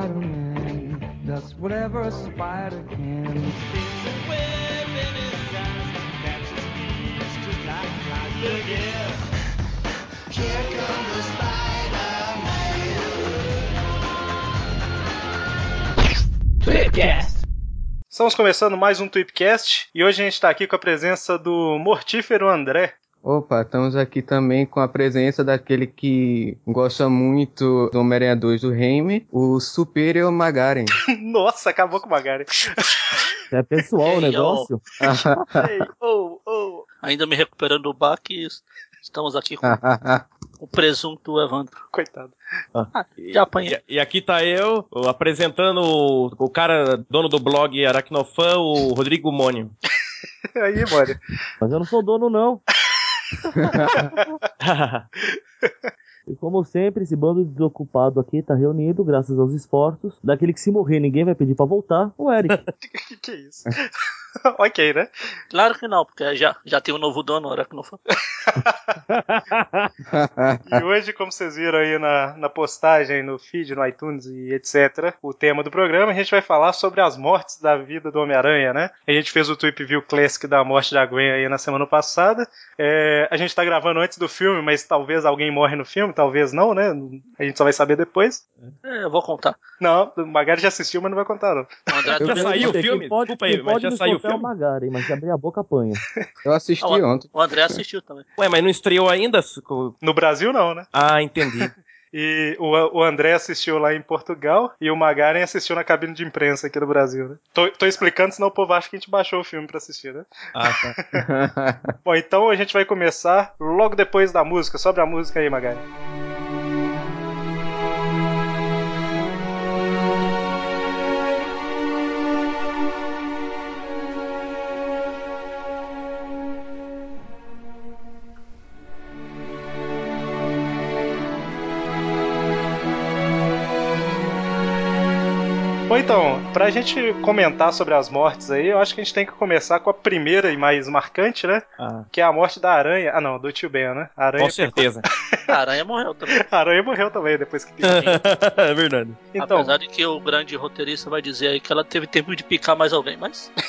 Spider-Man does whatever a spider can. Tweepcast. Estamos começando mais um Tweepcast e hoje a gente está aqui com a presença do mortífero André. Opa, estamos aqui também com a presença daquele que gosta muito do Homem-Aranha 2 do Raimi, o Superior Magaren. Nossa, acabou com o Magari. É pessoal o negócio. Ei, oh, oh. Ainda me recuperando do baque, estamos aqui com o presunto Evandro. Coitado. Ah, já apanhei. E, e aqui tá eu, apresentando o, o cara, dono do blog Aracnofan, o Rodrigo Mônio. Aí, mano. Mas eu não sou dono, não. E como sempre, esse bando de desocupado aqui tá reunido, graças aos esforços daquele que se morrer ninguém vai pedir pra voltar, o Eric. que que é isso? ok, né? Claro que não, porque já, já tem um novo dono, hora que não foi. E hoje, como vocês viram aí na, na postagem, no feed, no iTunes e etc., o tema do programa, a gente vai falar sobre as mortes da vida do Homem-Aranha, né? A gente fez o Tweep View Classic da morte da Gwen aí na semana passada. É, a gente tá gravando antes do filme, mas talvez alguém morre no filme, talvez não, né? A gente só vai saber depois. É, eu vou contar. Não, o Magari já assistiu, mas não vai contar, não. O André Já saiu o filme? Pode, Desculpa aí, mas pode já saiu o filme? Magaren, mas se abrir a boca apanha. Eu assisti Ah, ontem. O André assistiu também. Ué, mas não estreou ainda? No Brasil, não, né? Ah, entendi. E o, André assistiu lá em Portugal e o Magaren assistiu na cabine de imprensa aqui no Brasil, né? Tô, tô explicando, senão o povo acha que a gente baixou o filme pra assistir, né? Ah, tá. Bom, então a gente vai começar logo depois da música. Sobre a música aí, Magari. Então, pra gente comentar sobre as mortes aí, eu acho que a gente tem que começar com a primeira e mais marcante, né? Ah, Que é a morte da aranha. Ah, não, do tio Ben, né? A aranha, com certeza. A aranha morreu também. a aranha morreu também depois que é verdade. Então, Apesar de que o grande roteirista vai dizer aí que ela teve tempo de picar mais alguém, mas.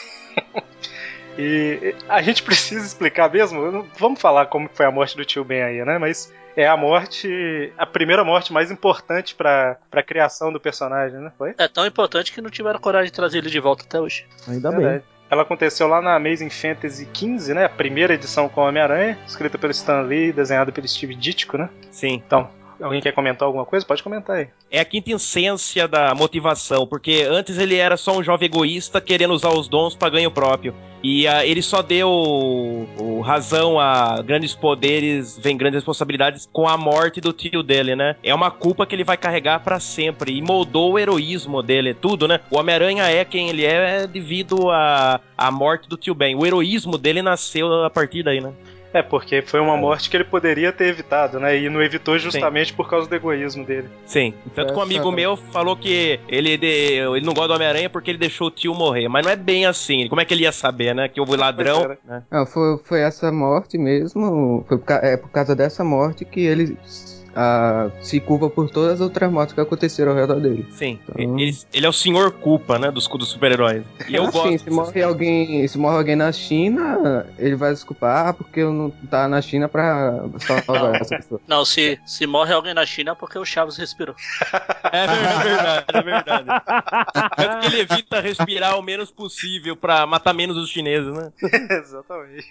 E a gente precisa explicar mesmo. não- Vamos falar como foi a morte do tio Ben aí, né? Mas é a morte, a primeira morte mais importante pra, pra criação do personagem, né? Foi? É tão importante que não tiveram coragem de trazer ele de volta até hoje. Ainda Verdade. bem. Ela aconteceu lá na Amazing Fantasy XV, né? A primeira edição com Homem-Aranha, escrita pelo Stan Lee, desenhada pelo Steve Ditko, né? Sim. Então, alguém quer comentar alguma coisa? Pode comentar aí. É a quinta essência da motivação, porque antes ele era só um jovem egoísta querendo usar os dons para ganho próprio. E ah, ele só deu razão a grandes poderes, vem grandes responsabilidades com a morte do tio dele, né? É uma culpa que ele vai carregar para sempre e moldou o heroísmo dele, tudo, né? O Homem-Aranha é quem ele é devido à à morte do tio Ben. O heroísmo dele nasceu a partir daí, né? É, porque foi uma morte que ele poderia ter evitado, né? E não evitou justamente por causa do egoísmo dele. Sim. Tanto que um amigo meu falou que ele, de- ele não gosta do Homem-Aranha porque ele deixou o tio morrer. Mas não é bem assim. Como é que ele ia saber, né? Que houve ladrão. Pois né? Não, foi, foi essa morte mesmo. Foi por, é por causa dessa morte que ele ah, se culpa por todas as outras mortes que aconteceram ao redor dele. Sim. Então- Ele, ele é o senhor culpa, né? Dos, dos super-heróis. E eu assim, gosto. se morre alguém, se morre alguém na China, ele vai desculpar porque eu não tá na China pra salvar essa pessoa. Não, se, se morre alguém na China é porque o Chaves respirou. É verdade, é verdade. Tanto que ele evita respirar o menos possível pra matar menos os chineses, né? Exatamente.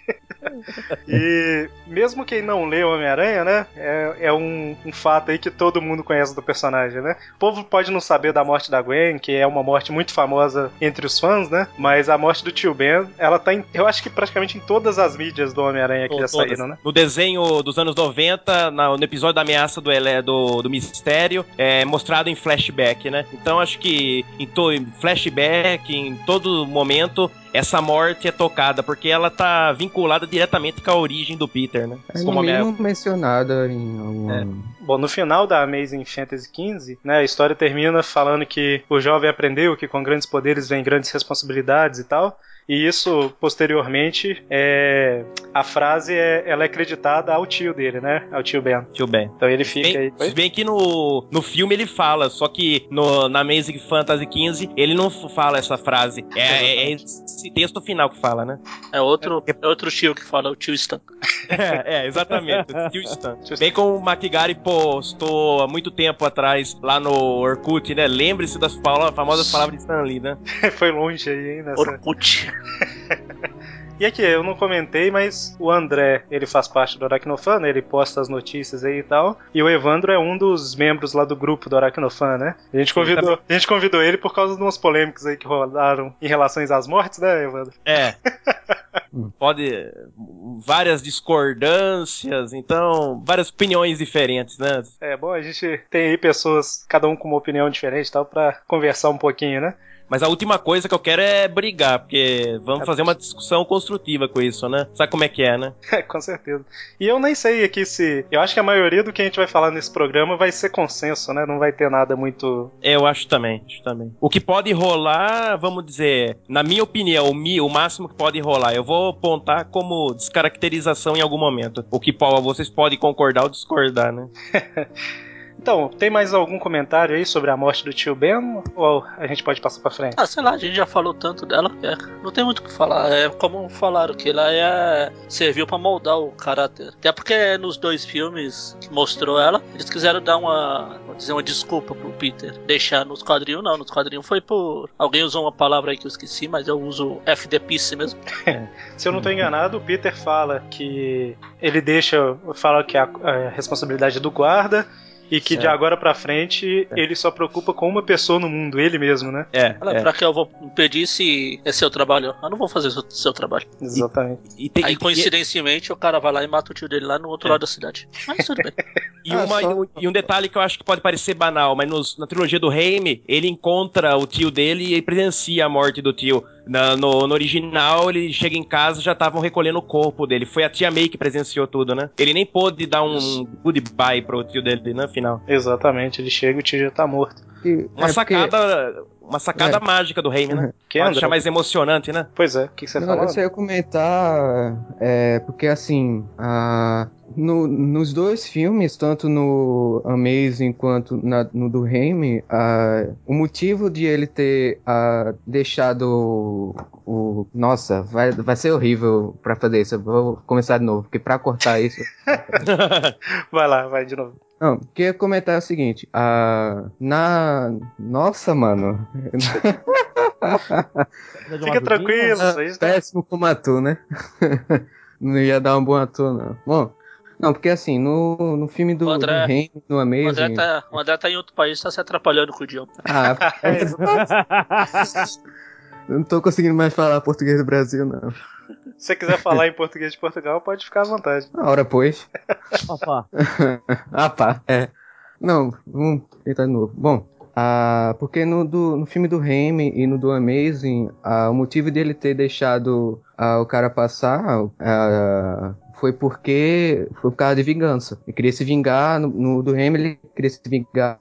e mesmo quem não lê o Homem-Aranha, né? É, é um, um fato aí que todo mundo conhece do personagem, né? O povo pode não saber da morte da Gwen, que é uma morte muito famosa entre os fãs, né? Mas a morte do tio Ben, ela tá em, eu acho que praticamente em todas as mídias do Homem-Aranha que já saíram, né? No desenho dos anos 90, na- no episódio da ameaça do, do, do mistério, é mostrado em flashback, né? Então acho que em, to, em flashback, em todo momento, essa morte é tocada, porque ela tá vinculada diretamente com a origem do Peter, né? É no Como Homem- mínimo mencionada em algum. É. Bom, no final da Amazing Fantasy XV, né, a história termina falando que o jovem aprendeu que com grandes poderes vem grandes responsabilidades e tal. E isso, posteriormente, é... a frase é... ela é acreditada ao tio dele, né? Ao tio Ben. Tio Ben. Então ele fica Bem, aí. se bem que no, no filme ele fala, só que no, na Amazing Fantasy XV ele não fala essa frase. É, é- é esse texto final que fala, né? É outro, é outro tio que fala, o tio Stan. É, é, exatamente. Tio Stan. Bem como o McGarry postou há muito tempo atrás lá no Orkut, né? Lembre-se das famosas palavras de Stan Lee, né? Foi longe aí, hein? Nessa... Orkut. E aqui, eu não comentei, mas o André, ele faz parte do Aracnofan, né? Ele posta as notícias aí e tal. E o Evandro é um dos membros lá do grupo do Aracnofan, né? A gente convidou, a gente convidou ele por causa de umas polêmicas aí que rolaram em relação às mortes, né, Evandro? É. Pode. Várias discordâncias, então. Várias opiniões diferentes, né? É bom, a gente tem aí pessoas, cada um com uma opinião diferente e tal, pra conversar um pouquinho, né? Mas a última coisa que eu quero é brigar, porque vamos fazer uma discussão construtiva com isso, né? Sabe como é que é, né? É, com certeza. E eu nem sei aqui se. Eu acho que a maioria do que a gente vai falar nesse programa vai ser consenso, né? Não vai ter nada muito. É, Eu acho também, acho também. O que pode rolar, vamos dizer, na minha opinião, o, máximo que pode rolar, eu vou apontar como descaracterização em algum momento. O que vocês podem concordar ou discordar, né? Então, tem mais algum comentário aí sobre a morte do tio Ben? Ou a gente pode passar pra frente? Ah, sei lá, a gente já falou tanto dela. é, não tem muito o que falar. É como falaram que ela é, serviu pra moldar o caráter. Até porque nos dois filmes que mostrou ela, eles quiseram dar uma, dizer, uma desculpa pro Peter. Deixar nos quadrinhos, não. Nos quadrinhos foi por. Alguém usou uma palavra aí que eu esqueci, mas eu uso FDPice mesmo. Se eu não tô enganado, o Peter fala que ele deixa. Fala que a, a responsabilidade é do guarda. E que de Certo. agora pra frente ele só preocupa com uma pessoa no mundo, ele mesmo, né? É. Ela, é. Pra que eu vou impedir se é seu trabalho? Eu não vou fazer seu, seu trabalho. Exatamente. E, tem, Aí, e- coincidentemente, o cara vai lá e mata o tio dele lá no outro É. lado da cidade. Mas tudo bem. E, Ah, uma- só- e um- e um detalhe que eu acho que pode parecer banal, mas nos- na trilogia do Raimi, ele encontra o tio dele e presencia a morte do tio. Na- no, no original, ele chega em casa e já estavam recolhendo o corpo dele. Foi a tia May que presenciou tudo, né? Ele nem pôde dar um goodbye pro tio dele no final. Exatamente, ele chega e o tio já tá morto. E- Uma é, porque- sacada. Uma sacada mágica do Raimi, né? Que Pode André? deixar mais emocionante, né? Pois é, o que, que você Não, falou? eu só ia comentar, é, porque assim, a, no- nos dois filmes, tanto no Amazing quanto na- no do Raimi, a, o motivo de ele ter a, deixado o, o- Nossa, vai, vai ser horrível pra fazer isso, eu vou começar de novo, porque pra cortar isso... Vai lá, vai de novo. Não, o que eu ia comentar é o seguinte, a, na... Nossa, mano... Fica tranquilo, isso aí tá- Péssimo como ator, né? não ia dar um bom ator, não. Bom, não, porque assim, no, no filme do, O André- do no O Amazing... André, tá, o André tá em outro país, tá se atrapalhando com o idioma. Ah, eu não tô conseguindo mais falar português do Brasil, não. Se você quiser falar em português de Portugal, pode ficar à vontade. Na hora, pois. Papá. ah, pá, é. Não, vamos tentar de novo. Bom, ah, porque no, do, no filme do Raimi e no do Amazing, ah, o motivo dele ter deixado ah, o cara passar ah, foi porque foi por causa de vingança. Ele queria se vingar, no, no do Raimi ele queria se vingar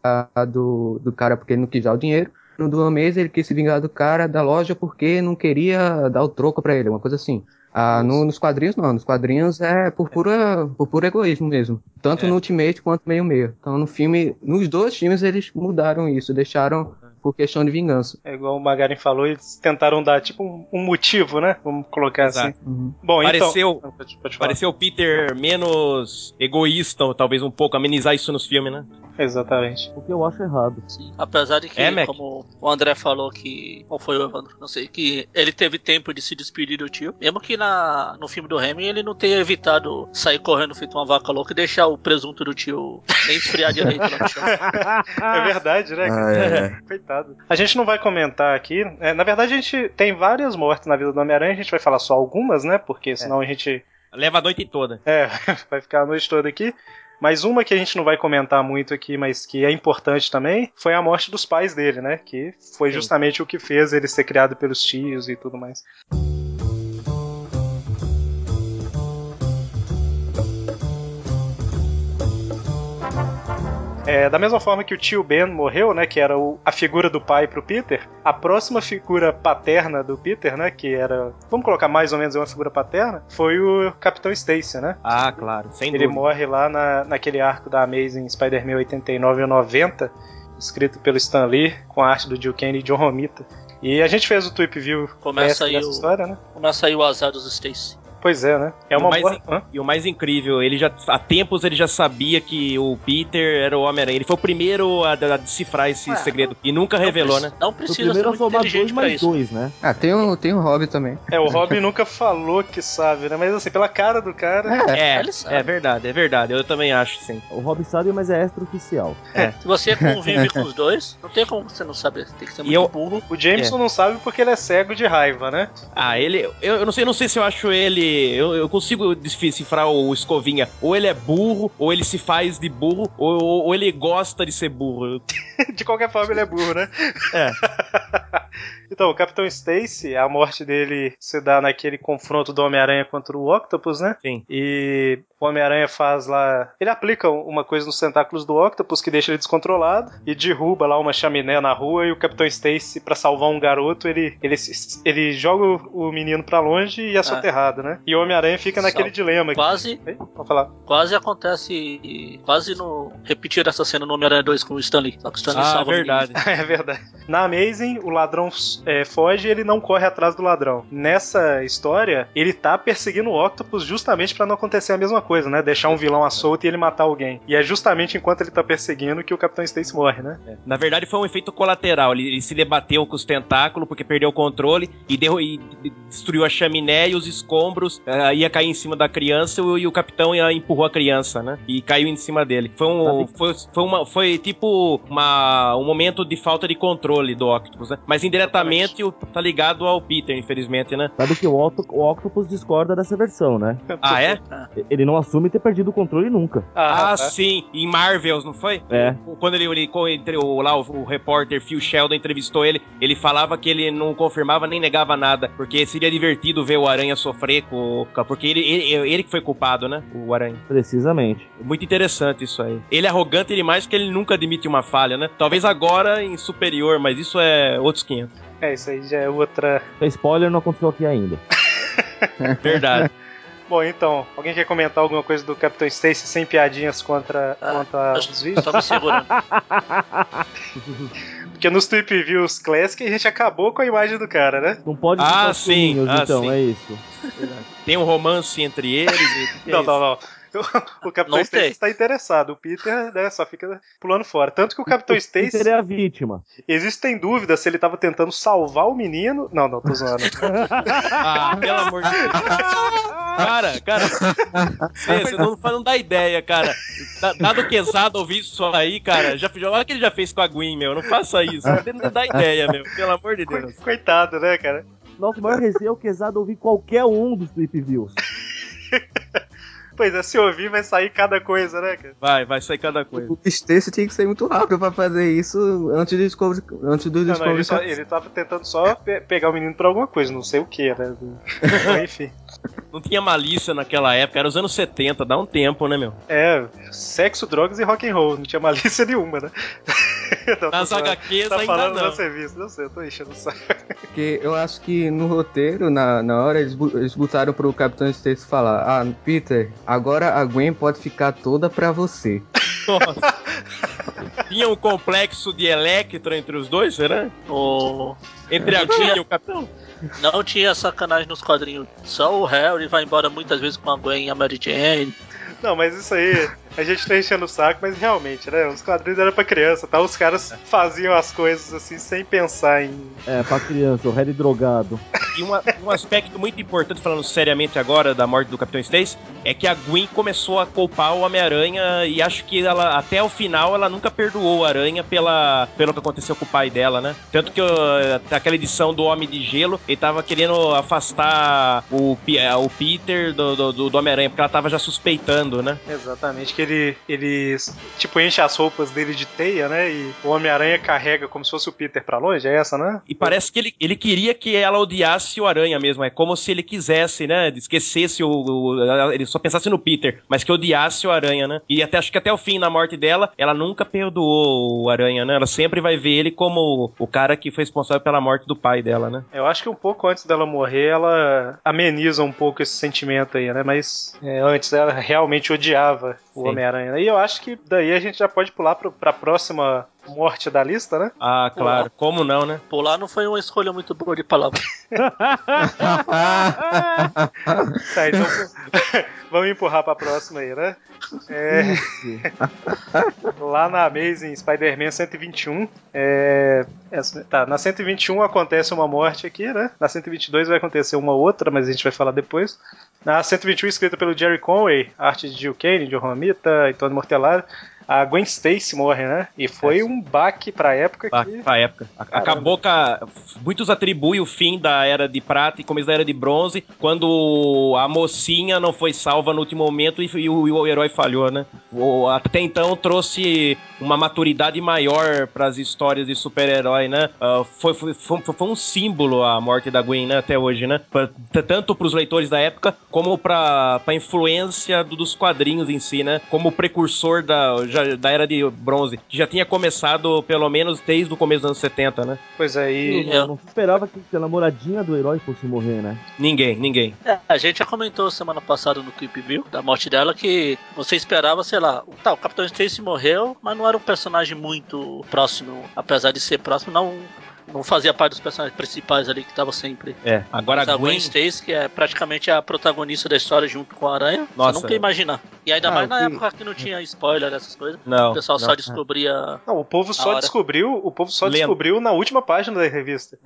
do, do cara porque ele não quis dar o dinheiro. No Amazing ele quis se vingar do cara da loja porque não queria dar o troco pra ele, uma coisa assim. Ah, no- nos quadrinhos não, nos quadrinhos é por, pura, por puro egoísmo mesmo. Tanto É. no Ultimate quanto meio meio. Então no filme, nos dois filmes eles mudaram isso, deixaram por questão de vingança. É igual o Magarin falou, eles tentaram dar tipo um, um motivo, né? Vamos colocar assim. Exato. Uhum. Bom, Pareceu- então. Pode, pode falar. Pareceu o Peter menos egoísta, ou talvez um pouco, amenizar isso nos filmes, né? Exatamente. O que eu acho errado. Sim. Apesar de que, É, como o André falou que. Ou foi o Evandro? Não sei. Que ele teve tempo de se despedir do tio. Mesmo que na, no filme do Remy ele não tenha evitado sair correndo feito uma vaca louca e deixar o presunto do tio nem esfriar direito lá no chão. É verdade, né? Ah, é. Coitado. A gente não vai comentar aqui. é, na verdade, a gente tem várias mortes na vida do Homem-Aranha. A gente vai falar só algumas, né? Porque senão a gente Leva a noite toda. É, vai ficar a noite toda aqui. Mas uma que a gente não vai comentar muito aqui, mas que é importante também, foi a morte dos pais dele, né? Que foi Sim. justamente o que fez ele ser criado pelos tios e tudo mais. É, da mesma forma que o tio Ben morreu, né, que era o- a figura do pai pro Peter, a próxima figura paterna do Peter, né, que era, vamos colocar mais ou menos uma figura paterna, foi o Capitão Stacy, né? Ah, claro, sem Ele dúvida. morre lá na, naquele arco da Amazing Spider-Man 89 e 90, escrito pelo Stan Lee, com a arte do Jill Kane e John Romita. E a gente fez o Tweep View Começa aí o- história, né? Começa aí o azar dos Stacy. Pois é, né? É E o uma mais boa... E o mais incrível, ele já há tempos ele já sabia que o Peter era o Homem-Aranha. Ele foi o primeiro a, a decifrar esse Ué, segredo e nunca revelou, Não né? Não O precisa ser primeiro a muito dois mais isso. dois, né? Ah, tem o, tem o Hobby também. É, o Robin nunca falou que sabe, né? Mas assim, pela cara do cara... É, sabe. é verdade, é verdade. Eu também acho, sim. O Rob sabe, mas é extra-oficial. Se você convive com os dois, não tem como você não saber. Tem que ser E muito eu- burro. O Jameson não sabe porque ele é cego de raiva, né? Ah, ele. Eu, eu não sei, eu não sei se eu acho ele. Eu, eu consigo decifrar o Escovinha. Ou ele é burro, ou ele se faz de burro, ou, ou- ou ele gosta de ser burro. De qualquer forma, ele é burro, né? É. Então, o Capitão Stacy, a morte dele se dá naquele confronto do Homem-Aranha contra o Octopus, né? Sim. E o Homem-Aranha faz lá. Ele aplica uma coisa nos tentáculos do Octopus que deixa ele descontrolado e derruba lá uma chaminé na rua. E o Capitão Stacy, pra salvar um garoto, ele, ele, ele joga o o menino pra longe e é soterrado, né? E o Homem-Aranha fica naquele Salva. dilema. aqui. Quase, Vamos falar. quase acontece. Quase no. Repetir essa cena no Homem-Aranha 2 com o Stanley. Só que o Stanley Ah, salva o verdade. É verdade. Na Amazing, o ladrão é, foge e ele não corre atrás do ladrão. Nessa história, ele tá perseguindo o Octopus justamente pra não acontecer a mesma coisa, né? Deixar um vilão à solta e ele matar alguém. E é justamente enquanto ele tá perseguindo que o Capitão Stacy morre, né? É. Na verdade, foi um efeito colateral. Ele, ele se debateu com os tentáculos porque perdeu o controle e, deu, e destruiu a chaminé e os escombros. ah, ia cair em cima da criança e o capitão ia, empurrou a criança, né? E caiu em cima dele. Foi um. Foi, foi, uma, foi tipo uma, um momento de falta de controle do Octopus, né? Mas indiretamente o- tá ligado ao Peter, infelizmente, né? Sabe que o, Octo- o Octopus discorda dessa versão, né? Ah, é? Ele não assume ter perdido o controle nunca. Ah, tá. sim, em Marvels, não foi? É. Quando ele, ele entre o, lá, o, o repórter Phil Sheldon entrevistou ele, ele falava que ele não confirmava nem negava nada, porque seria divertido ver o Aranha sofrer, com, com- porque ele, ele, ele que foi culpado, né? O Aranha. Precisamente. Muito interessante isso aí. Ele é arrogante demais que ele nunca admite uma falha, né? Talvez agora em superior, mas isso é outros 500. É, isso aí já é outra. Spoiler não aconteceu aqui ainda. Verdade. Bom, então, alguém quer comentar alguma coisa do Capitão Stacy sem piadinhas contra, Ah, contra os vídeos? Só me segurando. Porque nos Tweep Views Classic a gente acabou com a imagem do cara, né? Não pode Ah, ficar sim, ah, então, sim. é isso. Tem um romance entre eles. e- é Não, não, não. O Capitão Não Stacy está interessado. O Peter né, só fica pulando fora. Tanto que o Capitão Peter Stacy. é a vítima. Existem dúvidas se ele estava tentando salvar o menino. Não, não, tô zoando. Ah, pelo amor de Deus. Cara, cara, você, não, não dá ideia, cara. Da- Dado que Exado ouvir isso aí, cara, já, já, olha o que ele já fez com a Gwen, meu. Não faça isso. Não dá ideia, meu. Pelo amor de Deus. Coitado, né, cara? Nosso maior receio é o Quesado ouvir qualquer um dos Tweep Views. Pois é, se ouvir vai sair cada coisa, né, cara? Vai, vai sair cada coisa. O Stacy tinha que ser muito rápido pra fazer isso antes do Discovery. Antes do Não, não, Discovery. ele, só, ele tava tentando só pe- pegar o menino pra alguma coisa, não sei o que, né? Mas, Enfim. Não tinha malícia naquela época, era os anos 70, dá um tempo, né, meu? É, sexo, drogas e rock and roll. Não tinha malícia nenhuma, né? Não, tô Nas. HQs Tá ainda falando não. serviço, não sei, eu tô enchendo o saco. Porque eu acho que no roteiro, na, na hora, eles, eles botaram pro Capitão Stacy falar: Ah, Peter, agora a Gwen pode ficar toda pra você. Nossa. Tinha um complexo de Electro entre os dois, será? O... Entre a Gwen e o Capitão? Não tinha sacanagem nos quadrinhos. Só o Harry vai embora muitas vezes com a Gwen e a Mary Jane. Não, mas isso aí, a gente tá enchendo o saco, mas realmente, né? Os quadrinhos eram pra criança, tá? Os caras faziam as coisas assim sem pensar em. É, pra criança, o Harry drogado. E uma- um aspecto muito importante, falando seriamente agora da morte do Capitão Stacy, é que a Gwen começou a culpar o Homem-Aranha e acho que ela, até o final, ela nunca perdoou o Aranha pela, pelo que aconteceu com o pai dela, né? Tanto que uh, aquela edição do Homem de Gelo, ele tava querendo afastar o, eh, o Peter do, do, do Homem-Aranha, porque ela tava já suspeitando, né? Exatamente, que ele, ele, tipo, enche as roupas dele de teia, né? E o Homem-Aranha carrega como se fosse o Peter pra longe, é essa, né? E parece que ele, ele queria que ela odiasse o Aranha mesmo. É como se ele quisesse, né? Esquecesse o, o, Ele só pensasse no Peter, mas que odiasse o aranha, né? E até acho que até o fim, na morte dela, ela nunca perdoou o aranha, né? Ela sempre vai ver ele como o cara que foi responsável pela morte do pai dela, né? Eu acho que um pouco antes dela morrer, ela ameniza um pouco esse sentimento aí, né? Mas é, antes ela realmente odiava o. Homem-Aranha. E eu acho que daí a gente já pode pular pro, pra próxima morte da lista, né? Ah, claro. Como não, né? Pular não foi uma escolha muito boa de palavra. Tá, então vamos empurrar pra próxima aí, né? É, lá na Amazing Spider-Man 121, é, tá, na 121 acontece uma morte aqui, né? Na 122 vai acontecer uma outra, mas a gente vai falar depois. Na 121, escrita pelo Jerry Conway, arte de Jill Kane, John Romita e Tony Mortellaro, a Gwen Stacy morre, né? E foi um baque pra época Pra, que... pra época. A- Acabou com a, Muitos atribuem o fim da Era de Prata e começo da Era de Bronze quando a mocinha não foi salva no último momento e, o, e o herói falhou, né? O- até então trouxe uma maturidade maior para as histórias de super-herói, né? Ah, foi, foi, foi, foi um símbolo a morte da Gwen, né? Até hoje, né? Pra- tanto pros leitores da época como pra, pra influência do- dos quadrinhos em si, né? Como precursor da, já- da Era de Bronze, que já tinha começado pelo menos desde o começo dos anos 70, né? Pois aí... Não, não se esperava que a namoradinha do herói fosse morrer, né? Ninguém, ninguém. É, a gente já comentou semana passada no Clip View da morte dela que você esperava, sei lá, tá, o Capitão Stacy morreu, mas não era um personagem muito próximo, apesar de ser próximo, não não fazia parte dos personagens principais ali que estavam sempre. É. Agora Mas a a Gwen Gwen. Stacy, que é praticamente a protagonista da história junto com a Aranha, Nossa. você nunca ia imaginar. E ainda Ah, mais na que- época que não tinha spoiler dessas coisas. Não. O pessoal não. só descobria. Não, o povo só hora. descobriu, o povo só Lendo. descobriu na última página da revista.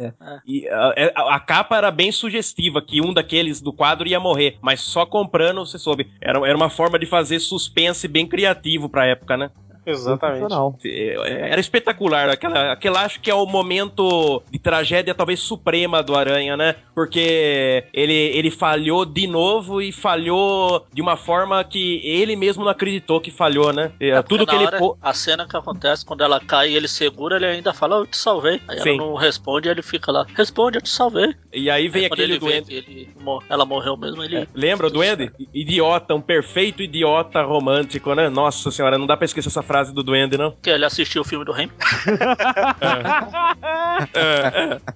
E, ah, é, a, a capa era bem sugestiva, que um daqueles do quadro ia morrer, mas só comprando você soube. Era, era uma forma de fazer suspense bem criativo pra época, né? Exatamente. Sensacional. É, Era espetacular. Aquela, aquela acho que é o momento de tragédia talvez suprema do Aranha, né? Porque ele, ele falhou de novo e falhou de uma forma que ele mesmo não acreditou que falhou, né? É, É, tudo que ele. hora, pô- A cena que acontece quando ela cai e ele segura, ele ainda fala, eu te salvei. Aí Sim. ela não responde, ele fica lá, responde, eu te salvei. E aí vem Aí aquele vê que ele mor- ela morreu mesmo, ele. É, lembra o Duende? Idiota, um perfeito idiota romântico, né? Nossa senhora, não dá pra esquecer essa frase do Duende, não? Que ele assistiu o filme do Remy.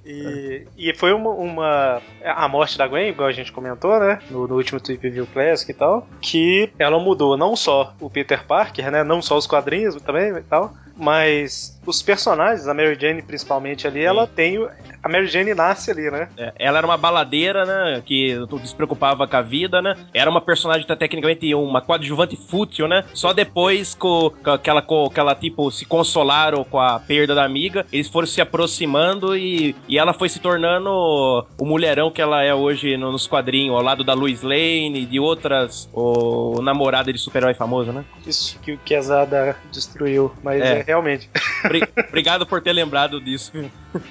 E, e foi uma, uma- A morte da Gwen, igual a gente comentou, né? No, no último Trip View Classic e tal. Que ela mudou não só o Peter Parker, né? Não só os quadrinhos também e tal. Mas os personagens, a Mary Jane principalmente ali, ela tem. o- A Mary Jane nasce ali, né? É, ela era uma baladeira, né? Que se preocupava com a vida, né? Era uma personagem tá, tecnicamente uma coadjuvante fútil, né? Só depois co- co- que ela, co- que ela, tipo, se consolaram com a perda da amiga, eles foram se aproximando e, e ela foi se tornando o mulherão que ela é hoje no- nos quadrinhos, ao lado da Lois Lane e de outras, o namorada de super-herói famoso, né? Isso que o Quesada destruiu. Mas É. é, realmente. Obri- Obrigado por ter lembrado disso.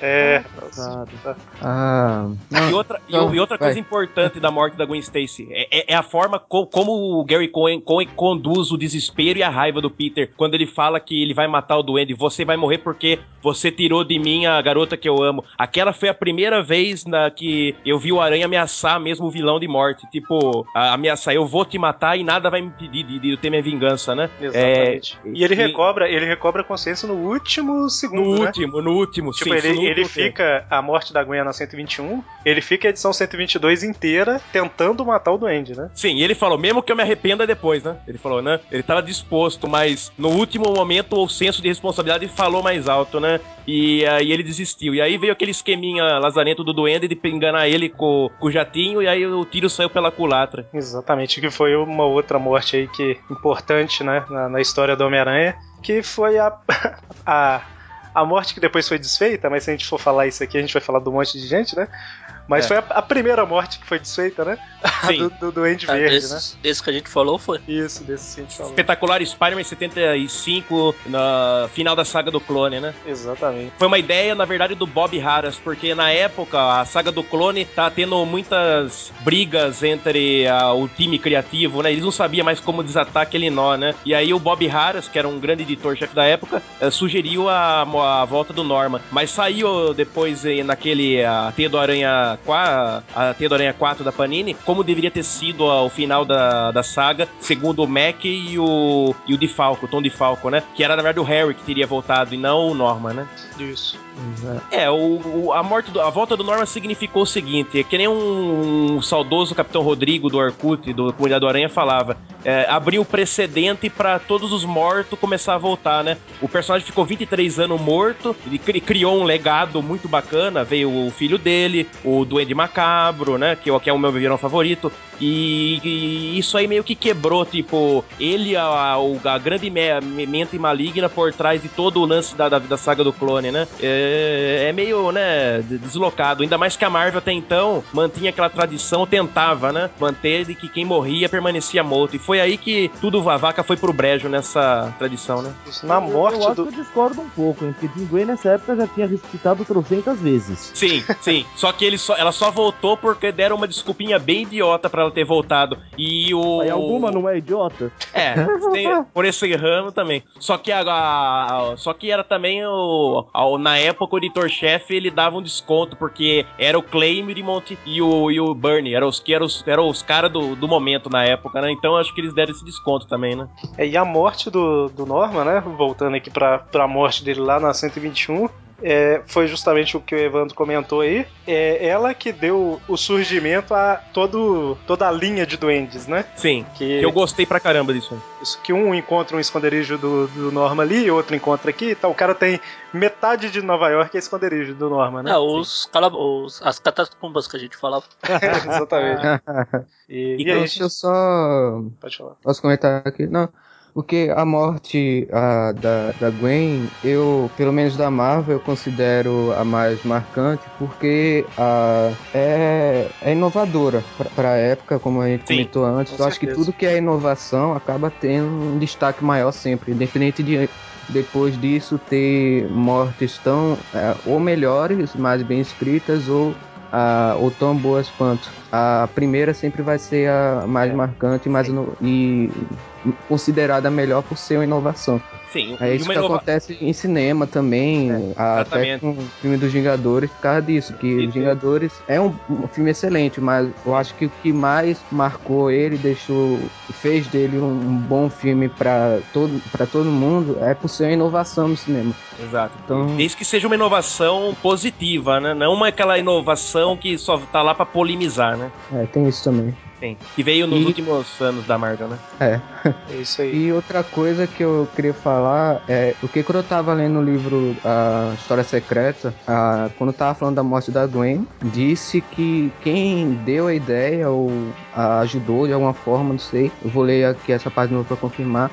É. Ah, E outra, e, Não, e outra vai. coisa importante da morte da Gwen Stacy é, é- é a forma co- como o Gary Cohen, Cohen conduz o desespero e a raiva do Peter quando ele fala que ele vai matar o Duende. Você vai morrer porque você tirou de mim a garota que eu amo. Aquela foi a primeira vez na que eu vi o Aranha ameaçar mesmo o vilão de morte. Tipo, a- ameaçar, eu vou te matar e nada vai me impedir de, de eu ter minha vingança, né? Exatamente. É, e ele e- recobra, ele recobra a consciência no último No segundo, né? último, no último, Tipo, sim. ele, ele tempo. fica a morte da Gwen na 121, ele fica a edição 122 inteira tentando matar o Duende, né? Sim, e ele falou, mesmo que eu me arrependa depois, né? Ele falou, né? Ele tava disposto, mas no último momento o senso de responsabilidade falou mais alto, né? E aí ele desistiu. E aí veio aquele esqueminha lazarento do Duende de enganar ele com, com o jatinho, e aí o tiro saiu pela culatra. Exatamente, que foi uma outra morte aí que importante, né, na, na história do Homem-Aranha, que foi a, a a morte que depois foi desfeita, mas se a gente for falar isso aqui, a gente vai falar um monte de gente, né? Mas É. foi a, a primeira morte que foi desfeita, né? A Sim. do, do Duende Ah, Verde, né? desses, desses que a gente falou foi. Isso, desse que a gente falou. Espetacular Spider-Man 75, na final da saga do clone, né? Exatamente. Foi uma ideia, na verdade, do Bob Harras, porque na época a saga do clone tá tendo muitas brigas entre ah, o time criativo, né? Eles não sabiam mais como desatar aquele nó, né? E aí o Bob Harras, que era um grande editor-chefe da época, eh, sugeriu a, a volta do Norman. Mas saiu depois eh, naquele a Teia do Aranha qua- a Teia do Aranha 4 da Panini, como deveria ter sido o final da, da saga, segundo o Mac e o, e o DeFalco, o Tom DeFalco, né? Que era, na verdade, o Harry que teria voltado e não o Norman, né? Isso. É, o, o- a morte do- a volta do Norman significou o seguinte, é que nem um, saudoso Capitão Rodrigo do Orkut, do Comunidade do Aranha, falava, é, abriu o precedente pra todos os mortos começar a voltar, né? O personagem ficou 23 anos morto, ele cri- criou um legado muito bacana, veio o filho dele, o Duende Macabro, né? Que, é que é o meu vilão favorito, e, e isso aí meio que quebrou, tipo, ele, a, o- a grande me- mente maligna por trás de todo o lance da, da, da saga do clone, né? É, é meio, né, de- deslocado. Ainda mais que a Marvel até então mantinha aquela tradição, tentava, né? Manter de que quem morria permanecia morto. E foi aí que tudo, a vaca foi pro brejo nessa tradição, né? Na Eu- morte eu, acho do. que eu discordo um pouco, hein? Porque Jean Grey nessa época já tinha ressuscitado trocentas vezes. Sim, sim. Só que ele só, ela só voltou porque deram uma desculpinha bem idiota pra ela ter voltado. E o. Aí alguma não é idiota? É, tem- por esse ramo também. Só que a, a- só que era também o, a- na época o editor-chefe ele dava um desconto porque era o Claymont e o, e o Bernie, eram os eram os, eram os caras do, do momento na época, né? Então acho que eles deram esse desconto também, né? É, e a morte do, do Norman, né? Voltando aqui pra, pra morte dele lá na 121. É, foi justamente o que o Evandro comentou aí. É ela que deu o surgimento a todo, toda a linha de duendes, né? Sim. Que, Que eu gostei pra caramba disso. isso, que um encontra um esconderijo do, do Norman ali, outro encontra aqui. Então o cara tem metade de Nova York é esconderijo do Norman, né? É, os, cala- os as catacumbas que a gente falava. Exatamente. E, e Então, aí, deixa eu só pode falar. Posso comentar aqui? Não. Porque a morte ah, da, da Gwen, eu, pelo menos da Marvel, eu considero a mais marcante porque ah, é, é inovadora pra- pra época, como a gente Sim, comentou antes. com Eu acho que tudo que é inovação acaba tendo um destaque maior sempre, independente de depois disso ter mortes tão eh, ou melhores, mais bem escritas ou ah, ou tão boas quanto. A primeira sempre vai ser a mais É. marcante mais ino- e considerada melhor por ser uma inovação. Sim. É isso que inova- acontece em cinema também, a- até com o filme dos Vingadores, por causa disso, que E- Vingadores é um, um filme excelente, mas eu acho que o que mais marcou ele, deixou, fez dele um, um bom filme para todo, pra todo mundo, é por ser uma inovação no cinema. Exato. Então- Desde que seja uma inovação positiva, né? Não uma aquela inovação que só tá lá pra polemizar, né? É, tem isso também. Sim. Que veio nos E- últimos anos da Marvel, né? É. É isso aí. E outra coisa que eu queria falar é porque quando eu tava lendo o livro A História Secreta, a, quando eu tava falando da morte da Gwen, disse que quem deu a ideia ou a, ajudou de alguma forma, não sei, eu vou ler aqui essa parte de novo pra confirmar,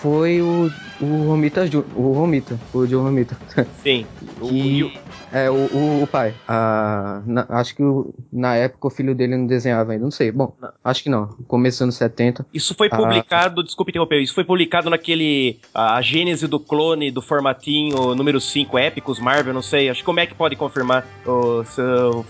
foi o, o Romita, o Romita, o Joe Romita. Sim. Que- e É, o, o, o pai. Ah, na- acho que o- na época o filho dele não desenhava ainda, não sei. Bom, acho que não. Começando 70. Isso foi Ah. publicado, desculpe interromper, isso foi publicado naquele. A, a gênese do clone do formatinho número 5 épicos Marvel, não sei. Acho que como é que pode confirmar? Ô, se,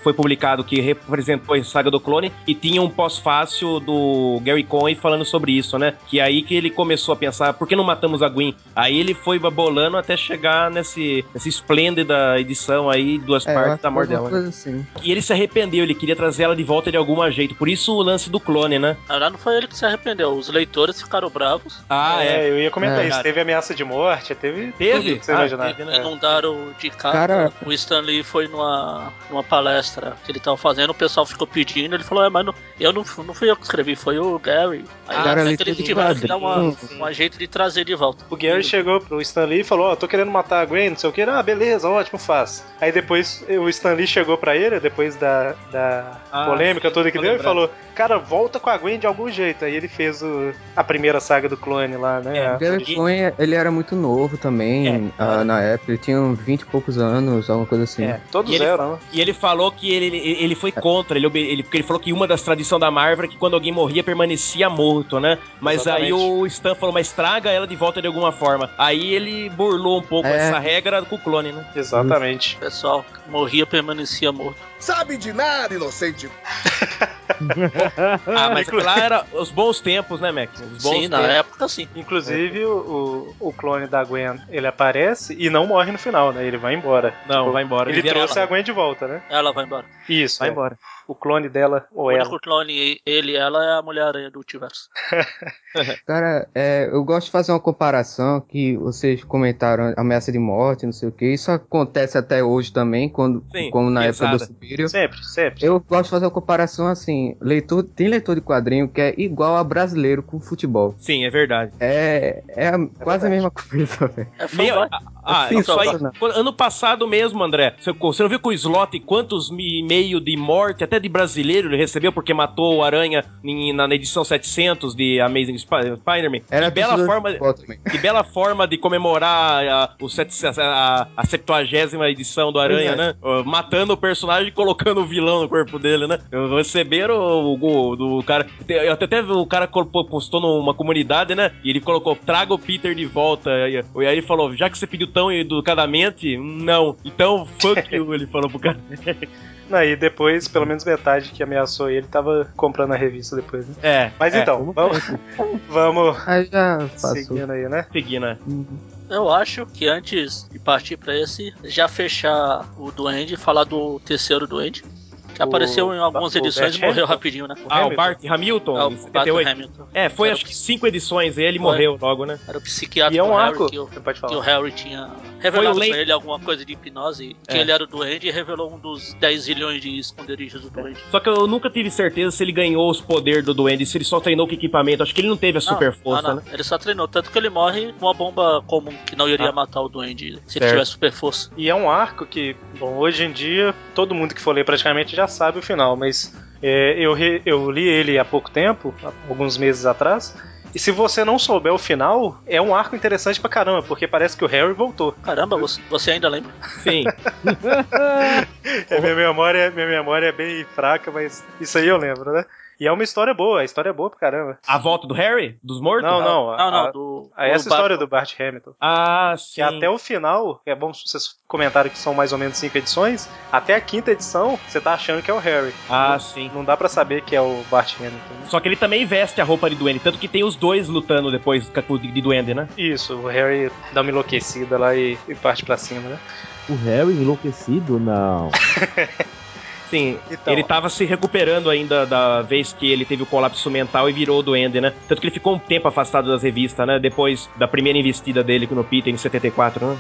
foi publicado que representou a saga do clone e tinha um pós-fácil do Gary Cohen falando sobre isso, né? Que é aí que ele começou a pensar, por que não matamos a Gwen? Aí ele foi bolando até chegar nesse, nessa esplêndida edição aí, duas É, partes da morte dela. né? assim. E ele se arrependeu, ele queria trazer ela de volta de algum jeito. Por isso o lance do clone, né? Na verdade, não foi ele que se arrependeu. Os leitores ficaram bravos. Ah, é. eu ia comentar É. isso. Teve ameaça de morte, teve. Teve? Você Ah, imaginar. teve, né? É. Inundaram de casa. Cara- O Stan Lee foi numa, numa palestra que ele tava fazendo, o pessoal ficou pedindo. Ele falou: É, mas não, eu não, não fui eu que escrevi, foi o Gary. Aí Cara, até ele teve que dar uma, um jeito de trazer de volta. O Gary chegou pro Stan Lee e falou: Ó, tô querendo matar a Gwen, não sei o que. Ah, beleza, ótimo, faz. Aí depois o Stan Lee chegou pra ele, depois da, da Ah, polêmica sim, toda que deu, e lembrando. falou: Cara, volta com a Gwen de algum jeito. Aí ele fez o- a primeira saga do clone lá, né? É, A- O Gary E- Cohen, ele era muito novo também, É, ah, na época. Ele tinha uns 20 e poucos anos, alguma coisa assim. É. Todos E ele- eram, né? E ele falou que ele, ele, ele foi contra, ele, ele, porque ele falou que uma das tradições da Marvel é que quando alguém morria permanecia morto, né? Mas aí Exatamente. o Stan falou, mas traga ela de volta de alguma forma. Aí ele burlou um pouco É. essa regra com o clone, né? Exatamente. Pessoal morria permanecia morto. Sabe de nada, inocente. Ah, mas lá era os bons tempos, né, Mac? Os bons Sim, na tempos. época sim. Inclusive, o, o clone da Gwen, ele aparece e não morre no final, né? Ele vai embora. Não, Tipo, vai embora. Ele vira trouxe ela. a Gwen de volta, né? Ela vai embora. Isso. Vai é. embora. O clone dela, ou O ela. único clone, ele e ela, é a Mulher-Aranha do multiverso. Cara, é, eu gosto de fazer uma comparação que vocês comentaram ameaça de morte, não sei o que. Isso acontece até hoje também, quando, Sim, como na época do Superior. Sempre, sempre. Eu gosto de fazer uma comparação assim, leitor, tem leitor de quadrinho que é igual a brasileiro com futebol. Sim, é verdade. É, é a- quase a mesma coisa, velho. É Meio- ah, Sim, isso aí. Ano passado mesmo, André, você, você não viu que o Slot quantos e-mail de morte, até de brasileiro, ele recebeu porque matou o Aranha em- na, edição 700 de Amazing Sp- Spider-Man? Era que bela forma, que bela forma de comemorar a, o set, a, a 70 edição do Aranha, é. né? Matando o personagem e colocando o vilão no corpo dele, né? Receberam o gol do cara. Até até o cara postou numa comunidade, né? E ele colocou: traga o Peter de volta. E aí ele falou: já que você pediu tão educadamente, não. Então, fuck you, ele falou pro cara. Aí depois, pelo menos metade que ameaçou ele tava comprando a revista depois, né? É. Mas é, então, vamos, vamos Aí já passou. seguindo aí, né? Seguir, né? Eu acho que antes de partir pra esse, já fechar o Duende e falar do terceiro Duende. Que O- apareceu em algumas o edições e morreu Hamilton? rapidinho, né? Ah, Hamilton? o Bart Hamilton, É o em Bart 78. Hamilton. É, foi Era acho o- que cinco edições e ele Foi. morreu logo, né? Era o psiquiatra E é do um Harry arco. que o, que o. Harry tinha revelado pra ele alguma coisa de hipnose, que É. ele era o Duende e revelou um dos 10 zilhões de esconderijos do Duende. Só que eu nunca tive certeza se ele ganhou os poderes do Duende, se ele só treinou com equipamento. Acho que ele não teve a super não, força, não, não. né? Ele só treinou, tanto que ele morre com uma bomba comum, que não iria Ah. matar o Duende se Certo. ele tivesse super força. E é um arco que, bom, hoje em dia todo mundo que for ler praticamente já sabe o final, mas é, eu, re- eu li ele há pouco tempo, há alguns meses atrás. E se você não souber o final, é um arco interessante pra caramba, porque parece que o Harry voltou. Caramba, você, você ainda lembra? Sim. É, minha, memória, minha memória é bem fraca, mas isso aí eu lembro, né? E é uma história boa, a história é boa pra caramba. A volta do Harry? Dos mortos? Não, não, a, Não, não, a- do. a essa do história do Bart Hamilton. Ah, sim. Que até o final, é bom vocês comentaram que são mais ou menos cinco edições, até a quinta edição você tá achando que é o Harry. Ah, sim. Não dá pra saber que é o Bart Hamilton. né? Só que ele também veste a roupa de duende, tanto que tem os dois lutando depois de duende, né? Isso, o Harry dá uma enlouquecida lá e, e parte pra cima, né? O Harry enlouquecido? Não. Sim, Então, ele tava se recuperando ainda da vez que ele teve o colapso mental e virou duende, né? Tanto que ele ficou um tempo afastado das revistas, né? Depois da primeira investida dele no Peter em 74, né?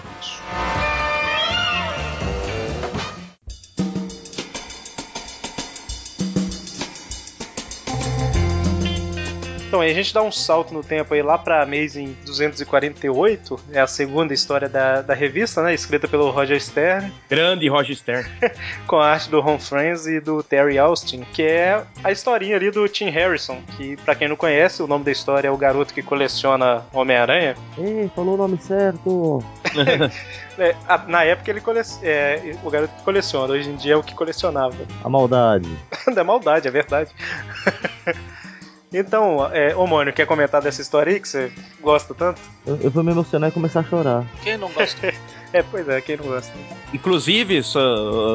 Então, aí a gente dá um salto no tempo aí lá pra Amazing 248, é a segunda história da, da revista, né? Escrita pelo Roger Stern, Grande Roger Stern. com a arte do Ron Franz e do Terry Austin, que é a historinha ali do Tim Harrison, que pra quem não conhece, o nome da história é o garoto que coleciona Homem-Aranha. Ei, falou o nome certo. É, a- na época ele cole... é, o garoto que coleciona, hoje em dia é o que colecionava. A maldade. da maldade, é verdade. Então, é, ô Mônio, quer comentar dessa história aí que você gosta tanto? Eu, eu vou me emocionar e começar a chorar. Quem não gosta? É, pois é, quem não gosta? Inclusive, só,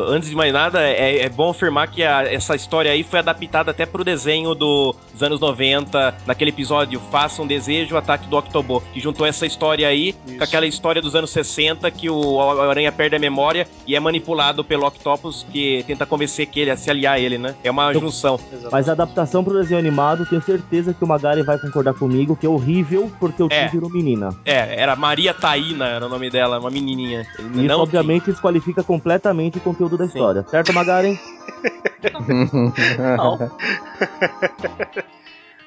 antes de mais nada, é, é bom afirmar que a- essa história aí foi adaptada até pro desenho do- dos anos 90, naquele episódio Faça um Desejo, Ataque do Octobo, que juntou essa história aí Isso. com aquela história dos anos 60 que o Aranha perde a memória e é manipulado pelo Octopus que tenta convencer que ele a se aliar a ele, né? É uma junção. Mas a adaptação pro desenho animado, tenho certeza que o Magari vai concordar comigo, que é horrível porque o É. virou menina. É, era Maria Taína, era o nome dela, uma menininha. E isso, Não obviamente, desqualifica completamente o conteúdo da Sim. história. Certo, Magaren? Não.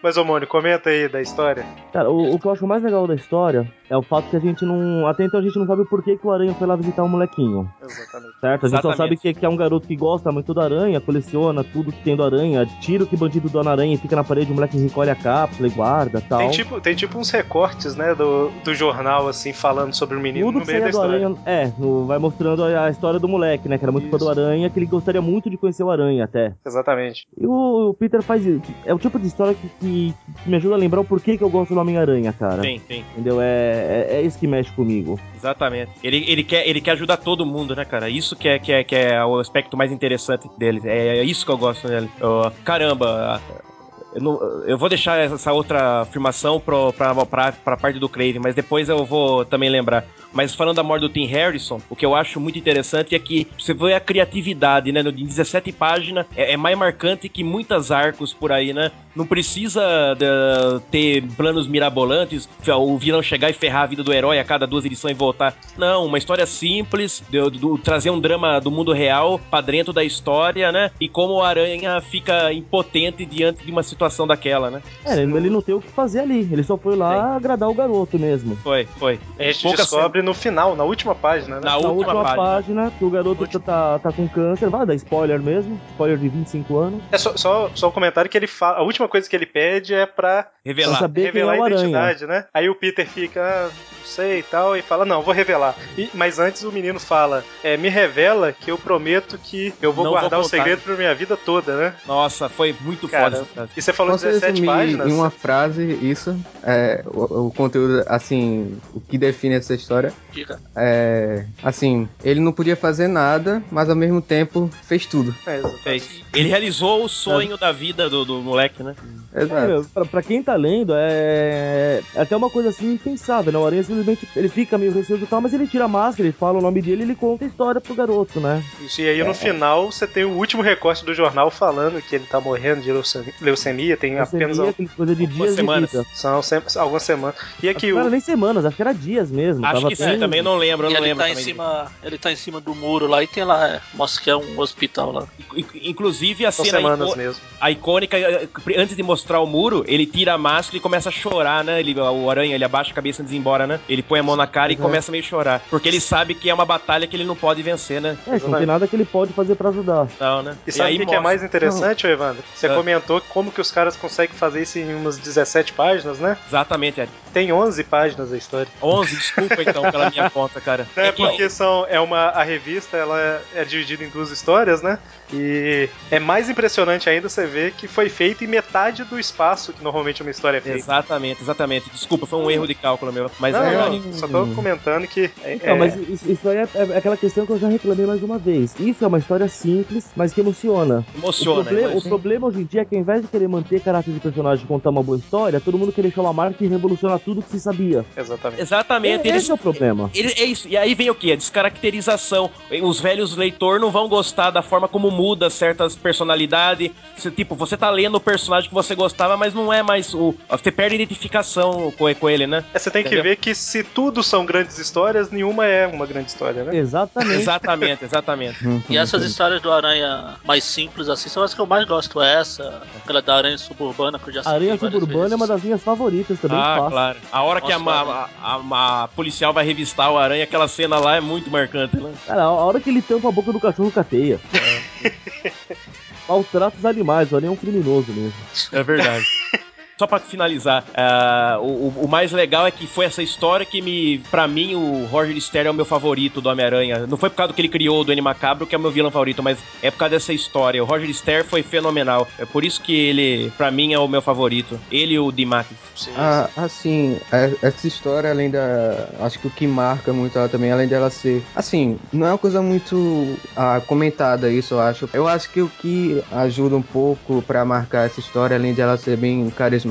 Mas, ô Mônio, comenta aí da história. Cara, o, o que eu acho mais legal da história é o fato que a gente não. Até então a gente não sabe por que, que o Aranha foi lá visitar o molequinho. Exatamente. Certo? A gente só Exatamente. sabe que, que é um garoto que gosta muito do aranha, coleciona tudo que tem do aranha, tira o que bandido dona aranha e fica na parede, o moleque recolhe a cápsula e guarda tal. Tem tipo, tem tipo uns recortes, né, do, do jornal, assim, falando sobre o menino Tudo no meio da do história. aranha. É, no- vai mostrando a, a história do moleque, né? Que era muito fã do aranha, que ele gostaria muito de conhecer o aranha até. Exatamente. E o, o Peter faz. É o tipo de história que, que que, me ajuda a lembrar o porquê que eu gosto do Homem-Aranha, cara. Sim, sim, Entendeu? É, é, é isso que mexe comigo. exatamente. Ele, ele, quer, ele quer ajudar todo mundo, né, cara? Isso que é, que, é, que é o aspecto mais interessante dele. É, é isso que eu gosto dele. Ó, caramba, eu, não- eu vou deixar essa outra afirmação pro, pra, pra, pra parte do Craven, mas depois eu vou também lembrar. Mas falando da morte do Tim Harrison, o que eu acho muito interessante é que você vê a criatividade, né? Em 17 páginas, é, é mais marcante que muitas arcos por aí, né? Não precisa de- ter planos mirabolantes, o vilão chegar e ferrar a vida do herói a cada duas edições e voltar. Não, uma história simples, de- do- trazer um drama do mundo real pra dentro da história, né? E como o Aranha fica impotente diante de uma situação daquela, né? É, ele, ele não tem o que fazer ali. Ele só foi lá agradar o garoto mesmo. Foi, foi. A gente Poucas descobre no final, na última página, né? Na Na última, última página. página, que o garoto tá, tá, tá com câncer. Vai dar spoiler mesmo. Spoiler de 25 anos. É só, só, só um comentário que ele fala. A última coisa que ele pede é pra Pra Revelar. saber quem é revelar o a Aranha. identidade, né? Aí o Peter fica, ah, sei e tal, e fala, não, vou revelar. E- mas antes o menino fala, é, me revela que eu prometo que eu vou Não guardar vou o segredo pra minha vida toda, né? Nossa, foi muito Cara, foda essa frase. E você falou Posso 17 resumir páginas? em uma frase isso? É, o, o conteúdo, assim, o que define essa história Diga. é, assim, ele não podia fazer nada, mas ao mesmo tempo fez tudo. É, exatamente. Ele realizou o sonho da vida do, do moleque, né? É, Exato. meu, pra, pra quem tá lendo, é, é até uma coisa assim impensável, né? O Aranha simplesmente ele fica meio receoso e tal, mas ele tira a máscara, ele fala o nome dele e ele conta a história pro garoto, né? Isso, e aí no final você tem o último recorte do jornal falando que ele tá morrendo de leucemia, leucemia tem apenas Leucemia, aquela coisa de algumas dias semanas. de vida. são sem- algumas semanas. E aqui Não o, era nem semanas, acho que era dias mesmo. Acho tava que sim, bem- também não lembro, eu E não ele lembro tá, em cima, ele tá em cima do muro lá e tem lá, é, mostra que é um hospital lá. In- Inclusive a são cena mesmo. a icônica, antes de mostrar o muro, ele tira a máscara e começa a chorar, né? Ele, o aranha, ele abaixa a cabeça antes de ir embora, né? Ele põe a mão na cara e Uhum. começa a meio chorar. Porque ele sabe que é uma batalha que ele não pode vencer, né? É, não tem nada que ele pode fazer pra ajudar. Não, né? E sabe o que, que é mais interessante, Evandro? Você Ah. comentou como que os caras conseguem fazer isso em umas 17 páginas, né? Exatamente, Ed. Tem 11 páginas a história. 11, desculpa então pela minha conta, cara. É que- porque são é uma a revista ela é, é dividida em duas histórias, né? E é mais impressionante ainda você ver que foi feito em metade do espaço que normalmente uma história é feita. Exatamente, exatamente. Desculpa, foi um erro de cálculo meu. Mas Não, é. Não, só tô comentando que é, é- mas isso, aí é, é aquela questão que eu já reclamei mais uma vez. Isso é uma história simples, mas que emociona. Emociona. o, problema, mas- o problema hoje em dia é que ao invés de querer manter caráter de personagem e contar uma boa história, todo mundo quer deixar uma marca e revolucionar tudo que se sabia. exatamente. Exatamente. É, eles- esse é o problema. Ele, é isso. E aí vem o quê? A descaracterização. Os velhos leitores não vão gostar da forma como muda certas personalidades. Tipo, você tá lendo o personagem que você gostava, mas não é mais o. Você perde a identificação com, ele, né? É, você tem que Entendeu? ver que se tudo são grandes histórias, nenhuma é uma grande história, né? Exatamente. Exatamente, exatamente. Uhum. E essas histórias do Aranha mais simples assim são as que eu mais gosto. Essa, aquela da Aranha Suburbana que eu já A Aranha Suburbana é vezes. uma das minhas favoritas também. Ah, fácil. claro. A hora que a, Nossa, a- a- a policial vai revistar o aranha, aquela cena lá é muito marcante, né? Cara, a hora que ele tampa a boca do cachorro com a teia. Maltrata os animais, o Aranha é um criminoso mesmo. É verdade. Só pra finalizar, ah, o, o- mais legal é que foi essa história que me. Pra mim, o Roger Ster é o meu favorito do Homem-Aranha. Não foi por causa do que ele criou do N Macabro, que é o meu vilão favorito, mas é por causa dessa história. O Roger Ster foi fenomenal. É por isso que ele, pra mim, é o meu favorito. Ele e o Dimatis. Sim. Ah, assim, é- essa história, além da. Acho que o que marca muito ela também, além dela ser. Assim, não é uma coisa muito ah, comentada isso, eu acho. Eu acho que o que ajuda um pouco pra marcar essa história, além de ela ser bem carismática,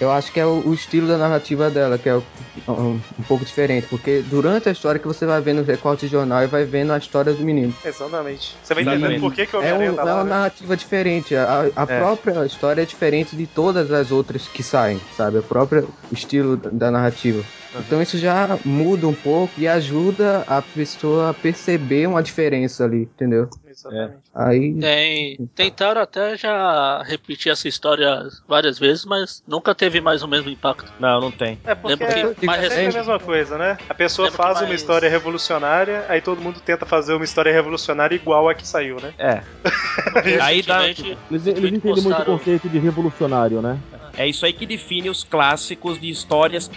eu acho que é o, o estilo da narrativa dela, que é o- um, um pouco diferente. Porque durante a história que você vai vendo os recortes de jornal e vai vendo a história do menino. Exatamente. Você vai Exatamente. entendendo por que, que o É, um- tá é uma né? narrativa diferente. A, a É. própria história é diferente de todas as outras que saem, sabe? O próprio estilo da- da narrativa. Então isso já muda um pouco e ajuda a pessoa a perceber uma diferença ali, entendeu? Exatamente. Aí. Tem, tentaram até já repetir essa história várias vezes, mas nunca teve mais o mesmo impacto. Não, não tem. É porque Lembra que mais é sempre a recente, mesma coisa, né? A pessoa Lembra faz uma mais- história revolucionária, aí todo mundo tenta fazer uma história revolucionária igual a que saiu, né? É. Aí dá. Eles, eles entendem muito o conceito de revolucionário, né? É isso aí que define os clássicos de histórias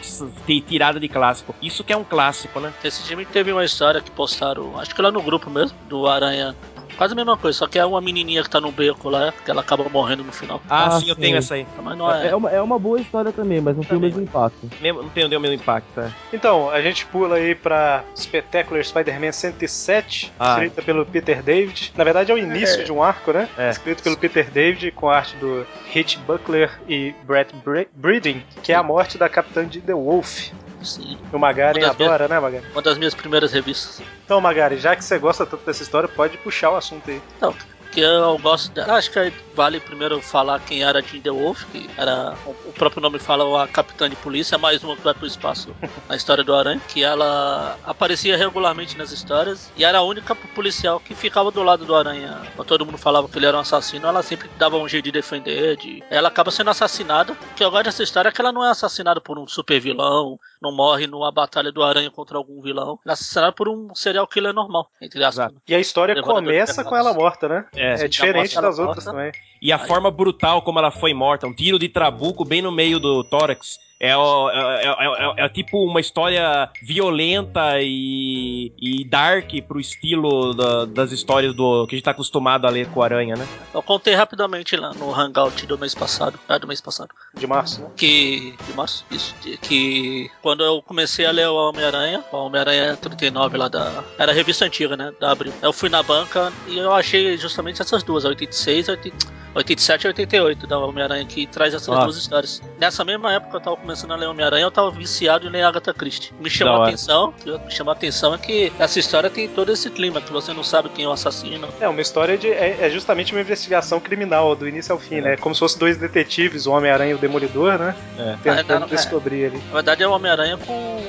de tirada de clássico. Isso que é um clássico, né? Esse time teve uma história que postaram, acho que lá no grupo mesmo, do Aranha. Quase a mesma coisa, só que é uma menininha que tá no beco lá, que ela acaba morrendo no final. Ah, Ah, sim, eu sim. tenho essa aí. Mas não é. É uma, é uma boa história também, mas não tem o Também, mesmo impacto. Mesmo- Não tem o mesmo impacto, é. Então, a gente pula aí pra Spectacular Spider-Man 107, Ah. escrita pelo Peter David. Na verdade é o início de um arco, né? É. Escrito pelo Peter David, com arte do Hitch Buckler e Brett Bre- Breeding, que é a morte da Capitã de The Wolf. Sim, O Magaren das adora, né, Magaren? uma das minhas primeiras revistas. Então, Magari, já que você gosta tanto dessa história, pode puxar o assunto aí. Não, que eu gosto dela. Acho que vale primeiro falar quem era Jean The Wolf, que era. O próprio nome fala a capitã de polícia, mais uma que vai pro espaço na história do Aranha, que ela aparecia regularmente nas histórias e era a única policial que ficava do lado do Aranha. Quando todo mundo falava que ele era um assassino, ela sempre dava um jeito de defender. De... Ela acaba sendo assassinada. O que eu gosto dessa história é que ela não é assassinada por um super vilão, não morre numa batalha do Aranha contra algum vilão. Ela é assassinada por um serial killer normal, entre aspas. E a história começa com ela morta, né? É. É diferente das outras morta. também. E a Aí. forma brutal como ela foi morta, um tiro de trabuco bem no meio do tórax. É, o- é, é- é- é tipo uma história violenta e, e dark pro estilo da- das histórias do que a gente tá acostumado a ler com o Aranha, né? Eu contei rapidamente lá no Hangout do mês passado. Ah, do mês passado. De março, né? Que. De março? Isso. de- que quando eu comecei a ler o Homem-Aranha, o Homem-Aranha 39 lá da. Era a revista antiga, né? Da Abril. Eu fui na banca e eu achei justamente essas duas, a 86 e a 80 87 e 88 da Homem-Aranha, que traz essas Nossa. duas histórias. Nessa mesma época eu tava começando a ler Homem-Aranha, eu tava viciado em ler Agatha Christie. Me chamou a atenção, me chamou a atenção é que essa história tem todo esse clima, que você não sabe quem é o assassino. É uma história de. É, é justamente uma investigação criminal, do início ao fim, né? Como se fosse dois detetives, o Homem-Aranha e o Demolidor, né? É. Tentando Ah, não, é. descobrir ali. Na verdade é o Homem-Aranha com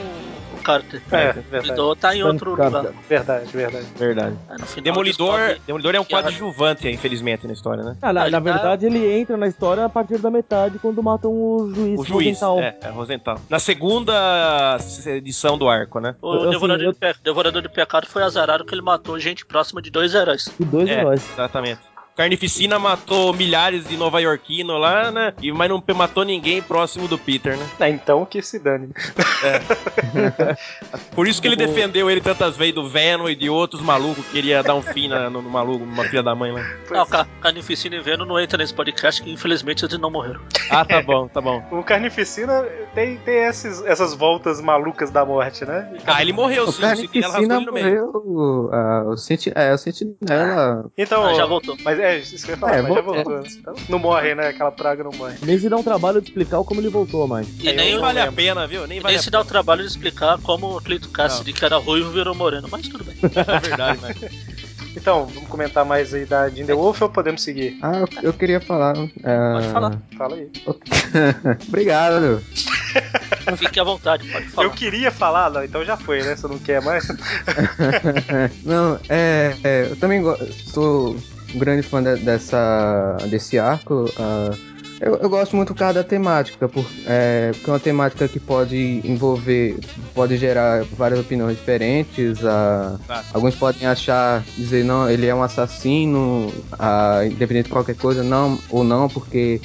Carter. É, O verdade. Demolidor tá em outro lugar. Verdade, verdade. Verdade. Final Demolidor, descobre- Demolidor é um que ela- coadjuvante, infelizmente, na história, né? Ah, na, na tá- verdade, ele entra na história a partir da metade, quando matam o juiz. O juiz, Rosenthal. é, é Rosenthal. Na segunda edição do arco, né? O Eu- Devorador, eu- de Pe- Devorador de Pecado foi azarado que ele matou gente próxima de dois heróis. E dois É. heróis. Exatamente. Carnificina matou milhares de nova-iorquinos lá, né? E, mas não matou ninguém próximo do Peter, né? É, então que se dane. Por isso que ele defendeu ele tantas vezes do Venom e de outros malucos que queria dar um fim na- no, no maluco, numa filha da mãe lá. Não, Ca- Carnificina e Venom não entra nesse podcast que infelizmente eles não morreram. Ah, tá bom, tá bom. O Carnificina tem, tem esses, essas voltas malucas da morte, né? Ah, ele morreu O sim, Carnificina morreu. ah, o senti é, o Sentinela. Então. Ah, já voltou. Mas é, isso que eu ia falar, É, mas já vol- voltou. né? Então, não morre, né? Aquela praga não morre. Nem se dá um trabalho de explicar como ele voltou, mais. E Aí nem, vale a pena, viu? Nem vale nem a se dá o trabalho de explicar como o Clito Cassidy, que era ruivo, virou moreno. Mas tudo bem. É verdade, né? Então, vamos comentar mais aí da The Wolf ou podemos seguir? Ah, eu, eu queria falar. ah, Pode falar. Fala aí. Obrigado. Fique à vontade, pode falar. Eu queria falar, não, então já foi, né? Você não quer mais? Não, é, é, eu também sou grande fã de- dessa, desse arco. ah, eu, eu gosto muito causa da temática, por, é, porque é uma temática que pode envolver, pode gerar várias opiniões diferentes. ah, Tá. alguns podem achar, dizer, não, ele é um assassino, ah, independente de qualquer coisa, não, ou não, porque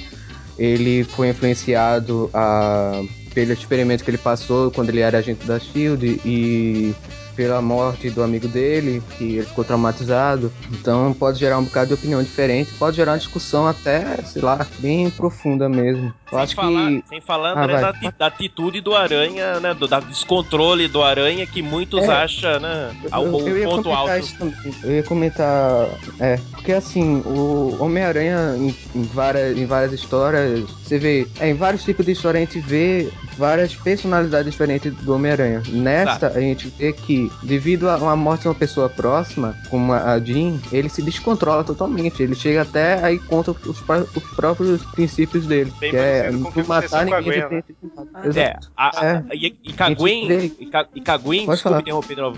ele foi influenciado ah, pelo experimento que ele passou quando ele era agente da SHIELD e pela morte do amigo dele, que ele ficou traumatizado. Então pode gerar um bocado de opinião diferente, pode gerar uma discussão até, sei lá, bem profunda mesmo. Eu Sem acho falar, que sem falar Ah, André, vai. da, da atitude do Aranha, né? Do da descontrole do Aranha que muitos É. acham, né? O, eu- eu ponto alto. Eu ia comentar. É, porque assim, o Homem-Aranha, em, em várias, em várias histórias, você vê. É, em vários tipos de história a gente vê várias personalidades diferentes do Homem-Aranha. Nesta, a gente vê que, devido a uma morte de uma pessoa próxima, como a Jean, ele se descontrola totalmente. Ele chega até aí contra os, os próprios princípios dele. Bem que é não matar aconteceu com a ninguém. Gwen, né? de. É, Exato. a, a- É. e, e A e, e Caguen, Pode desculpa interromper de novo,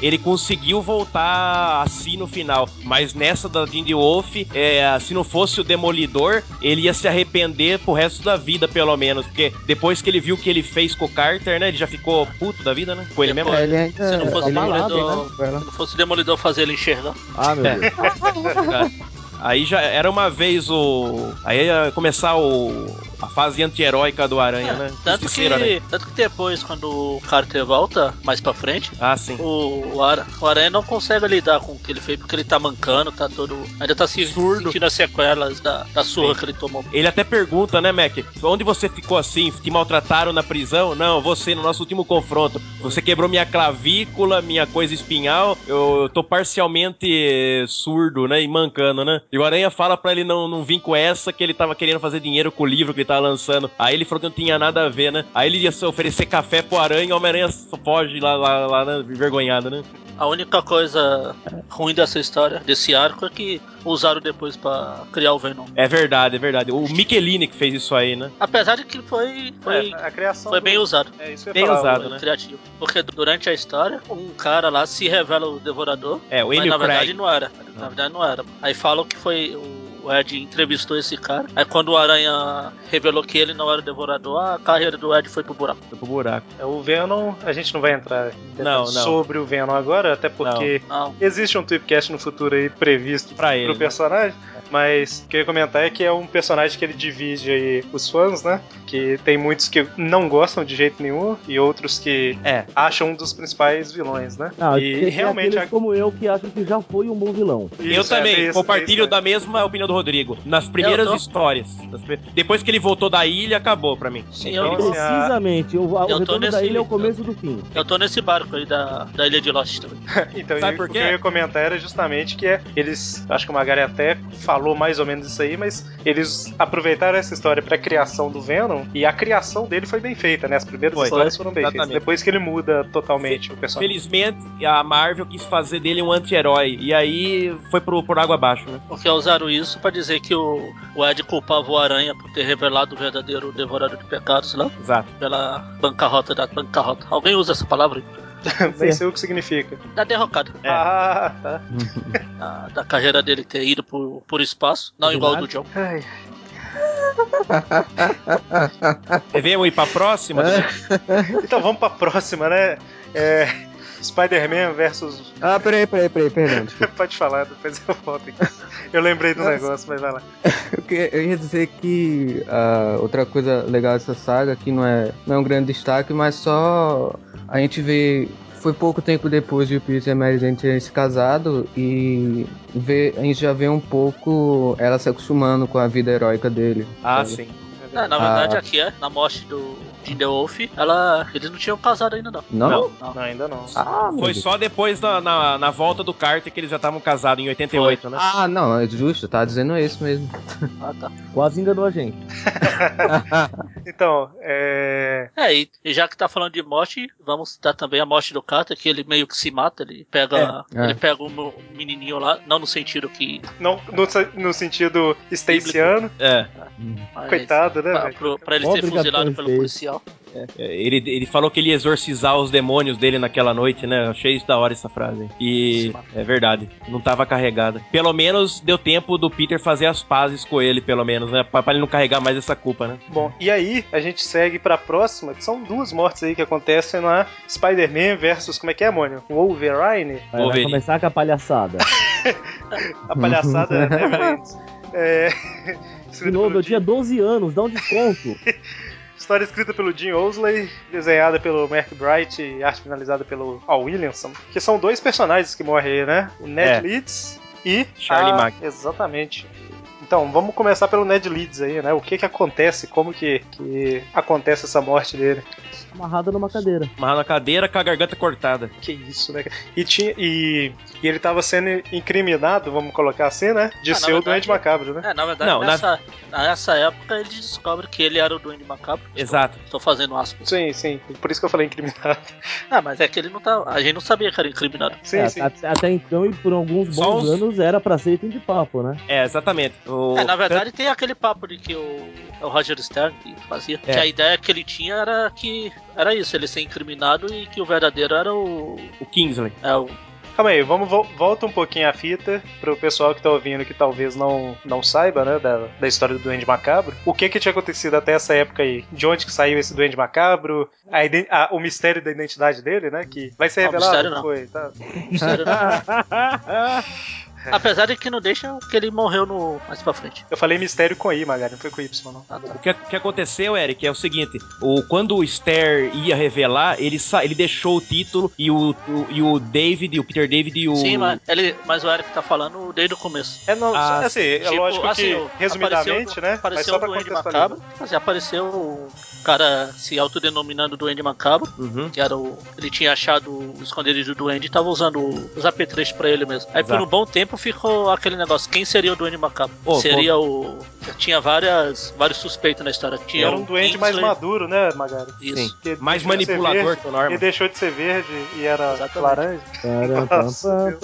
ele conseguiu voltar assim no final, mas nessa da Jindy Wolf, é, se não fosse o Demolidor, ele ia se arrepender pro resto da vida, pelo menos, porque depois que ele viu o que ele fez com o Carter, né, ele já ficou puto da vida, né, com ele mesmo. É, ele ainda, Se não fosse ele Demolidor- né. Se não fosse o Demolidor fazer ele enxergar. Ah, meu É. Deus. Aí já era uma vez o. Aí ia começar o. a fase anti-heróica do Aranha, né? Tanto que, Aranha. tanto que depois, quando o Carter volta mais pra frente, Ah, sim. o, o, Ara- o Aranha não consegue lidar com o que ele fez, porque ele tá mancando, tá todo. Ainda tá se Surdo. sentindo as sequelas da, da surra que ele tomou. Ele até pergunta, né, Mac? Onde você ficou assim? Te maltrataram na prisão? Não, você, no nosso último confronto. Você quebrou minha clavícula, minha coisa espinhal. Eu tô parcialmente eh, surdo, né? E mancando, né? E o Aranha fala pra ele não, não vir com essa, que ele tava querendo fazer dinheiro com o livro que ele tava lançando. Aí ele falou que não tinha nada a ver, né? Aí ele ia se oferecer café pro Aranha e o Homem-Aranha foge lá, lá, lá, né? envergonhado, né? A única coisa ruim dessa história, desse arco, é que usaram depois pra criar o Venom. É verdade, é verdade. O Michelini que fez isso aí, né? Apesar de que foi, foi, É, a criação. foi do- bem usado. É isso que eu Bem falar, usado, né? criativo. Porque durante a história, um cara lá se revela o devorador, É, o mas Emil na verdade Craig. não era. Na verdade não era. Aí falam que foi. O Ed entrevistou esse cara. Aí quando o Aranha revelou que ele não era o devorador, a carreira do Ed foi pro buraco. Foi pro buraco. É, o Venom, a gente não vai entrar em detalhes Não, não. sobre o Venom agora, até porque Não. existe um tweetcast no futuro aí previsto Pra ele, pro né? personagem. Mas o que eu ia comentar é que é um personagem que ele divide aí os fãs, né? Que tem muitos que não gostam de jeito nenhum e outros que É. acham um dos principais vilões, né? Não, e tem realmente aqueles como eu que acham que já foi um bom vilão. eu Isso, é, também isso, compartilho isso, da mesma opinião do Rodrigo. Nas primeiras Eu tô- histórias. Depois que ele voltou da ilha, acabou pra mim. Sim, Então, eu, Precisamente, o, o Eu tô retorno da ilha é o começo do fim. eu tô nesse barco aí da, da Ilha de Lost também. Então, Sabe e por o que eu ia comentar era justamente que é, eles, acho que o Magari até falou mais ou menos isso aí, mas eles aproveitaram essa história pra criação do Venom e a criação dele foi bem feita, né? As primeiras Foi. histórias foram bem Exatamente. feitas. Depois que ele muda totalmente o personagem. Felizmente, a Marvel quis fazer dele um anti-herói. E aí foi pro, por água abaixo, né? Porque usaram isso pra dizer que o, o Ed culpava o Aranha por ter revelado o verdadeiro devorador de pecados lá, Exato. pela bancarrota da bancarrota. Alguém usa essa palavra? aí? Nem sei o que significa. Da derrocada. É. Ah, tá. Da, da carreira dele ter ido por, por espaço, não igual ao do John. Ai, Devemos ir pra próxima? Então vamos pra próxima, né? É, Spider-Man versus. Ah, peraí, peraí, peraí, perdão. desculpa. Pode falar, depois eu volto aqui. Eu lembrei do negócio, mas vai lá. Eu, ia dizer que ah, outra coisa legal dessa saga, que não é, não é um grande destaque, mas só a gente vê. Foi pouco tempo depois de o Peter e a Mary Jane terem se casado e vê, a gente já vê um pouco ela se acostumando com a vida heróica dele. Ah, sabe? sim. É, na verdade, aqui é, na morte do de The Wolf, ela, eles não tinham casado ainda, não. Não? Não. Não. Não, ainda não. Ah, Foi só depois da, na, na volta do Carter que eles já estavam casados em 88, né? Ah, não, é justo, tá dizendo isso mesmo. Ah, tá. Quase enganou a gente. Então, é. É, e, e já que tá falando de morte, vamos citar também a morte do Carter, que ele meio que se mata, ele pega, É, é. ele pega um menininho lá, não no sentido que... Não, no, no sentido Staciano, É. coitado, né? Pra, velho? pro- pra ele ser fuzilado pelo pelo efeito. policial. Ele, ele falou que ele ia exorcizar os demônios dele naquela noite, né? Eu achei isso da hora essa frase. E é verdade, não tava carregada. Pelo menos deu tempo do Peter fazer as pazes com ele, pelo menos, né? Pra, pra ele não carregar mais essa culpa, né? Bom, e aí a gente segue pra próxima, que são duas mortes aí que acontecem na Spider-Man versus, como é que é, Mônio? Wolverine? Vai, vai Wolverine. começar com a palhaçada. A palhaçada Ends. É... De novo, eu tinha 12 anos, dá um desconto. História escrita pelo Jim Owsley, desenhada pelo Mark Bright e arte finalizada pelo Al Williamson. Que são dois personagens que morrem aí, né? O Ned É. Leeds e Charlie a... Mack. Exatamente. Então, vamos começar pelo Ned Leeds aí, né? O que que acontece, como que, que acontece essa morte dele. Amarrada numa cadeira. Amarrado na cadeira com a garganta cortada. Que isso, né? E, tinha, e, e ele tava sendo incriminado, vamos colocar assim, né? De Ah, ser o verdade- doente macabro, né? É, na verdade, Não, na- nessa, nessa época ele descobre que ele era o Duende Macabro. Exato. Estou fazendo aspas. Sim, sim. Por isso que eu falei incriminado. Ah, mas é que ele não tá. A gente não sabia que era incriminado. Sim, É, sim. até, até então e por alguns bons uns- anos era pra ser item de papo, né? É, exatamente. O- É, na verdade tem aquele papo de que o, o Roger Stern que fazia. É. Que a ideia que ele tinha era que era isso, ele ser incriminado e que o verdadeiro era o. o Kingsley. É o. Calma aí, vamos vo- volta um pouquinho a fita pro pessoal que tá ouvindo que talvez não, não saiba, né, da, da história do Duende Macabro. O que que tinha acontecido até essa época aí? De onde que saiu esse Duende Macabro? A a- o mistério da identidade dele, né, que vai ser Não, revelado. mistério não. Foi, tá. Sério, né? Apesar de que não deixa que ele morreu no mais pra frente. Eu falei mistério com I, Magari, não foi com Y, não. Ah, tá. O que, que aconteceu, Eric, é o seguinte: o, quando o Stair ia revelar, ele, sa- ele deixou o título e o, o- e o David, o Peter David e o. Sim, mas, ele, mas o Eric tá falando desde o começo. É, não, Ah, assim, é Tipo, lógico assim, que, resumidamente, apareceu, né? Mas Apareceu só o pra Duende. Macabro, mas apareceu o cara se autodenominando Duende Macabro, Uhum. que era o. Ele tinha achado o esconderijo do Duende e tava usando os apetrechos pra ele mesmo. Aí por Exato. um bom tempo ficou aquele negócio: quem seria o Duende Macabro? Ô, seria o. Tinha várias, vários suspeitos na história. Tinha Era um duende mais maduro, né, Magari? Isso. Sim. Que Mais manipulador verde, que o Norman. Ele deixou de ser verde e era Exatamente. laranja. Nossa,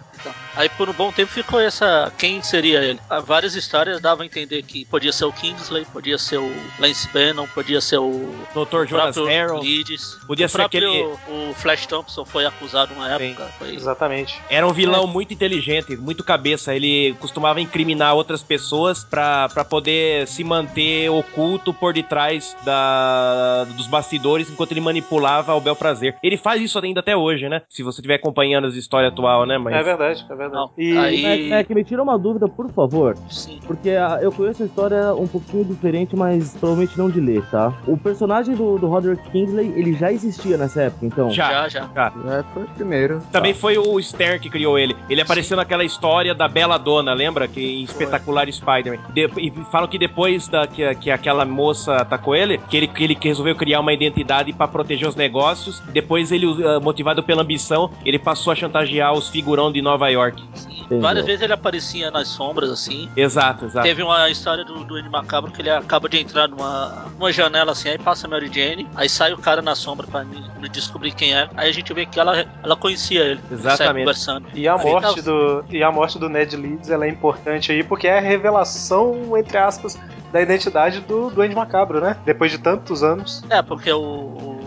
Então, aí por um bom tempo ficou essa. Quem seria ele? Ah, Várias histórias davam a entender que podia ser o Kingsley, podia ser o Lance Bannon, podia ser o Dr. Jonas Harrell. Leeds. Podia o ser aquele- O Flash Thompson foi acusado uma Sim. época. Foi... Exatamente. Era um vilão muito inteligente, muito cabeça. Ele costumava incriminar outras pessoas pra, pra poder se manter oculto por detrás da, dos bastidores enquanto ele manipulava ao bel prazer. Ele faz isso ainda até hoje, né? Se você estiver acompanhando as histórias atual, né? Mas É verdade, é verdade. Não, E aí- Mac, Mac, me tira uma dúvida, por favor. Sim. Porque ah, eu conheço a história um pouquinho diferente, mas provavelmente não de ler, tá? O personagem do, do Roderick Kingsley, ele já existia nessa época, então? Já. Já, já. É, foi o primeiro. Também foi o Stern que criou ele. Ele apareceu naquela história da Bela Dona, lembra? Que em espetacular Spider-Man. De- E falam que depois da, que, que aquela moça atacou ele, que ele, que ele resolveu criar uma identidade pra proteger os negócios. Depois ele, ah, motivado pela ambição, ele passou a chantagear os figurão de Nova York. sim. Entendeu. Várias vezes ele aparecia nas sombras, assim. Exato, exato. Teve uma história do Duende Macabro que ele acaba de entrar numa, numa janela assim, aí passa a Mary Jane, aí sai o cara na sombra pra mim descobrir quem é. Aí a gente vê que ela, ela conhecia ele. Exatamente. Conversando. E a morte tá- do e a morte do Ned Leeds ela é importante aí porque é a revelação entre aspas da identidade do Duende Macabro, né? Depois de tantos anos. É, porque o, o,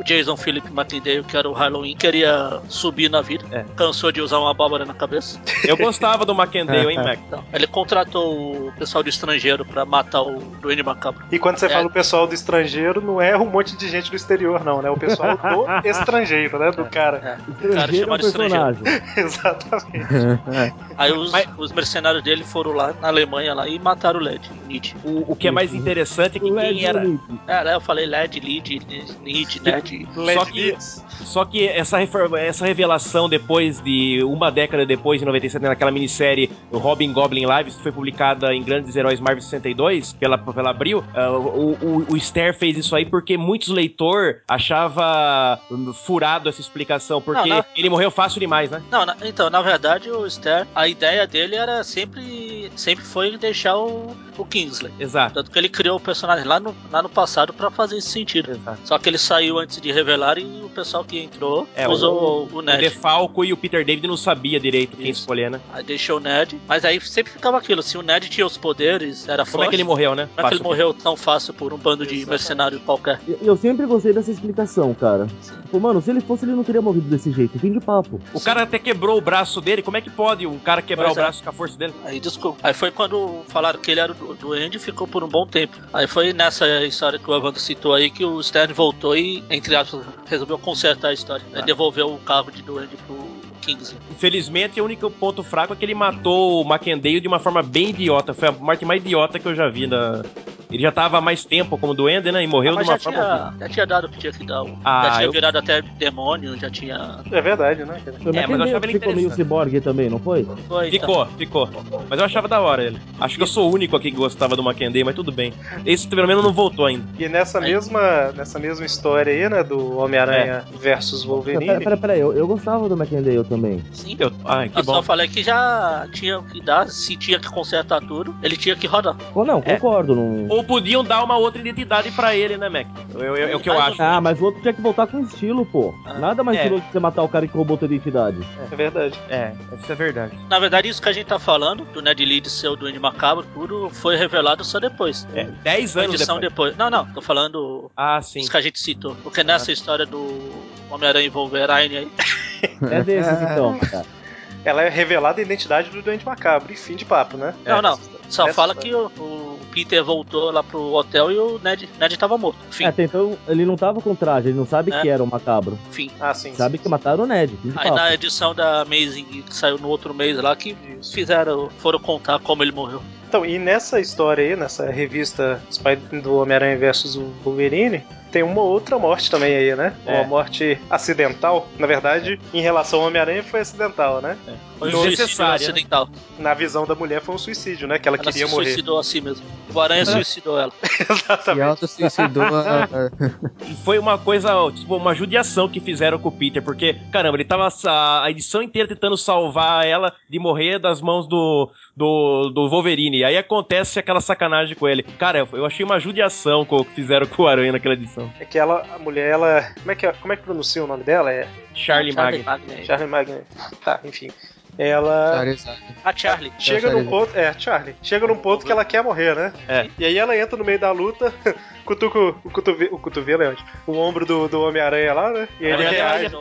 o Jason Philip McIntyre, que era o Halloween, queria subir na vida. É. Cansou de usar uma abóbora na cabeça. Eu gostava do Macendale, hein, Mac? Então, ele contratou o pessoal do estrangeiro pra matar o Duende Macabro. E quando você É. fala o pessoal do estrangeiro, não é um monte de gente do exterior, não, né? O pessoal do estrangeiro, né? Do cara. É, o cara é chamado estrangeiro. personagem. Exatamente. Aí os, Mas- os mercenários dele foram lá na Alemanha lá e mataram o LED, o Nietzsche. O, o que é mais interessante é que O quem Led era. É, né, eu falei LED, Lead, Need, Ned. Led Só que-. Só que essa, essa revelação depois de uma década depois, em 97, naquela minissérie o Robin Goblin Lives, que foi publicada em Grandes Heróis Marvel 62, pela, pela Abril, ah, o, o, o Stair fez isso aí porque muitos leitores achava hum, furado essa explicação, porque Não, não. ele morreu fácil demais, né? Não, na- então, na verdade, o Stair, a ideia dele era sempre, sempre foi deixar o, o Kingsley. Exato. Tanto que ele criou o personagem lá no, lá no passado pra fazer esse sentido. Exato. Só que ele saiu antes de revelar e o pessoal que entrou É, usou o, o O Ned. Defalco e o Peter David não sabia direito quem Isso. escolher, né? Aí deixou o Ned. Mas aí sempre ficava aquilo: se o Ned tinha os poderes, era Como forte. é que ele morreu, né? Como é que ele Fácil. morreu tão fácil por um bando de mercenários qualquer? E- Eu sempre gostei dessa explicação, cara. Tipo, mano, se ele fosse, ele não teria morrido desse jeito. Fim de papo. O cara até quebrou o braço dele. Como é que pode um cara quebrar Pois o é. braço com a força dele? Aí desculpa. Aí foi quando falaram que ele era o Duende e ficou por um bom tempo. Aí foi nessa história que o Evandro citou aí que o Stern voltou e, entre aspas, resolveu consertar a história. Aí devolveu o cargo de Duende pro Kingsley. Infelizmente, o único ponto fraco é que ele matou o Mackendeio de uma forma bem idiota. Foi a morte mais idiota que eu já vi na. Ele já tava há mais tempo como duende, né? E morreu Mas de uma já forma. tinha, já tinha dado o que tinha que dar. Ah, já tinha eu- virado até demônio, já tinha. É verdade, né? Foi É, mas eu achava ele ficou meio ciborgue também, não foi? Foi, então. Ficou, ficou. Mas eu achava da hora ele. Acho que eu sou o único aqui que gostava do Mackendeio, mas tudo bem. Esse pelo menos não voltou ainda. E nessa Aí. mesma, nessa mesma história aí, né? Do Homem-Aranha versus Pera, Wolverine. pera, pera, pera eu, eu gostava do McIntyre também. Sim. Eu... Ai, que Eu bom. só falei que já tinha que dar, se tinha que consertar tudo, ele tinha que rodar. Ou não, É. concordo. Não... Ou podiam dar uma outra identidade pra ele, né, Mac? Eu- eu- É o que eu acho. Ah, mas o outro tinha que voltar com estilo, pô. Ah. Nada mais É. estiloso que você matar o cara que roubou tua identidade. É verdade. É, isso é verdade. Na verdade, isso que a gente tá falando, do Ned Leeds ser o Duende Macabro, tudo foi revelado só depois. É, 10 Uma anos edição depois. depois. Não, não, tô falando Ah, sim. isso que a gente citou. Porque nessa história do Homem-Aranha e Wolverine aí, É desses, então, cara. Ela é revelada a identidade do Doente Macabro. E fim de papo, né? Não, não. Só Essa fala história. que o, o Peter voltou lá pro hotel e o Ned, Ned tava morto. Enfim, É, até então ele não tava com traje, ele não sabe É. que era o macabro. enfim. Ah, sim. Sabe sim, que mataram o Ned. fim Aí papo. na edição da Amazing que saiu no outro mês lá que fizeram, foram contar como ele morreu. Então, e nessa história aí, nessa revista Spider- do Homem-Aranha versus o Wolverine, tem uma outra morte também aí, né? É. Uma morte acidental. Na verdade, em relação ao Homem-Aranha foi acidental, né? Foi um suicídio né? acidental. Na visão da mulher foi um suicídio, né? Que ela, Ela queria se morrer. suicidou assim mesmo. O Aranha suicidou ela. Exatamente. auto-suicidou. a- a- E foi uma coisa, tipo, uma judiação que fizeram com o Peter, porque, caramba, ele tava a a edição inteira tentando salvar ela de morrer das mãos do, do, do Wolverine. Aí acontece aquela sacanagem com ele. Cara, eu achei uma judiação com o que fizeram com o Aranha naquela edição. É que ela, a mulher, ela. Como é que, como é que pronuncia o nome dela? É Charlie Magnet. Magnet. Charlie Magnet. Tá, enfim. Ela. Charizard. A Charlie. Chega num ponto. É, Charlie. Chega num ponto que ela quer morrer, né? É. E aí ela entra no meio da luta, cutuca o, cotovelo, o cotovelo é onde? O ombro do, do Homem-Aranha lá, né? E ele Ela- ela- reage.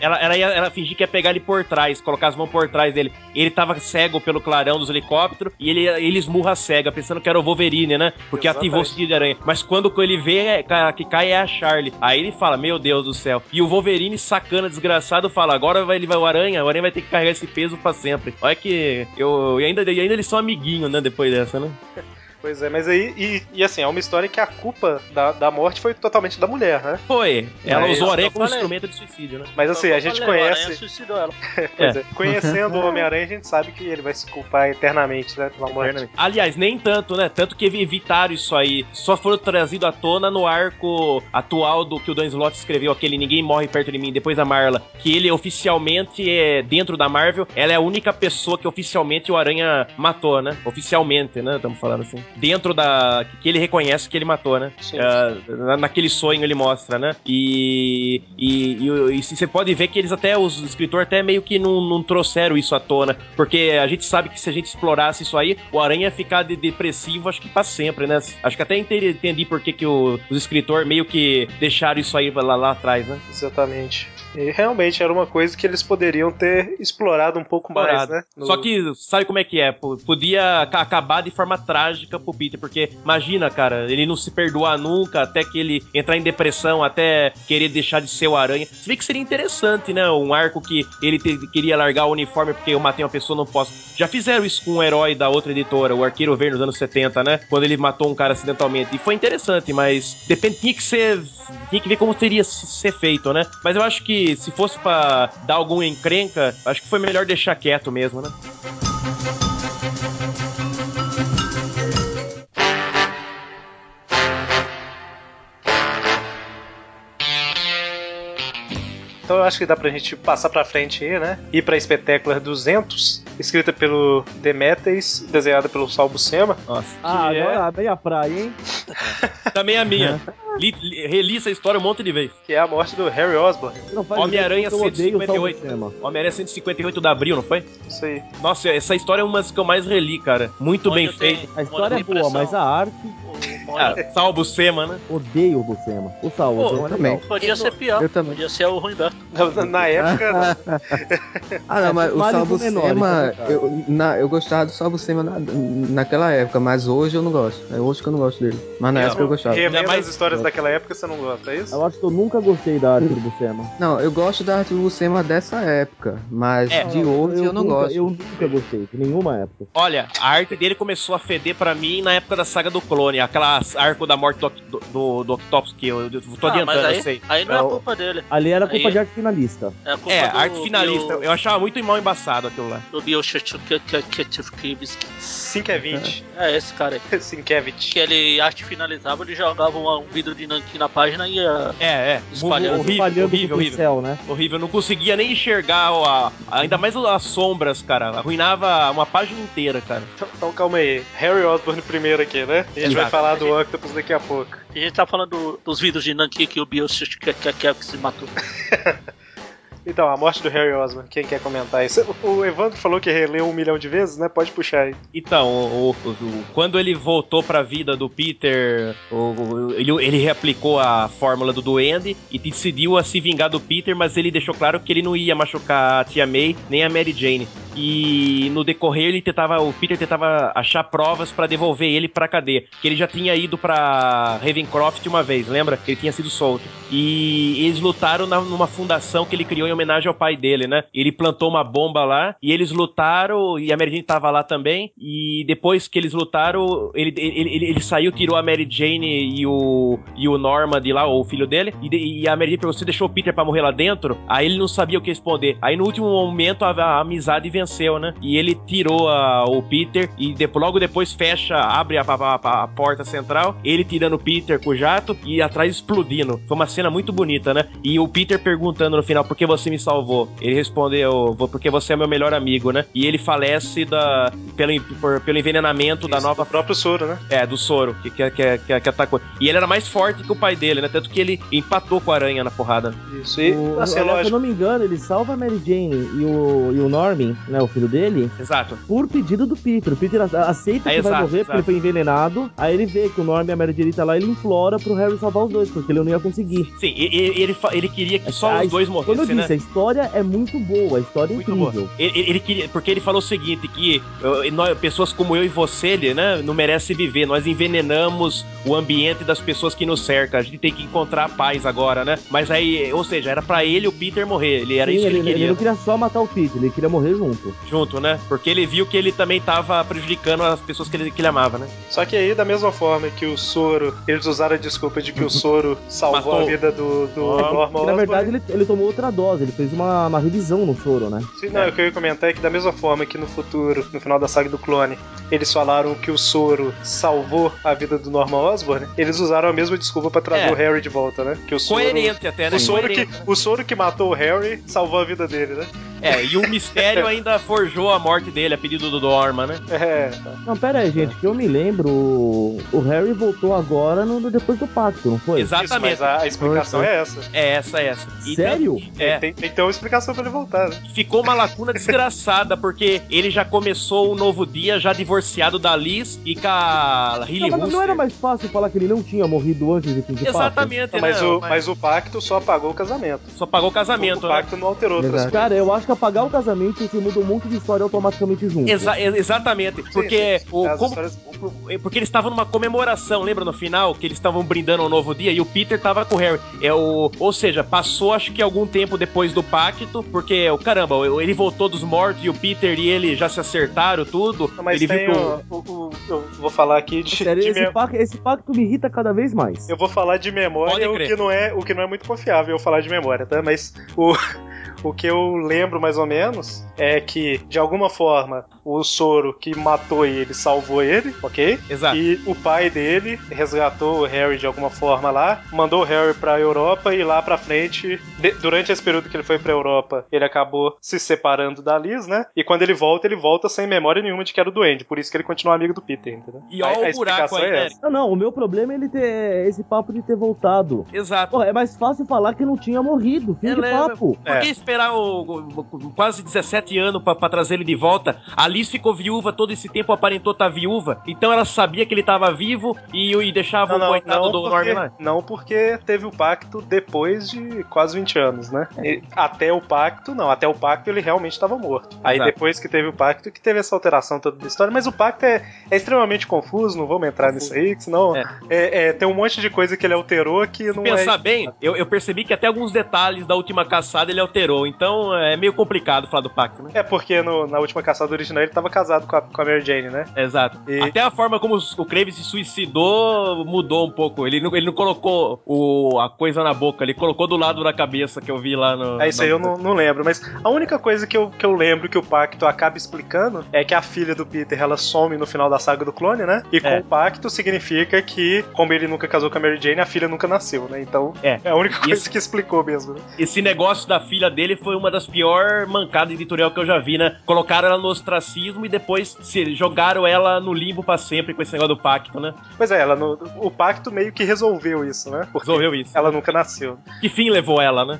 Ela, ela, ia, ela fingia que ia pegar ele por trás, colocar as mãos por trás dele. Ele tava cego pelo clarão dos helicópteros e ele, ele esmurra a cega, pensando que era o Wolverine, né? Porque Exatamente. ativou o sentido de aranha. Mas quando ele vê é, que cai é a Charlie. Aí ele fala: Meu Deus do céu. E o Wolverine, sacana, desgraçado, fala: Agora vai, ele vai o aranha, o aranha vai ter que carregar esse peso pra sempre. Olha que. Eu, e ainda, e ainda eles são amiguinhos, né? Depois dessa, né? Pois é, mas aí. E, e assim, é uma história que a culpa da, da morte foi totalmente da mulher, né? Foi. Ela Mas- usou o aranha eu como falei. instrumento de suicídio, né? Mas assim, Eu a gente falei, O Aranha conhece. suicidou ela. Pois é, conhecendo o Homem-Aranha, a gente sabe que ele vai se culpar eternamente, né? Pela morte. Aliás, nem tanto, né? Tanto que evitaram isso aí. Só foram trazido à tona no arco atual do que o Dan Slott escreveu, aquele Ninguém Morre Perto de Mim, depois da Marla. Que ele oficialmente é, dentro da Marvel, ela é a única pessoa que oficialmente o Aranha matou, né? Oficialmente, né? Estamos falando assim. Dentro da. que ele reconhece que ele matou, né? Sim. Na- naquele sonho ele mostra, né? E, e, e, e você pode ver que eles até, os escritores até meio que não, não trouxeram isso à tona, porque a gente sabe que se a gente explorasse isso aí, o Aranha ia ficar de depressivo, acho que pra sempre, né? Acho que até entendi, entendi por que, que o- os escritores meio que deixaram isso aí lá, lá atrás, né? Exatamente. E realmente era uma coisa que eles poderiam ter explorado um pouco mais, Explorado. né? No- Só que, sabe como é que é? Podia ca- acabar de forma trágica pro Peter, porque imagina, cara, ele não se perdoar nunca, até que ele entrar em depressão, até querer deixar de ser o Aranha. Se vê que seria interessante, né? Um arco que ele te- queria largar o uniforme porque eu matei uma pessoa, não posso. Já fizeram isso com um herói da outra editora, o Arqueiro Verde, nos anos 70, né? Quando ele matou um cara acidentalmente. E foi interessante, mas depende, tinha que ser. Tinha que ver como teria se- ser feito, né? Mas eu acho que se fosse pra dar alguma encrenca, acho que foi melhor deixar quieto mesmo, né? Então eu acho que dá pra gente passar pra frente aí, né? Ir pra Espetácular 200, escrita pelo Demetes, desenhada pelo Sal Buscema. Nossa. Ah, é- agora é meia praia, hein? Também a minha. Li, li, reli essa história um monte de vezes. que é a morte do Harry Osborn. Homem-Aranha ideia que eu odeio o 158. Salvo Cinema. Homem-Aranha 158 de abril, não foi? Isso aí. Nossa, essa história é uma das que eu mais reli, cara. Muito bem Onde tem- feita. A história é boa, mas a arte, O Ah, o Sema, né? odeio o Buscema. O Salvo Pô, é também. Podia ser pior. Eu também. Podia ser o Ruimberto. Na, na época? Ah, não, mas o Salvo Sema, então, eu, na, eu gostava do Salvo Sema na, naquela época, mas hoje eu não gosto. É hoje que eu não gosto dele. Mas na Eu- época eu gostava. Ainda mais- as histórias daquela época, você não gosta, é isso? Eu acho que eu nunca gostei da arte do Buscema. Não, eu gosto da arte do Sema dessa época, mas É. de hoje eu, não nunca, gosto. Eu nunca gostei, de nenhuma época. Olha, a arte dele começou a feder pra mim na época da saga do clone, aquela arco da morte do, do, do, do Octopus, que eu, eu tô Ah, adiantando, aí, eu sei. aí não é Eu- culpa dele. Ali era culpa Aí- de arte finalista. É a culpa É, do, arte finalista. Bio, Eu achava muito mal embaçado aquilo lá. Bill Kivsky. 5 é 20. É esse cara aí. Sinkevich. Que ele arte finalizava, ele jogava um, um vidro de nanquim na página e ia. É, é. Espalhando. horrível, Espalhando horrível, pro horrível. céu, né? Horrível, eu não conseguia nem enxergar o- a, ainda mais as sombras, cara. Arruinava uma página inteira, cara. Então, então calma aí. Harry Osborn primeiro aqui, né? A gente vai Exato. falar do Octopus daqui a pouco. A gente tá falando do- dos vidros de nanquim que o Bill se matou. Então, a morte do Harry Osborn, quem quer comentar isso? O Evandro falou que releu um milhão de vezes, né? Pode puxar aí. Então, o- o- o- quando ele voltou pra vida do Peter, ele, ele reaplicou a fórmula do Duende e decidiu a se vingar do Peter, mas ele deixou claro que ele não ia machucar a Tia May nem a Mary Jane. e no decorrer ele tentava, o Peter tentava achar provas pra devolver ele pra cadeia, que ele já tinha ido pra Ravencroft uma vez, lembra? Que ele tinha sido solto. E eles lutaram na- numa fundação que ele criou em homenagem ao pai dele, né? Ele plantou uma bomba lá e eles lutaram e a Mary Jane tava lá também. E depois que eles lutaram, ele, ele, ele, ele saiu, tirou a Mary Jane e o, e o Norma de lá, o filho dele. E, de- e a Mary Jane você deixou o Peter pra morrer lá dentro? Aí ele não sabia o que responder. Aí no último momento a, a amizade venceu, né? E ele tirou a- o Peter e depo- logo depois fecha, abre a- a- a porta central. Ele tirando o Peter com o jato e atrás explodindo. Foi uma cena muito bonita, né? E o Peter perguntando no final: por que você me salvou? Ele respondeu: "Vou- porque você é meu melhor amigo, né? E ele falece da, pelo, por- pelo envenenamento da Isso, nova o próprio soro, né? é, do soro, que, que, que, que, que atacou. E ele era mais forte que o pai dele, né? Tanto que ele empatou com a aranha na porrada. Isso. E, O, assim, aliás, se eu não me engano, ele salva a Mary Jane e o, e o Norman, né, o filho dele, Exato. por pedido do Peter. O Peter aceita É, que vai exato, morrer porque ele exato. foi envenenado. Aí ele vê que o Norman e a Mary Jane tá lá ele implora pro Harry salvar os dois, porque ele não ia conseguir. Sim, e- e- ele, fa- ele queria que só A os dois morressem, disse, né? A história é muito boa, a história é Muito incrível. Ele, ele- ele queria, porque ele falou o seguinte, que nós- pessoas como eu e você, ele, né, não merecem viver. Nós envenenamos o ambiente das pessoas que nos cercam. A gente tem que encontrar a paz agora, né? Mas aí, ou seja, era pra ele o Peter morrer. Ele era Sim, isso que ele, ele queria. não queria só matar o Peter, ele queria morrer junto. Junto, né? Porque ele viu que ele também tava prejudicando as pessoas que ele, que ele amava, né? Só que aí, da mesma forma que o soro, eles usaram a desculpa de que o soro salvou Matou. a vida do, do. Norman na verdade, ele, ele tomou outra dose, ele fez uma, uma revisão no soro, né? Sim, não, o que eu ia comentar é que da mesma forma que no futuro, no final da saga do clone, eles falaram que o soro salvou a vida do Norman Osborn, eles usaram a mesma desculpa pra trazer É. o Harry de volta, né? Que o soro, Coerente até, né? o soro, que, o soro que matou o Harry salvou a vida dele, né? É, e o mistério ainda forjou a morte dele, a pedido do Dorma, né? É. Não, pera aí, gente, que eu me lembro, o o Harry voltou agora no, depois do pacto, não foi? Isso, Exatamente. mas a, a explicação é essa. É essa, é essa. E Sério? É. Tem, tem uma explicação pra ele voltar, né? Ficou uma lacuna desgraçada, porque ele já começou um novo dia já divorciado da Liz e com a Hilly Não, mas não era mais fácil falar que ele não tinha morrido antes de fim de? Exatamente, Não, mas, né? o, mas o pacto só apagou o casamento. Só pagou o casamento, o né? pacto não alterou outras Exato. coisas. Cara, eu acho que apagar o casamento você muda um monte de história automaticamente junto. Exa- ex- exatamente, porque sim. o As como- histórias- o- porque eles estavam numa comemoração, lembra no final que eles estavam brindando um novo dia e o Peter tava com o Harry. É o, ou seja, passou acho que algum tempo depois do pacto, porque o caramba, o- ele voltou dos mortos e o Peter e ele já se acertaram tudo. Não, mas ele tem viu o, o- o- Eu vou falar aqui de, Sério, de esse, mem- pacto, esse pacto me irrita cada vez mais. Eu vou falar de memória o que, não é, o que não é muito confiável eu falar de memória, tá? Mas o, o que eu lembro mais ou menos é que, de alguma forma, o Soro que matou ele salvou ele, ok? Exato. E o pai dele resgatou o Harry de alguma forma lá, mandou o Harry pra Europa e lá pra frente, de- durante esse período que ele foi pra Europa, ele acabou se separando da Liz, né? E quando ele volta, ele volta sem memória nenhuma de que era o Duende, por isso que ele continua amigo do Peter, entendeu? E olha o buraco aí, é né? essa. Não, não, o meu problema é ele ter esse papo de ter voltado. Exato. Porra, é mais fácil falar que não tinha morrido. Fim É, de papo. Por que esperar o, o- quase 17 anos pra, pra trazer ele de volta? A Liz ficou viúva todo esse tempo, aparentou estar viúva. Então ela sabia que ele tava vivo e, e deixava Não, o coitado não, do porque, Norman não, porque teve o pacto depois de quase 20 anos, né? E até o pacto, não. Até o pacto ele realmente estava morto. Aí Exato. depois que teve o pacto, que teve essa alteração toda da história. Mas o pacto é, é extremamente confuso, não vamos entrar nisso aí, que senão É. é, é, tem um monte de coisa que ele alterou que não Pensar é. bem, eu, eu percebi que até alguns detalhes da última caçada ele alterou. Então é meio complicado falar do pacto, né? É porque no- na última caçada original ele tava casado com a, com a Mary Jane, né? Exato. E- Até a forma como o Crave se suicidou mudou um pouco. Ele não, ele não colocou o, a coisa na boca, ele colocou do lado da cabeça que eu vi lá no. É isso aí, eu não, não lembro. Mas a única coisa que eu, que eu lembro que o pacto acaba explicando é que a filha do Peter ela some no final da saga do clone, né? E com É. o pacto significa que, como ele nunca casou com a Mary Jane, a filha nunca nasceu, né? Então É. a única coisa Isso- que explicou mesmo. né? Esse negócio da filha dele foi uma das piores mancadas editorial que eu já vi, né? Colocaram ela no ostracismo e depois se jogaram ela no limbo pra sempre com esse negócio do pacto, né? Pois é, ela no- o pacto meio que resolveu isso, né? Porque Resolveu isso. ela nunca nasceu. Que fim levou ela, né?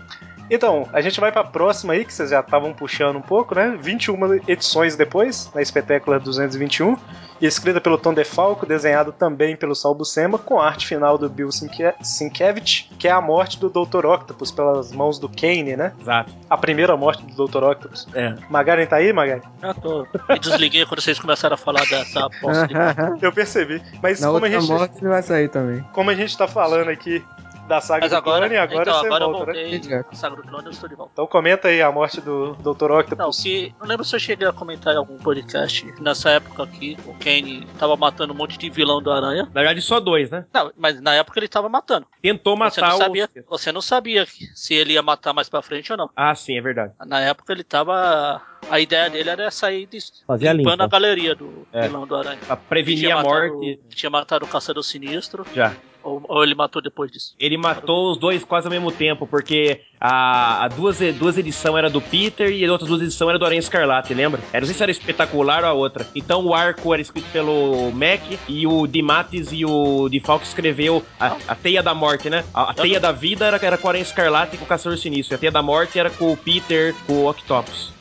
Então, a gente vai pra próxima aí, que vocês já estavam puxando um pouco, né? 21 edições depois, na espetácula 221. E escrita pelo Tom DeFalco, desenhado também pelo Sal Buscema, com arte final do Bill Sinke- Sienkiewicz, que é a morte do Dr. Octopus pelas mãos do Kane, né? Exato. A primeira morte do Dr. Octopus. É. Magaren tá aí, Magaren? Já tô. Me desliguei quando vocês começaram a falar dessa aposta. de- Eu percebi. Mas Na como a, gente, morte ele vai sair também. como a gente tá falando aqui da saga Mas do agora, clone, agora então, você agora eu volta, né? voltei. Exato. A saga do clone, eu estou de volta. Então comenta aí a morte do Dr. Não, Octopus. que. Não lembro se eu cheguei a comentar em algum podcast. Nessa época aqui, o Kane tava matando um monte de vilão do Aranha. Na verdade, só dois, né? Não, mas na época ele tava matando. Tentou Você matar não o. sabia, você não sabia se ele ia matar mais pra frente ou não. Ah, sim, é verdade. Na época ele tava. A ideia dele era sair de, Fazer a limpando limpa. a galeria do É. vilão do Aranha. Pra prevenir tinha a matado- morte. que Tinha matado o Caçador Sinistro, Já. Ou, ou ele matou depois disso. Ele matou os dois quase ao mesmo tempo, porque a, a duas, duas edições era do Peter e as outras duas edições era do Aranha Escarlate, lembra? Era, não sei se era espetacular ou a outra. Então o arco era escrito pelo Mac e o Dimatis e o DeFalco escreveu a, a Teia da Morte, né? A, a Teia da Vida era, era com o Aranha Escarlate e com o Caçador Sinistro. E a Teia da Morte era com o Peter, com o Octopus.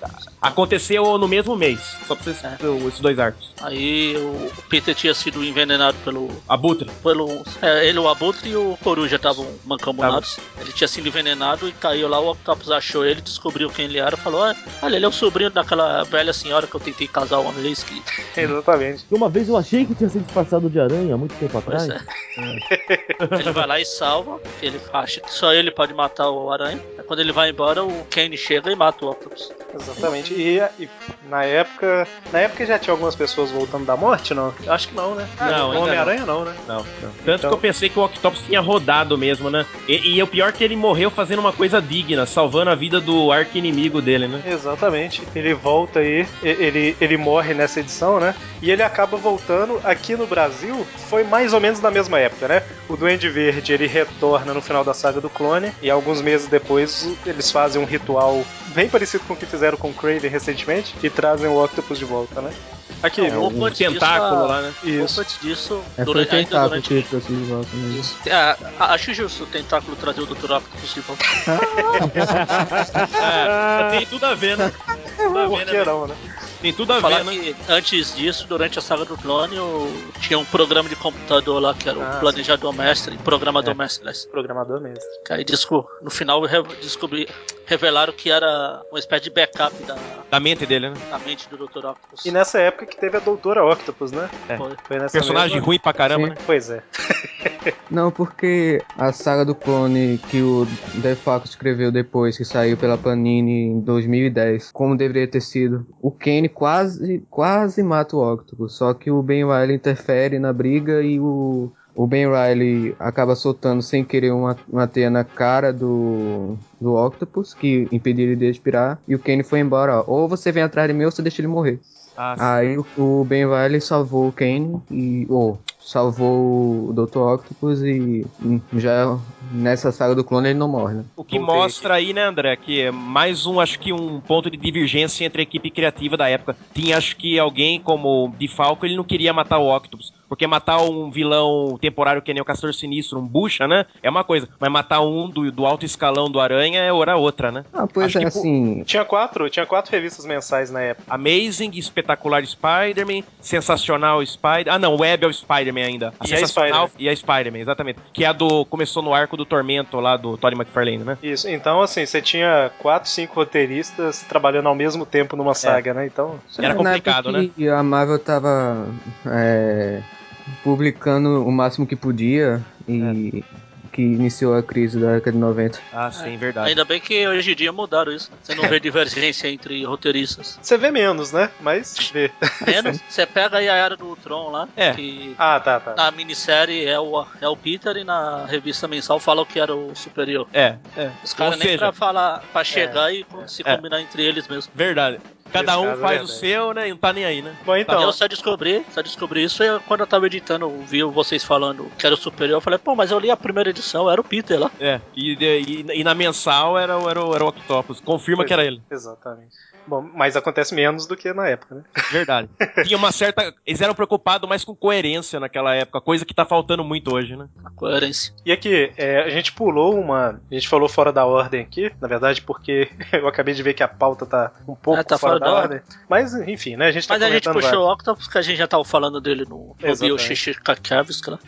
Aconteceu no mesmo mês, só pra vocês É. esses dois arcos. Aí o, Peter tinha sido envenenado pelo. Abutre. pelo é, ele, o Abutre e o Coruja estavam mancomunados. Ele tinha sido envenenado e caiu lá. O Octopus achou ele, descobriu quem ele era falou: "Ah, Olha, ele é o sobrinho daquela velha senhora que eu tentei casar uma vez. Que... Exatamente. E uma vez eu achei que tinha sido disfarçado de aranha, há muito tempo Pois atrás. é. ele vai lá e salva. Ele acha que só ele pode matar o aranha. Aí quando ele vai embora, o Kane chega e mata o Octopus. Exatamente. E, e na época. Na época já tinha algumas pessoas voltando da morte, não? Eu acho que não, né? Não, o Homem-Aranha não. né? Não, não. Tanto Então- que eu pensei que o Octopus tinha rodado mesmo, né? E, e o pior é que ele morreu fazendo uma coisa digna, salvando a vida do arqui-inimigo dele, né? Exatamente. Ele volta aí, e- ele, ele morre nessa edição, né? E ele acaba voltando aqui no Brasil, foi mais ou menos na mesma época, né? O Duende Verde, ele retorna no final da saga do clone, e alguns meses depois eles fazem um ritual bem parecido com o que fizeram com o Craven recentemente, e trazem o Octopus de volta, né? Aqui, É, um tentáculo lá, né? Isso. antes disso, É, foi o durante, tentáculo durante que ele trouxe de volta mesmo. Isso. É, acho justo o tentáculo trazer o Dr. Octopus de volta. É, tem tudo a ver, né? Tudo a ver, né, Tem tudo a Falar ver, né? que antes disso, durante a saga do clone, o- tinha um programa de computador lá que era o Ah, planejador mestre, programador É. mestre. Programador mesmo. Que Aí desco- no final re- descobri, revelaram que era uma espécie de backup da, Da mente dele, né? da mente do Dr. Octopus. E nessa época que teve a Doutora Octopus, né? É. Foi. Foi nessa Personagem mesma... ruim pra caramba, Sim. né? Pois é. Não, porque a saga do clone que o DeFaco escreveu depois, que saiu pela Panini em 2010, como deveria ter sido, o Quase, quase mata o Octopus, só que o Ben Riley interfere na briga e o, o Ben Riley acaba soltando sem querer uma, uma teia na cara do, do Octopus, que impediu ele de respirar, e o Kane foi embora, ó, ou você vem atrás de mim ou você deixa ele morrer. Ah. Aí o, o Ben Riley salvou o Kane e. Ou, salvou o Dr. Octopus e hum, já nessa saga do clone ele não morre, né? O que mostra aí, né, André, que é mais um, acho que um ponto de divergência entre a equipe criativa da época. Tinha, acho que alguém como o Falco, ele não queria matar o Octopus. Porque matar um vilão temporário que nem o Castor Sinistro, um bucha, né? É uma coisa. Mas matar um do, do alto escalão do Aranha é hora outra, né? Ah, pois Acho é, que assim. Tinha quatro, tinha quatro revistas mensais na época. Amazing, Espetacular Spider-Man, Sensacional Spider... Ah, não, Web é o Spider-Man ainda. A E a Sensacional e a Spider-Man, exatamente. Que é a do... Começou no arco do Tormento lá do Tony McFarlane, né? Isso, então assim, você tinha quatro, cinco roteiristas trabalhando ao mesmo tempo numa saga, né? Então, Era na complicado, época que a Marvel tava é, publicando o máximo que podia e que iniciou a crise da década de 90. Ah, sim, verdade. Ainda bem que hoje em dia mudaram isso. Você não vê divergência entre roteiristas. você vê menos, né? Mas vê. Menos, você pega aí a Era do Ultron lá, É. que Ah, tá, tá. na minissérie é o, é o Peter e na revista mensal falam que era o superior. É, é. Os caras nem seja- pra falar, pra chegar e se É. combinar entre eles mesmo. Verdade. Cada um é faz o verdade. seu, né? E não tá nem aí, né? Bom, então. eu só descobri, só descobri isso eu- quando eu tava editando, vi vocês falando que era o superior, eu falei, pô, mas eu li a primeira edição, era o Peter lá. É. E, e, e na mensal era, o- era, o- era o Octopus. Confirma que era ele. Exatamente. Bom, mas acontece menos do que na época, né? Verdade. Tinha uma certa. Eles eram preocupados mais com coerência naquela época, coisa que tá faltando muito hoje, né? A coerência. E aqui, é, a gente pulou uma. A gente falou fora da ordem aqui, na verdade, porque eu acabei de ver que a pauta tá um pouco Ah, tá fora, fora da da ordem. Mas, enfim, né? A gente tá Mas a gente puxou o. Octopus, que a gente já tava falando dele no. Bio Shishikakavska lá.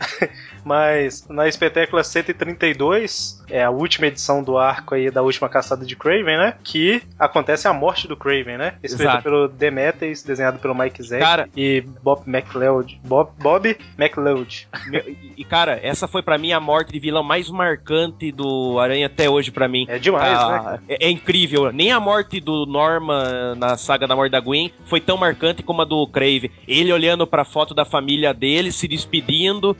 Mas na espetácula 132, é a última edição do arco aí da última caçada de Craven, né? Que acontece a morte do Craven, né? Escrito Exato. pelo Demetrius, desenhado pelo Mike Zeck Cara- e Bob McLeod. Bob, Bob McLeod. E, cara, essa foi pra mim a morte de vilão mais marcante do Aranha até hoje pra mim. É demais, Ah, né? é, é incrível. Nem a morte do Norman na saga da morte da Gwen foi tão marcante como a do Crave. Ele olhando pra foto da família dele, se despedindo,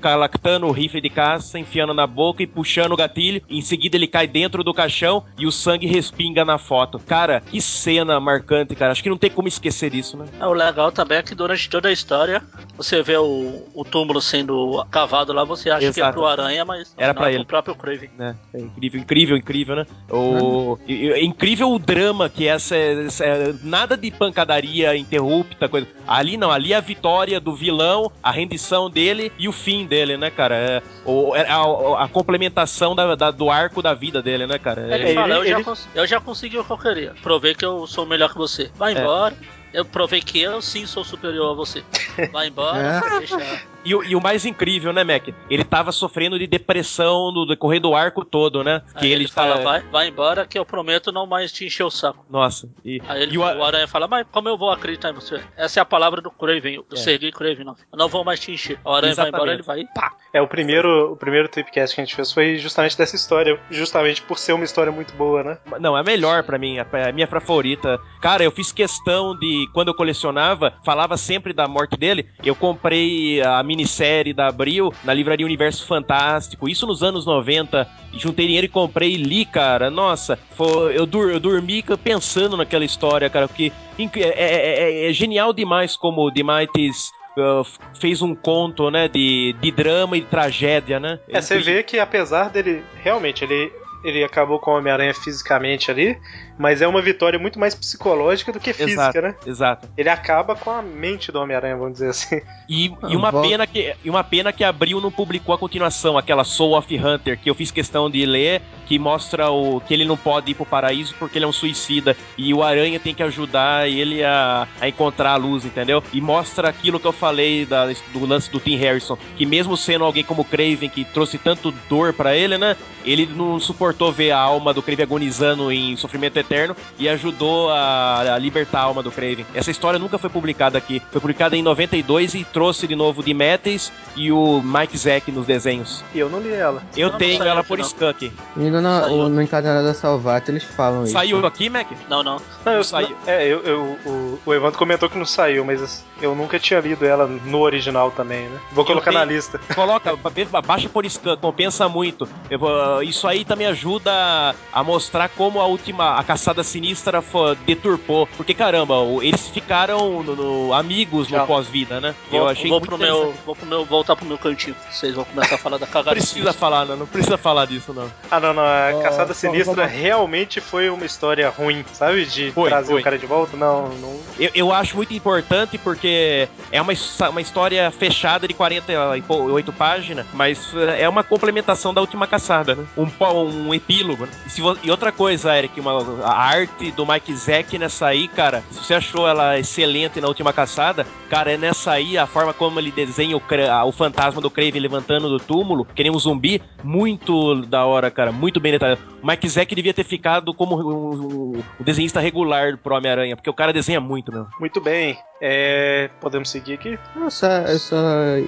calactando o rifle de caça, enfiando na boca e puxando o gatilho. Em seguida ele cai dentro do caixão e o sangue respinga na foto. Cara, que cena marcante, cara. Acho que não tem como esquecer isso, né? Ah, O legal também é que durante toda a história, você vê o, o túmulo sendo cavado lá, você acha que é Exato. pro Aranha, mas Era não, pra é ele. pro próprio Craven. né? É incrível, incrível, incrível, né? O... É incrível o drama que essa, essa- nada de pancadaria interrupta, coisa. Ali não, ali é a vitória do vilão, a rendição dele e o fim dele, né, cara? É, o, é a, a complementação da, da- do arco da vida dele, né, cara? É- Ele, fala, ele- eu, já ele- cons- eu já consegui o que eu queria. Provei que eu sou melhor que você. Vai É. embora. Eu provei que eu sim sou superior a você. Vai embora, deixa. E, o- e o mais incrível, né, Mac? Ele tava sofrendo de depressão no decorrer do arco todo, né? Que Aí ele, ele fala, tá- vai, vai embora que eu prometo não mais te encher o saco. Nossa. E, Aí ele, e o, o Aranha fala, mas como eu vou acreditar em você? Essa é a palavra do Craven, do É. Sergei Craven, não. Eu não vou mais te encher. O Aranha vai embora, ele vai e pá. É, o primeiro, o primeiro Tripcast que a gente fez foi justamente dessa história, justamente por ser uma história muito boa, né? Não, é a melhor pra mim, a, a minha favorita. Cara, eu fiz questão de, quando eu colecionava, falava sempre da morte dele. Eu comprei a minissérie da Abril na livraria Universo Fantástico, isso nos anos 90. Juntei dinheiro e comprei e li, cara. Nossa, foi- eu, dur- eu dormi pensando naquela história, cara, porque inc- é, é- é- é genial demais como o Demites uh, fez um conto, né, de, de drama e tragédia, né? É, você vê que apesar dele, realmente, ele, ele acabou com o Homem-Aranha fisicamente ali, mas é uma vitória muito mais psicológica do que física, Exato. né? Exato. Ele acaba com a mente do Homem-Aranha, vamos dizer assim. E, e uma volta. pena que e uma pena que Abril não publicou a continuação, aquela Soul of Hunter, que eu fiz questão de ler, que mostra o que ele não pode ir pro paraíso porque ele é um suicida e o Aranha tem que ajudar ele a, a encontrar a luz, entendeu? E mostra aquilo que eu falei da- do lance do Tim Harrison, que mesmo sendo alguém como Craven que trouxe tanto dor pra ele, né? Ele não suportou ver a alma do Craven agonizando em sofrimento eterno e ajudou a, a libertar a alma do Craven. Essa história nunca foi publicada aqui. Foi publicada em 92 e trouxe de novo o de Matthews e o Mike Zack nos desenhos. E eu não li ela. Eu Não, tenho saiu ela aqui, por não. skunk. Ainda no, Saiu. no Encadernado da Salvato eles falam isso. Saiu aqui, Mac? Não, não. Não, eu, Saiu. É, eu, eu- o, o Evandro comentou que não saiu, mas eu nunca tinha lido ela no original também, né? Vou colocar tenho- na lista. Coloca, ba- baixa por skunk, compensa muito. Eu vou- isso aí também ajuda a, a mostrar como a última, a caçada sinistra deturpou. Porque caramba, eles ficaram no- no- amigos no Tchau. pós-vida, né? Vou, eu achei vou muito pro meu, vou pro meu, voltar pro meu cantinho. Vocês vão começar a falar da Não cagada. precisa falar, não, não precisa falar disso, não. Ah, não, não. A Caçada Sinistra realmente foi uma história ruim, sabe? De Foi, trazer foi. o cara de volta. Não, não. Eu, eu acho muito importante porque é uma, uma história fechada de 48 páginas, mas eh, é uma complementação da última caçada, né? Um, po- um epílogo, né? E, vo- e outra coisa, Eric, uma, a arte do Mike Zack nessa aí, cara, se você achou ela excelente na última caçada, cara, é nessa aí a forma como ele desenha o, cra- o fantasma do Crave levantando do túmulo, que nem um zumbi, muito da hora, cara, muito bem detalhado. O Mike Zack devia ter ficado como o, desenhista regular pro Homem-Aranha, porque o cara desenha muito, meu. Muito bem. É, podemos seguir aqui? Eu só, eu só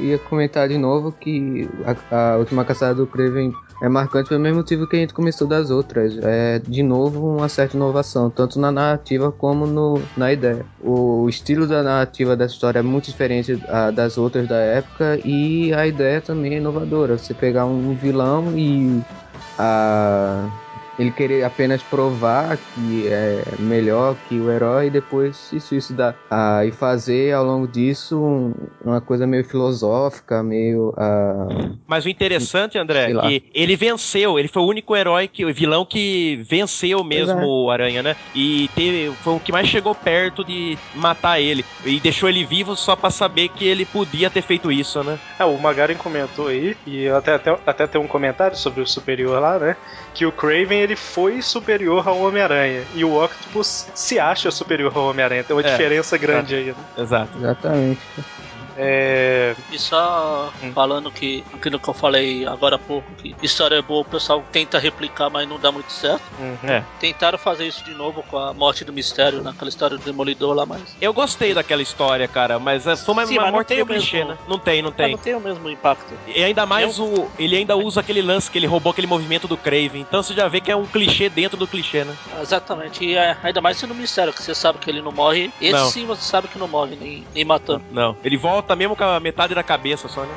ia comentar de novo que a, a última caçada do Craven é marcante pelo mesmo motivo que a gente começou das outras. É, de novo, uma certa inovação, tanto na narrativa como no, na ideia. O estilo da narrativa dessa história é muito diferente ah, das outras da época e a ideia também é inovadora. Você pegar um vilão e a ele querer apenas provar que é melhor que o herói e depois se suicidar. Ah, e fazer ao longo disso um- uma coisa meio filosófica, meio. ah, Mas o interessante, André, é que ele venceu, ele foi o único herói, que, o vilão que venceu mesmo é. o Aranha, né? E teve, foi o que mais chegou perto de matar ele. E deixou ele vivo só pra saber que ele podia ter feito isso, né? É, o Magaren comentou aí, e até, até, até tem um comentário sobre o superior lá, né? Que o Craven ele foi superior ao Homem-Aranha. E o Octopus se acha superior ao Homem-Aranha. Tem uma É, diferença grande aí, né? Exato. exatamente. É. E só Hum. falando que aquilo que eu falei agora há pouco, que história é boa, o pessoal tenta replicar, mas não dá muito certo. uhum. É. Tentaram fazer isso de novo com a morte do mistério, naquela história do Demolidor lá, mas. Eu gostei daquela história, cara, mas é, foi uma, Sim, uma mas não morte tem meio clichê, né? Não tem, não mas tem. não tem o mesmo impacto. E ainda mais o. Ele ainda usa aquele lance que ele roubou aquele movimento do Craven. Então você já vê que é um clichê dentro do clichê, né? Exatamente, e é, ainda mais sendo mistério, que você sabe que ele não morre. Esse Não. sim você sabe que não morre, nem, nem matando. Não. Ele volta mesmo com a metade da cabeça só, né?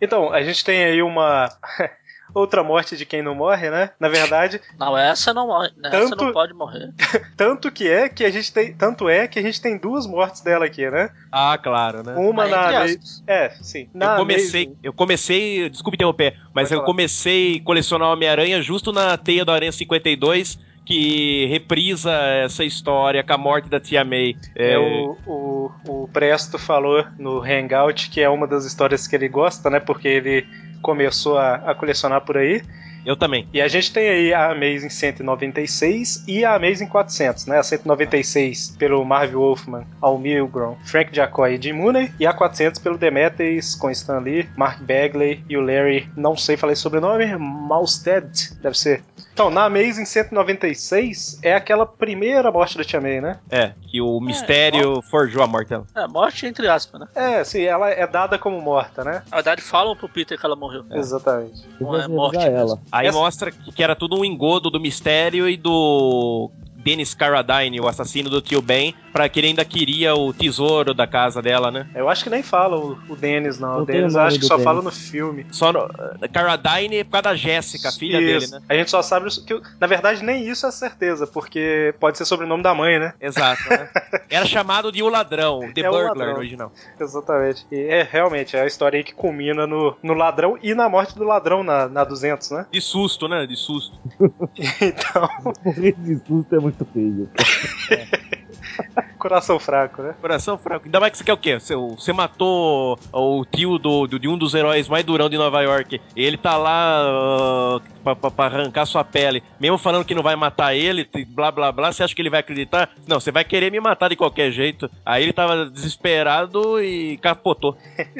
Então, a gente tem aí uma. Outra morte de quem não morre, né? Na verdade, Não, essa não morre. Essa Tanto- não pode morrer. tanto que é que a gente tem. Tanto é que a gente tem duas mortes dela aqui, né? Ah, claro, né? Uma Mas, na. entre Ama- aspas. É, sim. Na Eu comecei, Amazing- eu comecei, desculpe interromper, mas eu comecei a colecionar o Homem-Aranha justo na teia do Aranha 52, que reprisa essa história com a morte da Tia May. É, o, o, o Presto falou no Hangout que é uma das histórias que ele gosta, né? Porque ele começou a, a colecionar por aí. Eu também. E a gente tem aí a Amazing 196 e a Amazing 400, né? A 196 pelo Marv Wolfman, Al Milgrom, Frank Jacoy e Jim Mooney. E a 400 pelo Demetrius, com Stan Lee, Mark Bagley e o Larry, não sei falar esse sobrenome, Malstead, deve ser. Então, na Amazing 196 é aquela primeira morte da Tia May, né? É, que o mistério forjou a morte dela. É, morte entre aspas, né? É, sim, ela é dada como morta, né? Na verdade, falam pro Peter que ela morreu. Exatamente. Eu Não é morte ela. Aí Essa- mostra que, que era tudo um engodo do mistério e do Dennis Carradine, o assassino do tio Ben, pra que ele ainda queria o tesouro da casa dela, né? Eu acho que nem fala o, o Dennis, não. Não o Dennis acho que só Dennis. fala no filme. Só no, Carradine é por causa da Jéssica, a filha dele, Isso. né? A gente só sabe que, na verdade, nem isso é certeza, porque pode ser sobrenome da mãe, né? Exato, né? Era chamado de O Ladrão, The É Burglar Ladrão. no original. Exatamente. E é realmente é a história aí que culmina no, no ladrão e na morte do ladrão na, na 200, né? De susto, né? De susto. Então, de susto é muito feio. coração fraco, né? Coração fraco. Ainda mais que você quer o quê? Você, você matou o tio do, do- de um dos heróis mais durão de Nova York. Ele tá lá ah, pra, pra- pra arrancar sua pele. Mesmo falando que não vai matar ele, blá blá blá, você acha que ele vai acreditar? Não, você vai querer me matar de qualquer jeito. Aí ele tava desesperado e capotou.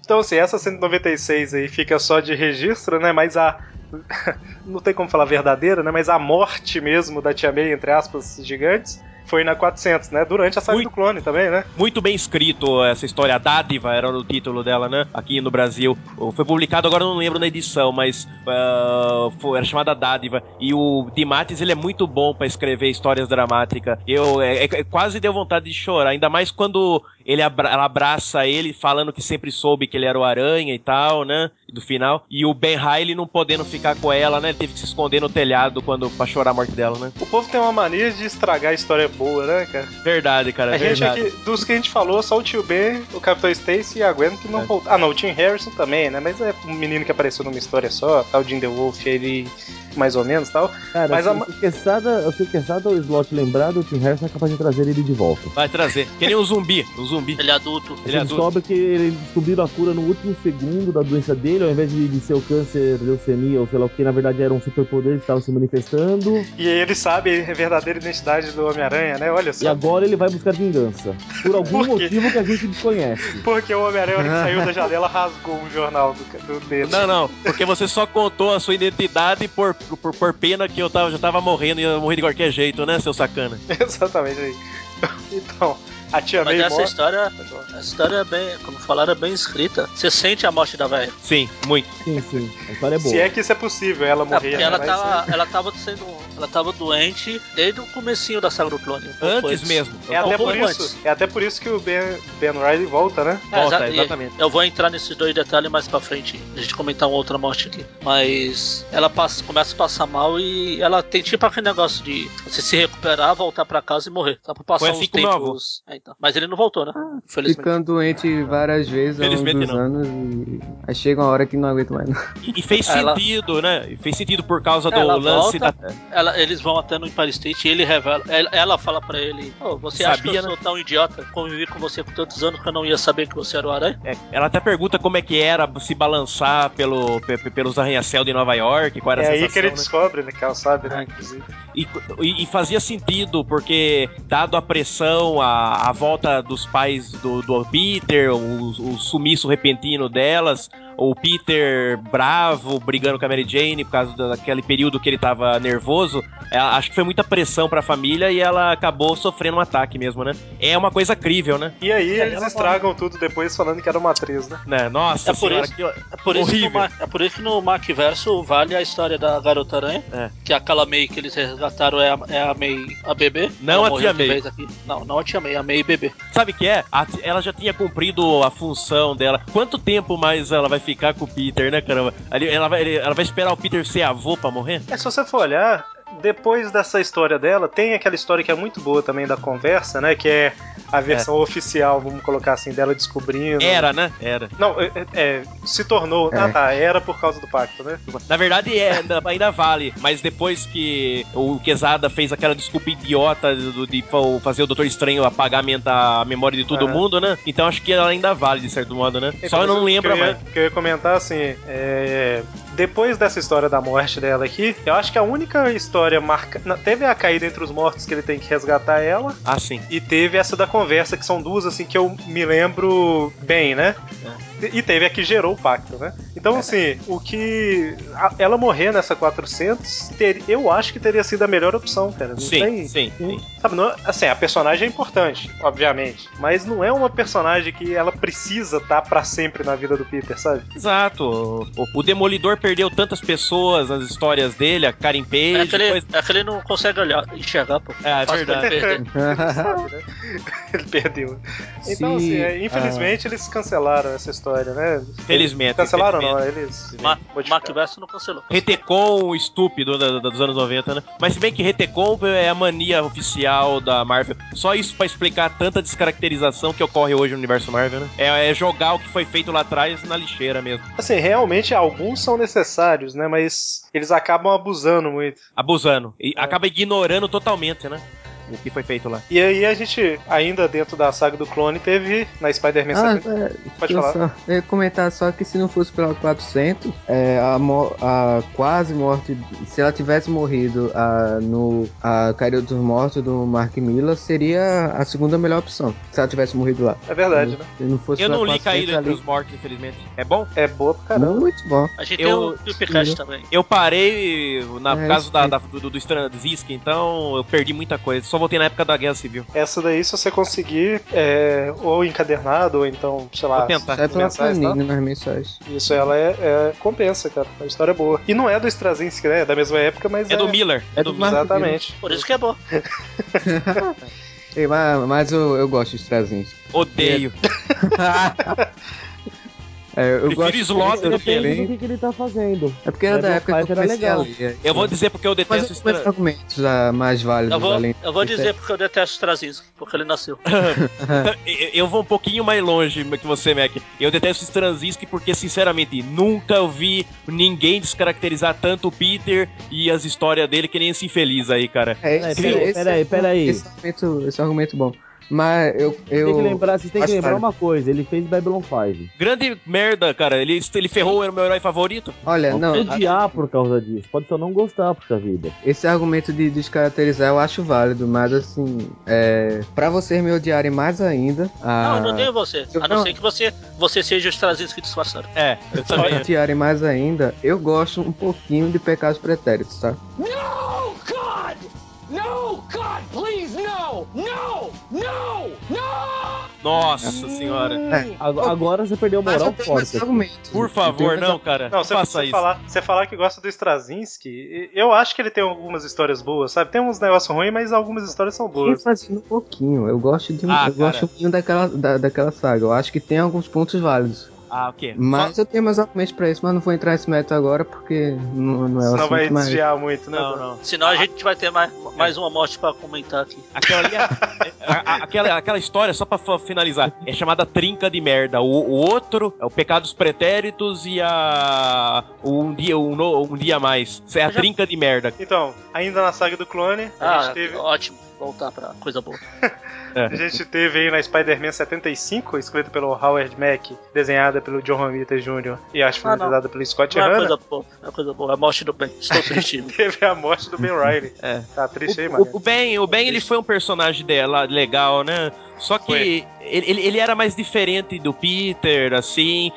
Então, assim, essa 196 aí fica só de registro, né? Mas a. Não tem como falar verdadeira, né? Mas a morte mesmo da Tia May, entre aspas, gigantes, foi na 400, né? Durante a saga Muito. do clone também, né? Muito bem escrito essa história. A Dádiva era o título dela, né? Aqui no Brasil. Foi publicado, agora eu não lembro na edição, mas ah, foi- era chamada Dádiva. E o Dimates, ele é muito bom pra escrever histórias dramáticas. Eu é, é- quase deu vontade de chorar, ainda mais quando ele abra- ela abraça ele falando que sempre soube que ele era o Aranha e tal, né? Do final. E o Ben Riley não podendo ficar com ela, né? Ele teve que se esconder no telhado quando pra chorar a morte dela, né? O povo tem uma mania de estragar a história boa, né, cara? Verdade, cara. A gente verdade. aqui, dos que a gente falou, só o tio Ben, o Capitão Stacy e a Gwen que não É. voltaram. Ah, não, o Tim Harrison também, né? Mas é um menino que apareceu numa história só, tal, Jim The Wolf, ele mais ou menos tal. Cara, Mas se, a a... ma- se, quesada o slot lembrado, o Tim Harrison é capaz de trazer ele de volta. Vai trazer. Que nem um zumbi. Um zumbi. Ele é adulto. Ele é adulto. descobre que ele descobriram a cura no último segundo da doença dele, ao invés de, de ser o câncer, leucemia ou sei lá o que, na verdade era um superpoder que estava se manifestando. E ele sabe a verdadeira identidade do Homem-Aranha, né? Olha E só. agora ele vai buscar vingança. Por algum Por motivo que a gente desconhece. Porque o Homem-Aranha, que saiu da janela, rasgou um jornal do, do dedo. Não, não, porque você só contou a sua identidade por, por, por pena que eu tava, já tava morrendo e eu morri de qualquer jeito, né, seu sacana? Exatamente aí. Então, A tia Mas May essa morre. história, essa história é bem, como falaram, é bem escrita. Você sente a morte da velha. Sim, muito. Sim, sim. A história é boa. Se é que isso é possível, ela É, morrer. porque ela né? Mas, tava, ela tava sendo. Ela tava doente desde o comecinho da saga do clone. um pouco Antes mesmo. É Um até, por isso, antes. é até por isso que o Ben, ben Riley volta, né? É, Volta, exa- exatamente. Eu vou entrar nesses dois detalhes mais pra frente, a gente comentar uma outra morte aqui. Mas ela passa, começa a passar mal e ela tem tipo aquele negócio de você se recuperar, voltar pra casa e morrer. Só pra passar Foi assim uns meu tempos. É, então. Mas ele não voltou, né? Infelizmente. Ficando doente várias vezes ao longo Felizmente dos não. anos e aí chega uma hora que não aguento mais. Não. E, e fez Ela- sentido, né? E Fez sentido por causa do Ela lance volta, da. Ela- eles vão até no Empire State e ele revela. Ela, ela fala pra ele: "Ô, Você acha que Sabia, eu sou tão idiota? Convivi com você por tantos anos que eu não ia saber que você era o Aranha? é, ela até pergunta como é que era se balançar pelo, pe- pe- pelos arranha-céu de Nova York, qual era É a aí sensação, que ele né? descobre, né? Que ela sabe, né? Inclusive. E, e- e fazia sentido, porque, dado a pressão, a, a volta dos pais do, do Peter, o, o sumiço repentino delas, o Peter bravo, brigando com a Mary Jane por causa da- daquele período que ele tava nervoso, é, acho que foi muita pressão pra família e ela acabou sofrendo um ataque mesmo, né? É uma coisa crível, né? E aí É, eles estragam tudo depois falando que era uma atriz, né? né? Nossa É por senhora, isso- que- É por, isso. Ma- é por isso que no Mac Verso vale a história da Garota Aranha. É. Que aquela May que eles resgataram é a, é a May, a bebê. Não a tia May. Aqui. Não, não a tia May, a May bebê. Sabe o que é? A- ela já tinha cumprido a função dela. Quanto tempo mais ela vai ficar com o Peter, né, caramba? Ela vai, ela vai esperar o Peter ser avô pra morrer? É, se você for olhar, depois dessa história dela, tem aquela história que é muito boa também da conversa, né? Que é a versão oficial, vamos colocar assim, dela descobrindo. Era, né? Era. Não, é, é, se tornou. É. Ah, tá, era por causa do pacto, né? Na verdade, é, ainda, vale, mas depois que o Quesada fez aquela desculpa idiota de, fa- fazer o Doutor Estranho apagar a, memória de todo mundo, né? Então acho que ela ainda vale, de certo modo, né? Então, Só mas não o eu ia, mais. que eu ia comentar assim, é, depois dessa história da morte dela aqui, eu acho que a única história marca. Teve a caída entre os mortos que ele tem que resgatar ela, Ah, sim. e teve essa da conversa, que são duas assim que eu me lembro bem, né? E teve a que gerou o pacto, né? Então, assim, o que. a- ela morrer nessa 400, ter- eu acho que teria sido a melhor opção, cara. Não Sim, tem. sim, sim. Sabe, não, assim, a personagem é importante, obviamente. Mas não é uma personagem que ela precisa estar pra sempre na vida do Peter, sabe? Exato. O, o Demolidor perdeu tantas pessoas nas histórias dele, a Karen É Page, que, ele, depois... é que ele não consegue olhar, enxergar, pô. É, é verdade. Ele sabe, né? Ele perdeu. Então, Se- assim, é, infelizmente eles cancelaram essa história, né? Felizmente, Cancelaram não, eles Ma- modificaram. Verso não cancelou. Retecon estúpido da- da- dos anos 90, né? Mas se bem que Retecon é a mania oficial da Marvel. Só isso pra explicar tanta descaracterização que ocorre hoje no universo Marvel, né? É, é jogar o que foi feito lá atrás na lixeira mesmo. Assim, realmente alguns são necessários, né? Mas eles acabam abusando muito. Abusando. E É. acaba ignorando totalmente, né? O que foi feito lá. E aí a gente, ainda dentro da saga do clone, teve na Spider-Man Ah, 70. é, Pode falar. Só, eu ia comentar só que se não fosse pela 400, é, a, a quase morte, se ela tivesse morrido a, no a Caída dos Mortos do Mark Miller, seria a segunda melhor opção. Se ela tivesse morrido lá. É verdade, né? Se não fosse Eu não li 400 Caída entre ali, os mortos, infelizmente. É bom? É boa pra caramba. Muito bom. A gente Eu- tem o também. Eu parei na É, caso da, da- do, do Straczynski, então eu perdi muita coisa. Só voltei na época da Guerra Civil. Essa daí, se você conseguir, é, ou encadernado, ou então, sei lá. Vou tentar. Sai pela mensais, tá? Panini nas mensagens. Isso, ela é, é- compensa, cara. A história é boa. E não é do Straczynski, né? É da mesma época, mas é. É do Miller. É do Mark Exatamente. Por isso que é bom. Ei, mas, mas eu, eu gosto de Strazinhos. Odeio. É, eu Prefiro gosto Slaughter do de- que ele. do que, ele tá fazendo. É porque era da época que eu comecei legal. Eu vou dizer porque eu Mas detesto conheço Stra... argumentos ah, mais válidos Eu vou, além eu vou dizer porque eu detesto Straczynski, porque ele nasceu. Eu- vou um pouquinho mais longe que você, Mac. Eu detesto Straczynski porque, sinceramente, nunca vi ninguém descaracterizar tanto o Peter e as histórias dele que nem esse infeliz aí, cara. É, Peraí, esse- peraí, esse peraí, é- peraí. Esse argumento, esse argumento bom. Mas eu. eu Tem que lembrar, vocês têm que lembrar uma coisa, ele fez Babylon 5. Grande merda, cara. Ele, ele ferrou o meu herói favorito. Olha, Não, não, odiar por causa disso, pode só não gostar, puxa vida. esse argumento de descaracterizar eu acho válido, mas assim, é, pra vocês me odiarem mais ainda, Não, eu não a, odeio você. eu A não não- ser que você, você seja o Straczynski disfarçado. É, eu também. me odiarem mais ainda, eu gosto um pouquinho de pecados pretéritos, tá? No, God! No, God, please, no! No! No! Nossa senhora. Agora, agora você perdeu a Mas moral forte. Por favor, não, cara. Não, Não você, faça você isso. falar, você falar que gosta do Straczynski, eu acho que ele tem algumas histórias boas, sabe? Tem uns negócios ruins, mas algumas histórias são boas. fazendo um pouquinho. Eu gosto de um, Ah, eu gosto um pouquinho daquela, da, daquela saga. Eu acho que tem alguns pontos válidos. Ah, o quê? Mas eu tenho mais argumentos pra isso, mas não vou entrar nesse método agora porque não, não é o Senão assunto vai mais. desviar muito, né? Não, não. Senão a gente vai ter mais, mais uma morte pra comentar aqui. Aquela, ali é- a- a- aquela, aquela história, só pra finalizar, é chamada Trinca de Merda. O, o outro é o Pecados Pretéritos e a. o Um Dia, um, um dia a Mais. Isso é a já- Trinca de Merda. Então, ainda na saga do clone, a Ah, gente teve. ótimo. Voltar pra coisa boa. A gente teve aí na Spider-Man 75, escrita pelo Howard Mack, desenhada pelo John Romita Jr. e acho Ah, finalizada pelo Scott Não é Hanna. coisa boa. É coisa boa. É a morte do bem. Estou triste. Teve a morte do Ben Riley. É. Tá triste aí, O, mano. o Ben, o ben ele foi um personagem dela legal, né? Só que ele, ele- ele era mais diferente do Peter, assim,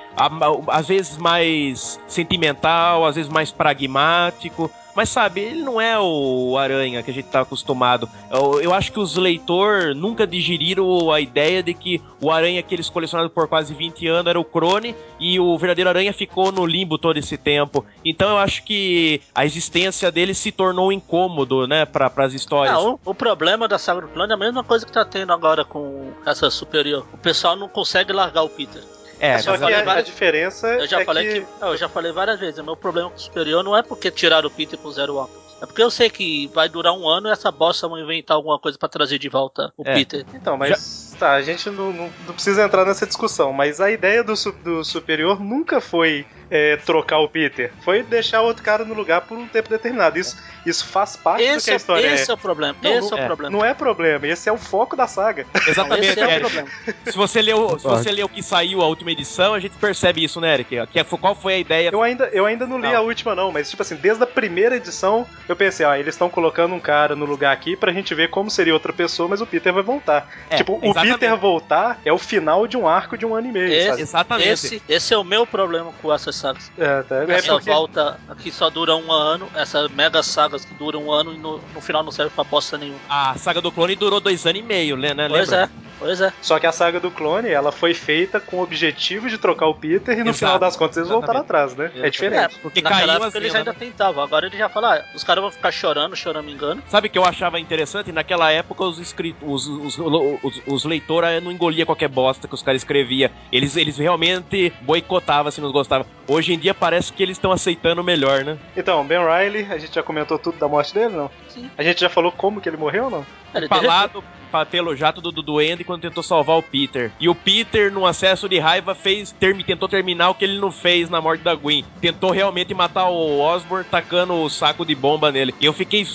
às vezes mais sentimental, às vezes mais pragmático. Mas sabe, ele não é o Aranha que a gente tá acostumado. Eu, eu acho que os leitores nunca digeriram a ideia de que o Aranha que eles colecionaram por quase 20 anos era o Crone e o verdadeiro Aranha ficou no limbo todo esse tempo. Então eu acho que a existência dele se tornou incômodo, né, para as histórias. Não, o, o problema da saga do clone é a mesma coisa que tá tendo agora com essa superior. O pessoal não consegue largar o Peter. É, Só que a, a várias- diferença Eu já é falei que... que... eu já falei várias vezes, o meu problema com o superior não é porque tiraram o Peter com zero óculos. É porque eu sei que vai durar um ano e essa bosta vão inventar alguma coisa pra trazer de volta o É. Peter. Então, mas tá, a gente não, não- não precisa entrar nessa discussão, mas a ideia do, do superior nunca foi é, trocar o Peter, foi deixar o outro cara no lugar por um tempo determinado. Isso, isso faz parte do que Esse, a é, história esse é. é o problema. Não, esse não- é o é. problema. Não é problema, esse é o foco da saga. Exatamente, Esse é o Eric. problema. Se você leu, se você leu o que saiu a última edição, a gente percebe isso, né, Eric? Que é- qual foi a ideia? Eu ainda, eu ainda não li Não. a última, não, mas tipo assim, desde a primeira edição eu pensei, ó, eles estão colocando um cara no lugar aqui pra gente ver como seria outra pessoa, mas o Peter vai voltar. É, tipo, o exatamente. Peter voltar é o final de um arco de um ano e meio, Esse- sabe? Exatamente. Esse, esse é o meu problema com essas sagas. É, tá? É essa porque- volta aqui só dura um ano, essas mega sagas que duram um ano e no, no final não serve pra bosta nenhuma. A saga do clone durou dois anos e meio, né? né, Pois lembra? é, pois é. Só que a saga do clone, ela foi feita com o objetivo de trocar o Peter e no Exato. final das contas eles voltaram atrás, né? É Exatamente. diferente. Porque Naquela caiu época assim, eles né? ainda tentavam, agora ele já fala, ah, os caras vão ficar chorando, chorando, me engano. Sabe o que eu achava interessante? Naquela época, os, escrit... os, os, os, os leitores não engoliam qualquer bosta que os caras escreviam. Eles, eles realmente boicotavam se não gostavam. Hoje em dia parece que eles estão aceitando melhor, né? Então, Ben Riley, a gente já comentou tudo da morte dele, não? Sim. A gente já falou como que ele morreu não? Ele Falado pa- pelo jato do, do Duende quando tentou salvar o Peter. E o Peter, num acesso de raiva, fez tentou terminar o que ele não fez na morte da Gwen. Tentou realmente matar o Osborn tacando o saco de bomba nele. E eu fiquei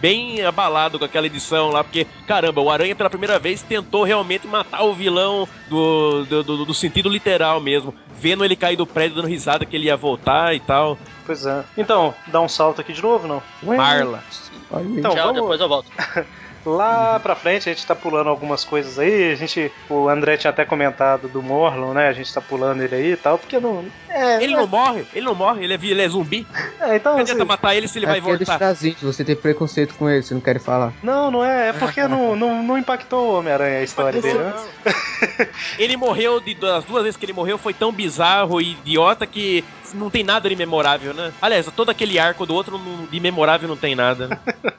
bem abalado com aquela edição lá, porque, caramba, o Aranha pela primeira vez tentou realmente matar o vilão do, do, do- do sentido literal mesmo. Vendo ele cair do prédio dando risada que ele ia voltar e tal. Pois é. Então, dá um salto aqui de novo, não? Marla. Então, Tchau, vamos- depois eu volto. Lá pra frente, a gente tá pulando algumas coisas aí. A gente, o André tinha até comentado do Morlon, né? A gente tá pulando ele aí e tal, porque não. É, Ele não morre, ele não morre, ele é, ele é zumbi. é então. Não assim, adianta matar ele se ele vai Aqui é voltar. trazinhos, você tem preconceito com ele, você não quer falar. não, não é. É porque não, não, não impactou o Homem-Aranha a história dele, né? Ele morreu, de, das duas vezes que ele morreu, foi tão bizarro e idiota que não tem nada de memorável, né? Aliás, todo aquele arco do outro não- de memorável não tem nada. né?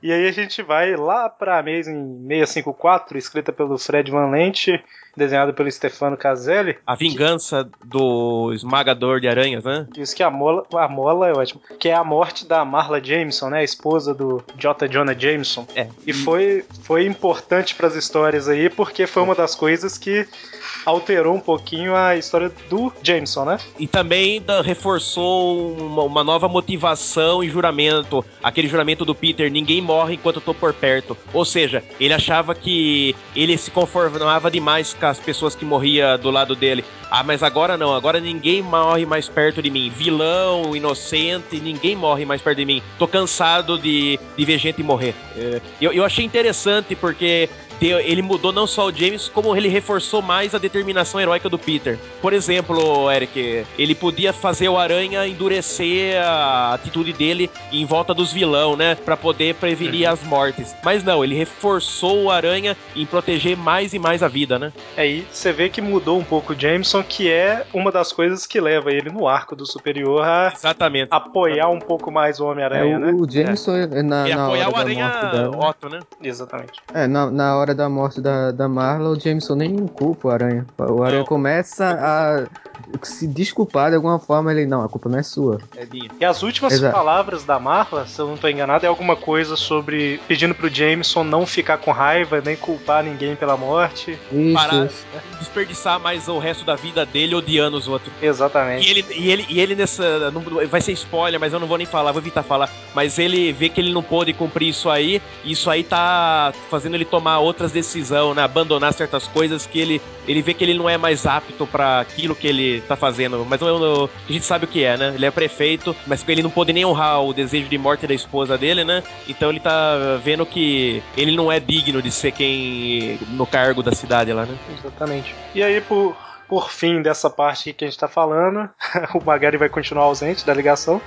E aí a gente vai lá pra Amazing 654, escrita pelo Fred Van Lente, desenhado pelo Stefano Caselli. A vingança do esmagador de aranhas, né? Diz que a mola, a mola é ótimo. Que é a morte da Marla Jameson, né? A esposa do J. Jonah Jameson. É. E foi, foi importante pras histórias aí, porque foi uma das coisas que alterou um pouquinho a história do Jameson, né? E também da- reforçou uma, uma nova motivação e juramento. Aquele juramento do Peter: ninguém morre enquanto eu tô por perto. Ou seja, ele achava que ele se conformava demais com as pessoas que morriam do lado dele. Ah, mas agora não, agora ninguém morre mais perto de mim. Vilão, inocente, ninguém morre mais perto de mim. Tô cansado de, de ver gente morrer. É, eu, eu achei interessante porque deu- ele mudou não só o James, como ele reforçou mais a determinação heróica do Peter. Por exemplo, Eric, ele podia fazer o Aranha endurecer a atitude dele em volta dos vilão, né? Pra poder prevenir as mortes. Mas não, ele reforçou o Aranha em proteger mais e mais a vida, né? Aí você vê que mudou um pouco o Jameson, que é uma das coisas que leva ele no arco do superior a Exatamente. apoiar um pouco mais o É, Homem-Aranha, né? o, Jameson, é, na, e na apoiar hora o da Aranha morte dela... Otto, né? Exatamente. É, na, na hora da morte da, da Marla, o Jameson nem culpa o Aranha. O Aranha Não. começa a se desculpar de alguma forma. Ele, não, a culpa não é sua. Edinho. E as últimas Exato. palavras da Marla, se eu não tô enganado, é alguma coisa sobre pedindo pro Jameson não ficar com raiva, nem culpar ninguém pela morte. Isso, Para isso. desperdiçar mais o resto da vida dele odiando os outros. Exatamente. E ele, e ele, e ele nessa. não- vai ser spoiler, mas eu não vou nem falar, vou evitar falar. Mas ele vê que ele não pôde cumprir isso aí, e isso aí tá fazendo ele tomar outras decisões, né? Abandonar certas coisas que ele, ele vê que ele não é mais apto pra aquilo que ele tá fazendo. Mas não, não- a gente sabe o que é, né? Ele é prefeito, mas ele não pôde nem honrar o desejo de morte da esposa dele, né? Então ele tá vendo que ele não é digno de ser quem. no cargo da cidade lá, né? Exatamente. E aí, por, por fim dessa parte que a gente tá falando, o Magari vai continuar ausente da ligação.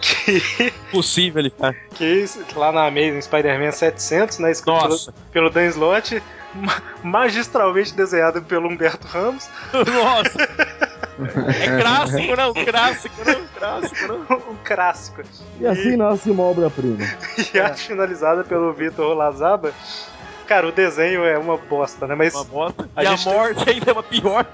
Que, Possível ele tá. que lá na Amazing Spider-Man 700, né? Escrito pelo, Nossa! pelo Dan Slott, ma- magistralmente desenhado pelo Humberto Ramos. Nossa! É clássico, não? Clássico, não? Clássico, não? um clássico. E assim nasce uma obra-prima. E arte finalizada pelo Vitor Lazaba. Cara, o desenho é uma bosta, né? Mas Uma bosta. A e a gente tem- morte ainda é uma pior.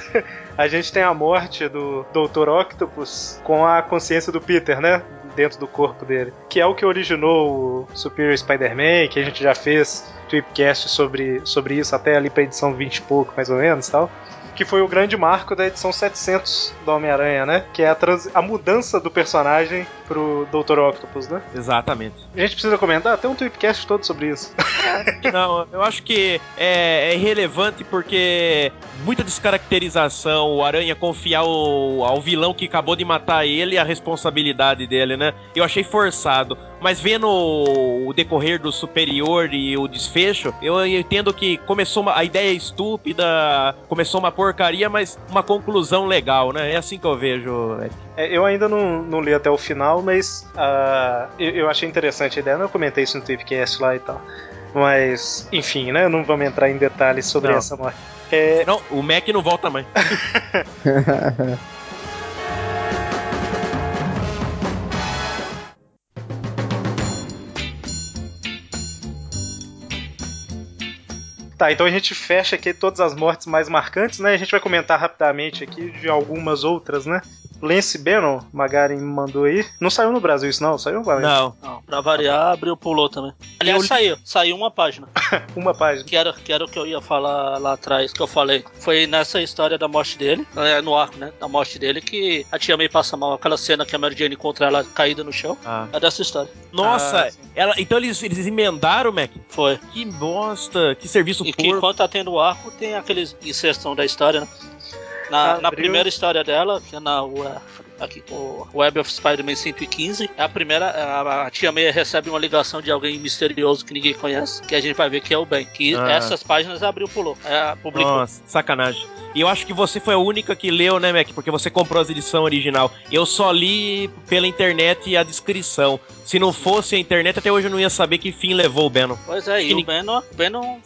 a gente tem a morte do Dr. Octopus com a consciência do Peter, né? Dentro do corpo dele. Que é o que originou o Superior Spider-Man, que a gente já fez tweepcast sobre, sobre isso até ali pra edição 20 e pouco, mais ou menos tal. Que foi o grande marco da edição 700 do Homem-Aranha, né? Que é a, trans- a mudança do personagem pro Dr. Octopus, né? Exatamente. A gente precisa comentar, tem um tweepcast todo sobre isso. Não, eu acho que é, é irrelevante porque muita descaracterização, o Aranha confiar ao, ao vilão que acabou de matar ele a responsabilidade dele, né? Eu achei forçado. Mas vendo o, decorrer do superior e o desfecho, eu entendo que começou uma, a ideia é estúpida, começou uma porcaria, mas uma conclusão legal, né? É assim que eu vejo. É, eu ainda não, não li até o final, mas ah, eu, eu achei interessante a ideia. Eu comentei isso no Tweepcast lá e tal. Mas, enfim, né? Não vamos entrar em detalhes sobre Não. essa morte. É, Não, o Mac não volta mais. Tá, então a gente fecha aqui todas as mortes mais marcantes, né? A gente vai comentar rapidamente aqui de algumas outras, né? Lance Bannon, Magari me mandou aí. Não saiu no Brasil isso não? Saiu uma, Não. Não, pra variar, abriu, pulou também. Aliás, Eu- saiu. Saiu uma página. uma página. Que era, que era o que eu ia falar lá atrás, que eu falei. Foi nessa história da morte dele, é, no arco, né? Da morte dele, que a tia May passa mal. Aquela cena que a Mary Jane encontra ela caída no chão. Ah. É dessa história. Nossa, Ah, ela, então eles, eles emendaram, Mac? Foi. Que bosta, que serviço E que enquanto tá tendo o arco, tem aqueles inserção da história, né? Na, na primeira história dela, que é na aqui, o Web of Spider-Man 115, é a primeira. A, a tia May recebe uma ligação de alguém misterioso que ninguém conhece, que a gente vai ver que é o Ben. Que Ah. essas páginas abriu pulou. É, publicou. Nossa, sacanagem. E eu acho que você foi a única que leu, né, Mac? Porque você comprou as edições original. Eu só li pela internet a descrição. Se não fosse a internet, até hoje eu não ia saber que fim levou o Venom. Pois é, e Que o Venom, Venom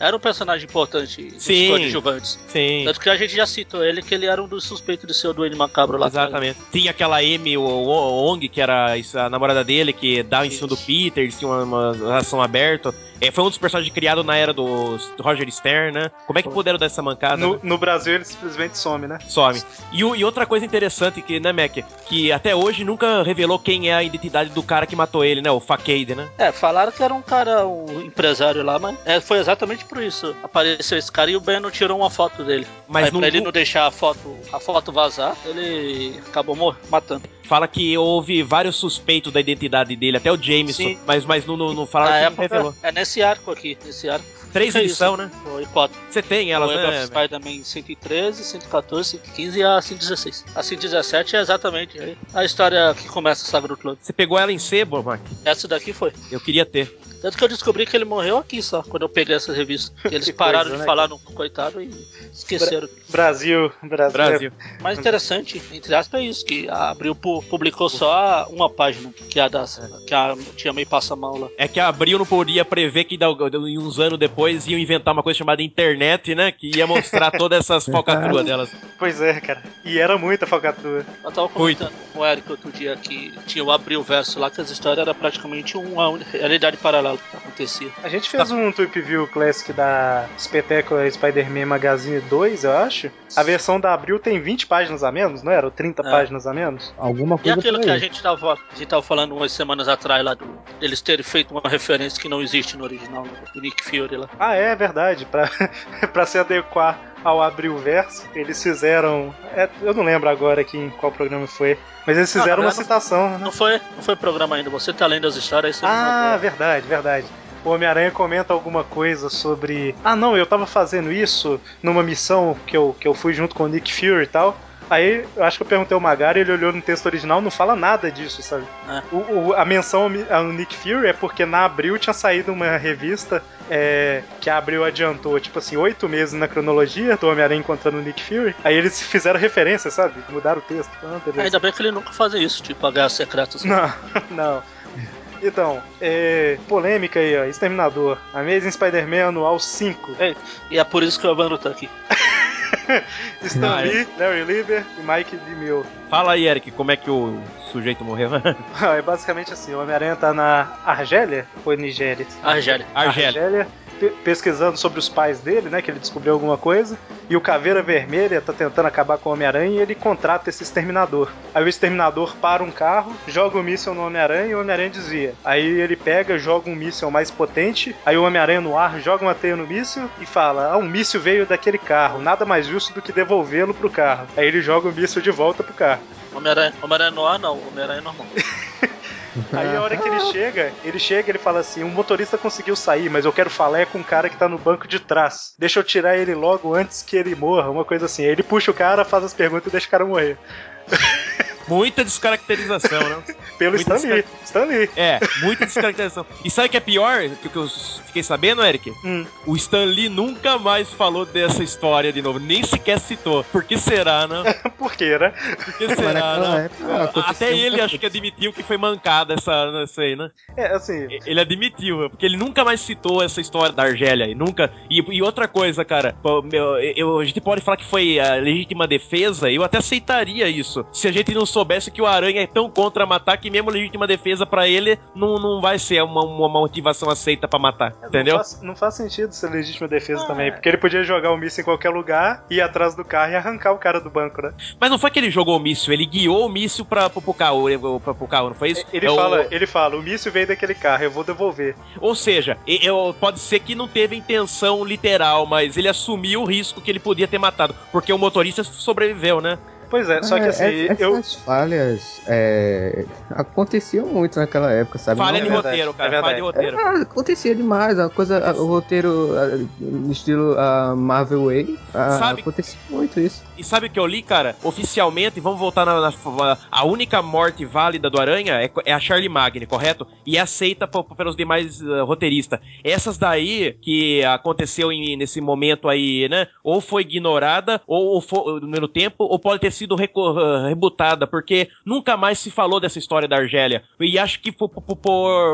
era um personagem importante dos Sim. coadjuvantes. Sim. Tanto que a gente já citou ele, que ele era um dos suspeitos de ser o Duende Macabro lá atrás. Exatamente. Tinha aquela Amy o- o- Ong, que era a namorada dele, que dava em cima do. Peter, eles tinham uma, uma relação aberta. É, foi um dos personagens criados na era do Roger Stern, né? Como é que puderam dar essa mancada? No, né? no Brasil ele simplesmente some, né? Some. E, e outra coisa interessante que, né, Mac? Que até hoje nunca revelou quem é a identidade do cara que matou ele, né? O Facade, né? É, falaram que era um cara, um empresário lá, mas é, foi exatamente por isso. Apareceu esse cara e o Ben não tirou uma foto dele. Mas Aí não, pra ele não deixar a foto, a foto vazar, ele acabou mor- matando. fala que houve vários suspeitos da identidade dele, até o Jameson. Sim. Mas, mas não, não, não falaram Na que não época, revelou. é nesse arco aqui, nesse arco. Três Foi edição, isso. né? Foi quatro. Você tem O elas, of né? Spider-Man 113, 114, 115 e a 116. A 117 é exatamente aí a história que começa a saga do clube. Você pegou ela em sebo, Mark? Essa daqui foi. Eu queria ter. Tanto que eu descobri que ele morreu aqui só, quando eu peguei essa revista. E eles pararam coisa, de né, falar no coitado e esqueceram. Brasil, Brasil. Brasil. O mais interessante, entre aspas, é isso, que a Abril pu- publicou só uma página, que é a das. que a Tia May passa mal lá. É que a Abril não podia prever que da- em uns anos depois iam inventar uma coisa chamada internet, né? Que ia mostrar todas essas falcatruas delas. Pois é, cara. E era muita falcatrua. Eu tava comentando com o Eric outro dia que tinha o Abril Verso lá, que as histórias eram praticamente uma realidade paralela que acontecia. A gente fez um Tweep View Classic da Espetáculo Spider-Man Magazine 2, eu acho. A versão da Abril tem 20 páginas a menos, não era? Ou 30 É. páginas a menos? Alguma E coisa aquilo por que a gente tava, a gente tava falando umas semanas atrás lá do eles terem feito uma referência que não existe no original, do Nick Fury lá. Ah, é verdade. Pra, pra se adequar ao Abril Verso, eles fizeram. é, eu não lembro agora aqui em qual programa foi. Mas eles Ah, fizeram na uma citação, né? Não foi, não foi programa ainda, você tá lendo as histórias Ah, não verdade, verdade. O Homem-Aranha comenta alguma coisa sobre. Ah, não, eu tava fazendo isso numa missão que eu, que eu fui junto com o Nick Fury e tal. Aí, eu acho que eu perguntei ao Magari, ele olhou no texto original, não fala nada disso, sabe? É. O, o- a menção ao, Nick Fury é porque na Abril tinha saído uma revista é, que a Abril adiantou, tipo assim, oito meses na cronologia do Homem-Aranha encontrando o Nick Fury. Aí eles fizeram referência, sabe? Mudaram o texto. Ah. Ainda bem que ele nunca faz isso, tipo, a guerra secreta. assim. Não, não. Então, é, polêmica aí, ó. Exterminador. Amazing Spider-Man Anual 5. E é por isso que o Evandro tá aqui. Stan Ah, é. Lee, Larry Lieber e Mike DeMille. Fala aí, Eric, como é que o sujeito morreu? é basicamente assim, o Homem-Aranha tá na Argélia ou Nigéria? Argélia. Argélia. pe- pesquisando sobre os pais dele, né? Que ele descobriu alguma coisa. E o Caveira Vermelha tá tentando acabar com o Homem-Aranha e ele contrata esse exterminador. Aí o exterminador para um carro, joga o míssil no Homem-Aranha e o Homem-Aranha desvia. Aí ele pega, joga um míssil mais potente. Aí o Homem-Aranha no ar joga uma teia no míssil e fala: Ah, um míssil veio daquele carro. Nada mais justo do que devolvê-lo pro carro. Aí ele joga o míssil de volta pro carro. Homem-Aranha Homem ar, não. Homem-Aranha é normal. Aí a hora que ele chega, ele chega ele fala assim: o motorista conseguiu sair, mas eu quero falar é com o cara que tá no banco de trás. Deixa eu tirar ele logo antes que ele morra, uma coisa assim. Aí ele puxa o cara, faz as perguntas e deixa o cara morrer. Muita descaracterização, né? Pelo Muito Stan Lee. Stan Lee. É, muita descaracterização. E sabe o que é pior? Que, que eu fiquei sabendo, Eric? Hum. O Stan Lee nunca mais falou dessa história de novo, nem sequer citou. Por que será, né? Por quê, né? Por que será, né? época aconteceu Até ele muita acho que admitiu que foi mancada essa, essa aí, né? É, assim. Ele admitiu, porque ele nunca mais citou essa história da Argélia aí, nunca. E, e outra coisa, cara, meu, eu, a gente pode falar que foi a legítima defesa, eu até aceitaria isso. Se a gente não soubesse que o Aranha é tão contra matar que mesmo legítima defesa pra ele não, não vai ser uma, uma motivação aceita pra matar, entendeu? Não faz, não faz sentido ser legítima defesa Ah, também, é. porque ele podia jogar o míssil em qualquer lugar, ir atrás do carro e arrancar o cara do banco, né? Mas não foi que ele jogou o míssil, ele guiou o míssil pra, pro, pro carro, pra, pro carro, não foi isso? Ele É o- fala, ele fala, o míssil veio daquele carro, eu vou devolver. Ou seja, e- eu, pode ser que não teve intenção literal, mas ele assumiu o risco que ele podia ter matado, porque o motorista sobreviveu, né? Pois é, só que É, assim, essas eu. falhas é, aconteciam muito naquela época, sabe? Falha é de roteiro, é cara, verdade. falha de roteiro. Ah, acontecia demais, a coisa, a- o roteiro no estilo ah, Marvel Way, ah, Sabe- acontecia muito isso. E sabe o que eu li, cara? Oficialmente, vamos voltar na, na- a única morte válida do Aranha é, é a Charlie Magni, correto? E é aceita pelos demais ah, roteiristas. Essas daí que aconteceu em- nesse momento aí, né? Ou foi ignorada, ou, ou foi no tempo, ou pode ter sido ah, rebutada, porque nunca mais se falou dessa história da Argélia. E acho que por, por,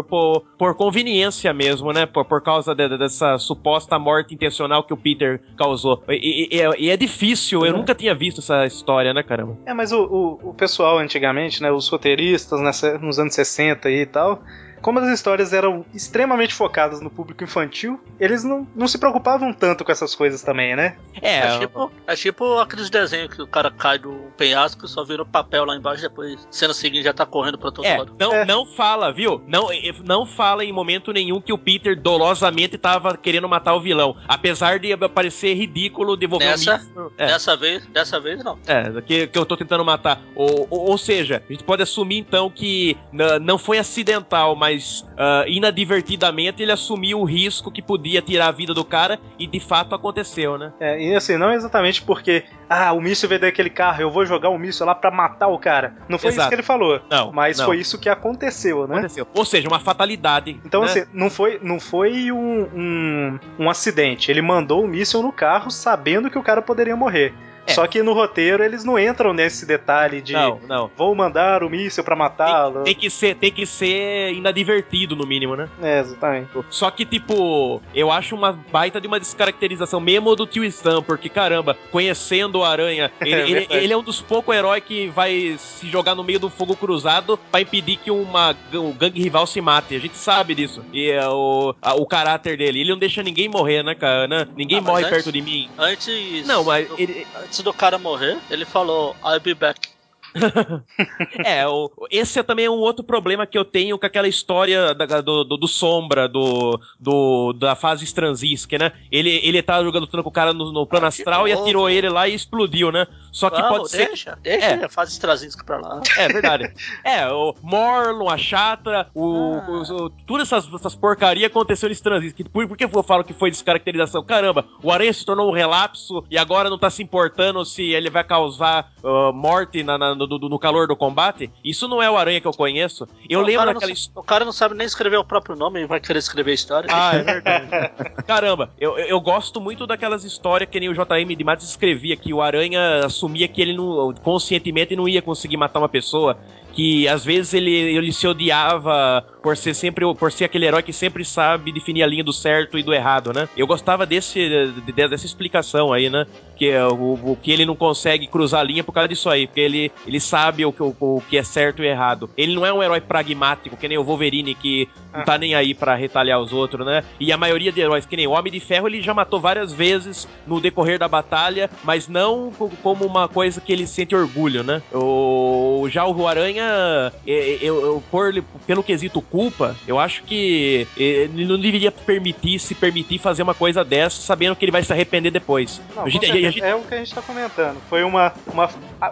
por, por- conveniência mesmo, né? Por, por causa de- de- dessa suposta morte intencional que o Peter causou. E, e- e- e é difícil, eu nunca tinha visto essa história, né, caramba? É, mas o, o, o pessoal antigamente, né, os roteiristas nessa, nos anos 60 e tal, como as histórias eram extremamente focadas no público infantil, eles não, não se preocupavam tanto com essas coisas também, né? É, É, tipo, é tipo aqueles desenhos que o cara cai do penhasco e só vira o papel lá embaixo depois, cena seguinte já tá correndo pra todo É, lado. não, É. não fala, viu? Não, eh, não fala em momento nenhum que o Peter dolosamente tava querendo matar o vilão. Apesar de parecer ridículo devolver Nessa- o míssil. É, Dessa vez, dessa vez não. é que, que eu tô tentando matar. Ou, ou, ou seja, a gente pode assumir então que não foi acidental, mas mas ah, inadvertidamente ele assumiu o risco que podia tirar a vida do cara e de fato aconteceu, né? É, e assim, não exatamente porque, ah, o míssil veio daquele carro, eu vou jogar o míssil lá pra matar o cara. Não foi isso Exato. que ele falou. Não, Mas não. foi isso que aconteceu, né? Aconteceu. Ou seja, uma fatalidade. Então, né? assim, não foi, não foi um, um, um acidente. Ele mandou o míssil no carro sabendo que o cara poderia morrer. É. Só que no roteiro eles não entram nesse detalhe de Não, não. vou mandar o míssil pra matá-lo. Tem, tem que ser, tem que ser inadvertido, no mínimo, né? É, exatamente. Só que, tipo, eu acho uma baita de uma descaracterização mesmo do tio Stan, porque, caramba, conhecendo o Aranha, ele, É ele- ele é um dos poucos heróis que vai se jogar no meio do fogo cruzado pra impedir que uma, um gangue rival se mate. A gente sabe disso. E é o, a- o caráter dele. Ele não deixa ninguém morrer, né, cara? né? Ninguém Ah, morre antes- perto de mim. Antes. Não, mas ele- Antes do cara morrer, ele falou, I'll be back. É, o- esse é também um outro problema que eu tenho com aquela história da- do, do, do Sombra, do, do- da fase Stranzisk, né? Ele, ele tava jogando com o cara no, no plano Ah, astral e atirou ele lá e explodiu, né? Só que Vamos, pode ser. deixa, deixa É. a fase Strazinski pra lá. É verdade. É, o Morlon, a Chatra, o, Ah. os- o- todas essas, essas porcarias aconteceu nesse Transisk. Por, por que eu falo que foi descaracterização? Caramba, o Aranha se tornou um relapso e agora não tá se importando se ele vai causar ah, morte na- na- no, calor do combate. Isso não é o Aranha que eu conheço. Eu o lembro daquela. O cara não sabe nem escrever o próprio nome e vai querer escrever a história. Ah, é verdade. Caramba, eu, eu gosto muito daquelas histórias que nem o JM de Matos escrevia, que o Aranha assumia que ele não, conscientemente não ia conseguir matar uma pessoa, que às vezes ele, ele se odiava por ser sempre por ser aquele herói que sempre sabe definir a linha do certo e do errado, né? Eu gostava desse de- dessa explicação aí, né? Que é o, o que ele não consegue cruzar a linha por causa disso aí, porque ele, ele sabe o, que- o, o que é certo e errado. Ele não é um herói pragmático, que nem o Wolverine, que não tá nem aí pra retalhar os outros, né? E a maioria de heróis, que nem o Homem de Ferro, ele já matou várias vezes no decorrer da batalha, mas não co- como uma coisa que ele sente orgulho, né? O, já o Aranha, eu, eu- por, pelo quesito culpa, eu acho que ele não deveria permitir se permitir fazer uma coisa dessa, sabendo que ele vai se arrepender depois. Não, gente- gente- É o que a gente tá comentando. Foi uma, uma.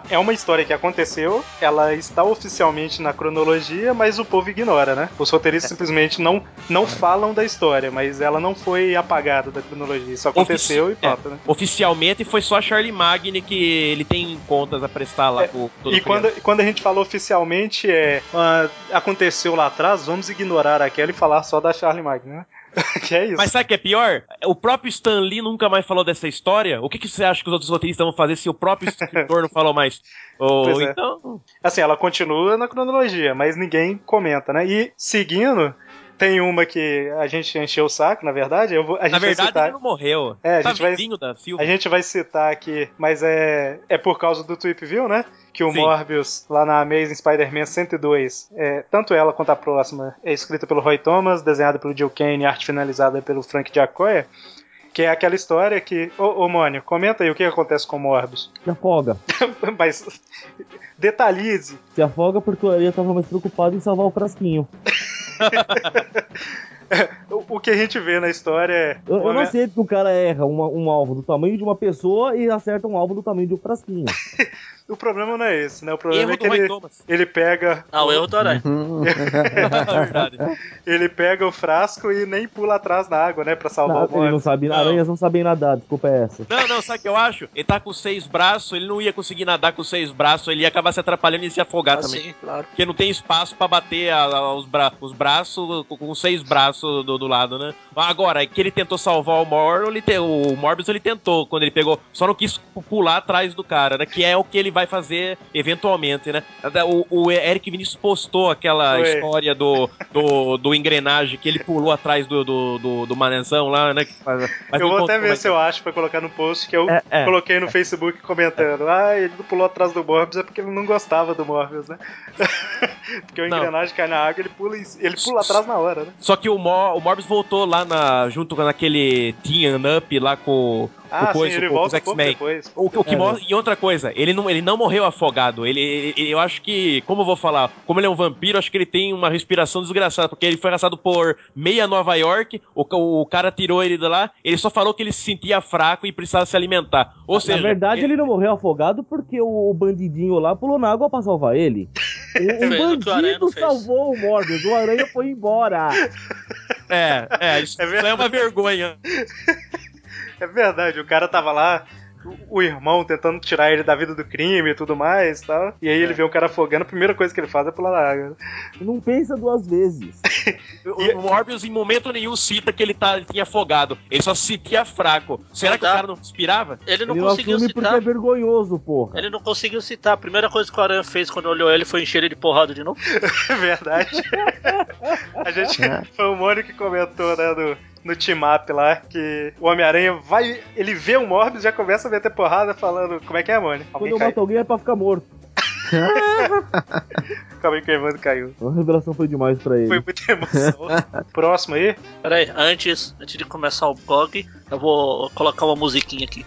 É uma história que aconteceu, ela está oficialmente na cronologia, mas o povo ignora, né? Os roteiristas simplesmente não, não falam da história, mas ela não foi apagada da cronologia. Isso aconteceu e pronto, né? Oficialmente foi só a Charlie Magni que ele tem contas a prestar lá É, todo E quando, quando a gente fala oficialmente é ah, aconteceu lá atrás, vamos ignorar aquela e falar só da Charlie Magno, né? que é isso. Mas sabe o que é pior? O próprio Stan Lee nunca mais falou dessa história. O que, que você acha que os outros roteiristas vão fazer se o próprio escritor não falou mais? Ou Pois é. então. Assim, ela continua na cronologia, mas ninguém comenta, né? E seguindo, tem uma que a gente encheu o saco, na verdade. Eu vou, a gente Na vai verdade, citar. ele não morreu. É, a tá gente vai- da Silva. A gente vai citar aqui, mas é, é por causa do Tweep View, né? Que o Sim. Morbius, lá na Amazing Spider-Man 102, é, tanto ela quanto a próxima, é escrita pelo Roy Thomas, desenhada pelo Jill Kane e arte finalizada pelo Frank Giacoya. Que é aquela história que. Ô, ô Mônio, comenta aí o que acontece com o Morbius. Se afoga. Mas. Detalhize. Se afoga porque o Aranha tava mais preocupado em salvar o frasquinho. O, que a gente vê na história é. Eu, eu não aceito que o cara erra uma- um alvo do tamanho de uma pessoa e acerta um alvo do tamanho de um frasquinho. O problema não é esse, né? O problema Erro é que ele, Thomas. ele pega. Ah, o erro do Aranha. É verdade. Ele pega o frasco e nem pula atrás da água, né? Pra salvar Na- o ele não Morbius. sabe, Não. aranhas não sabem nadar, desculpa é essa. Não, não, sabe o que eu acho? Ele tá com seis braços, ele não ia conseguir nadar com seis braços, ele ia acabar se atrapalhando e se afogar também. Assim, claro. Porque não tem espaço pra bater a- a- os, bra- os braços com, seis braços do, do lado, né? Agora, é que ele tentou salvar o Mor, ele te- o Morbius ele tentou quando ele pegou, só não quis pu- pular atrás do cara, né? Que é o que ele vai fazer eventualmente, né? O, o Eric Vinícius postou aquela história do, do, do engrenagem que ele pulou atrás do, do, do, do manezão lá, né? faz- eu vou até ver mais- se eu acho pra colocar no post que eu É, é. coloquei no Facebook comentando. Ah, ele pulou atrás do Morbius é porque ele não gostava do Morbius, né? porque o engrenagem cai na água ele pula, ele pula atrás na hora, né? Só que o, Mor o Morbius voltou lá na, junto com aquele Team Up lá com, Ah, com, sim, ele com, com os volta X-Men. depois. O, que- o que É. mostra- e outra coisa, ele não, ele não morreu afogado. Ele, ele- eu acho que, como eu vou falar, como ele é um vampiro, acho que ele tem uma respiração desgraçada, porque ele foi arrastado por meia Nova York, o, o cara tirou ele de lá, ele só falou que ele se sentia fraco e precisava se alimentar. Ou seja, Na verdade, ele não morreu afogado porque o, o bandidinho lá pulou na água pra salvar ele. O, bandido salvou o Morbius, o Aranha foi embora. É, é, isso, É isso aí é uma vergonha. É verdade, o cara tava lá, o, irmão tentando tirar ele da vida do crime e tudo mais e tal. E aí ele vê um cara afogando, a primeira coisa que ele faz é pular na água. Não pensa duas vezes. O, o Morbius em momento nenhum cita que ele, tá, ele tinha afogado. Ele só se sentia fraco. Será que o Tá. cara não respirava? Ele não Ele não conseguiu assume porque citar. é vergonhoso, porra. Ele não conseguiu citar. A primeira coisa que o Aranha fez quando olhou ele foi encher ele de porrada de novo. É verdade. a gente. Foi o Mônio que comentou, né, no, no team-up lá, que o Homem-Aranha vai. Ele vê o Morbius e já começa a meter porrada falando. Como é que é, Mônio? Quando eu cai. mato alguém é pra ficar morto. Calma aí que o Evandro caiu. A revelação foi demais pra ele. Foi muita emoção. Próximo aí. Pera aí, antes, antes de começar o GOG, eu vou colocar uma musiquinha aqui.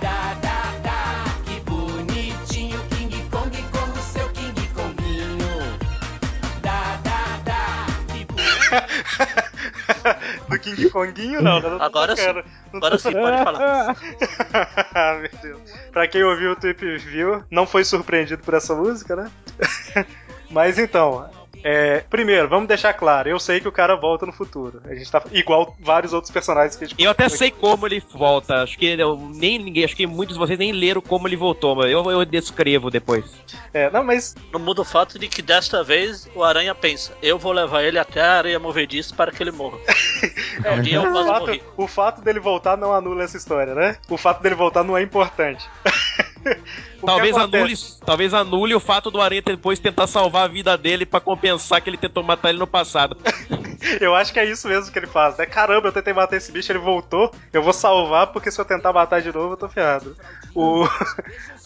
Dá, dá, King Konguinho, não. não tô Agora sim. Não Agora sim, pode falar. Ah, Meu Deus. Pra quem ouviu o Trip View, não foi surpreendido por essa música, né? Mas então, é, primeiro, vamos deixar claro, eu sei que o cara volta no futuro. A gente tá igual vários outros personagens que a gente Eu até comentou sei como ele volta. Acho que eu, nem ninguém, acho que muitos de vocês nem leram como ele voltou, mas eu, eu descrevo depois. aqui. É, não, mas Não muda o fato de que desta vez o Aranha pensa: eu vou levar ele até a areia movediça para que ele morra. é, Um dia eu o, fato, o fato dele voltar não anula essa história, né? O fato dele voltar não é importante. Talvez anule, talvez anule o fato do Aranha depois tentar salvar a vida dele pra compensar que ele tentou matar ele no passado. Eu acho que é isso mesmo que ele faz, né? Caramba, eu tentei matar esse bicho, ele voltou, eu vou salvar, porque se eu tentar matar de novo, eu tô ferrado. O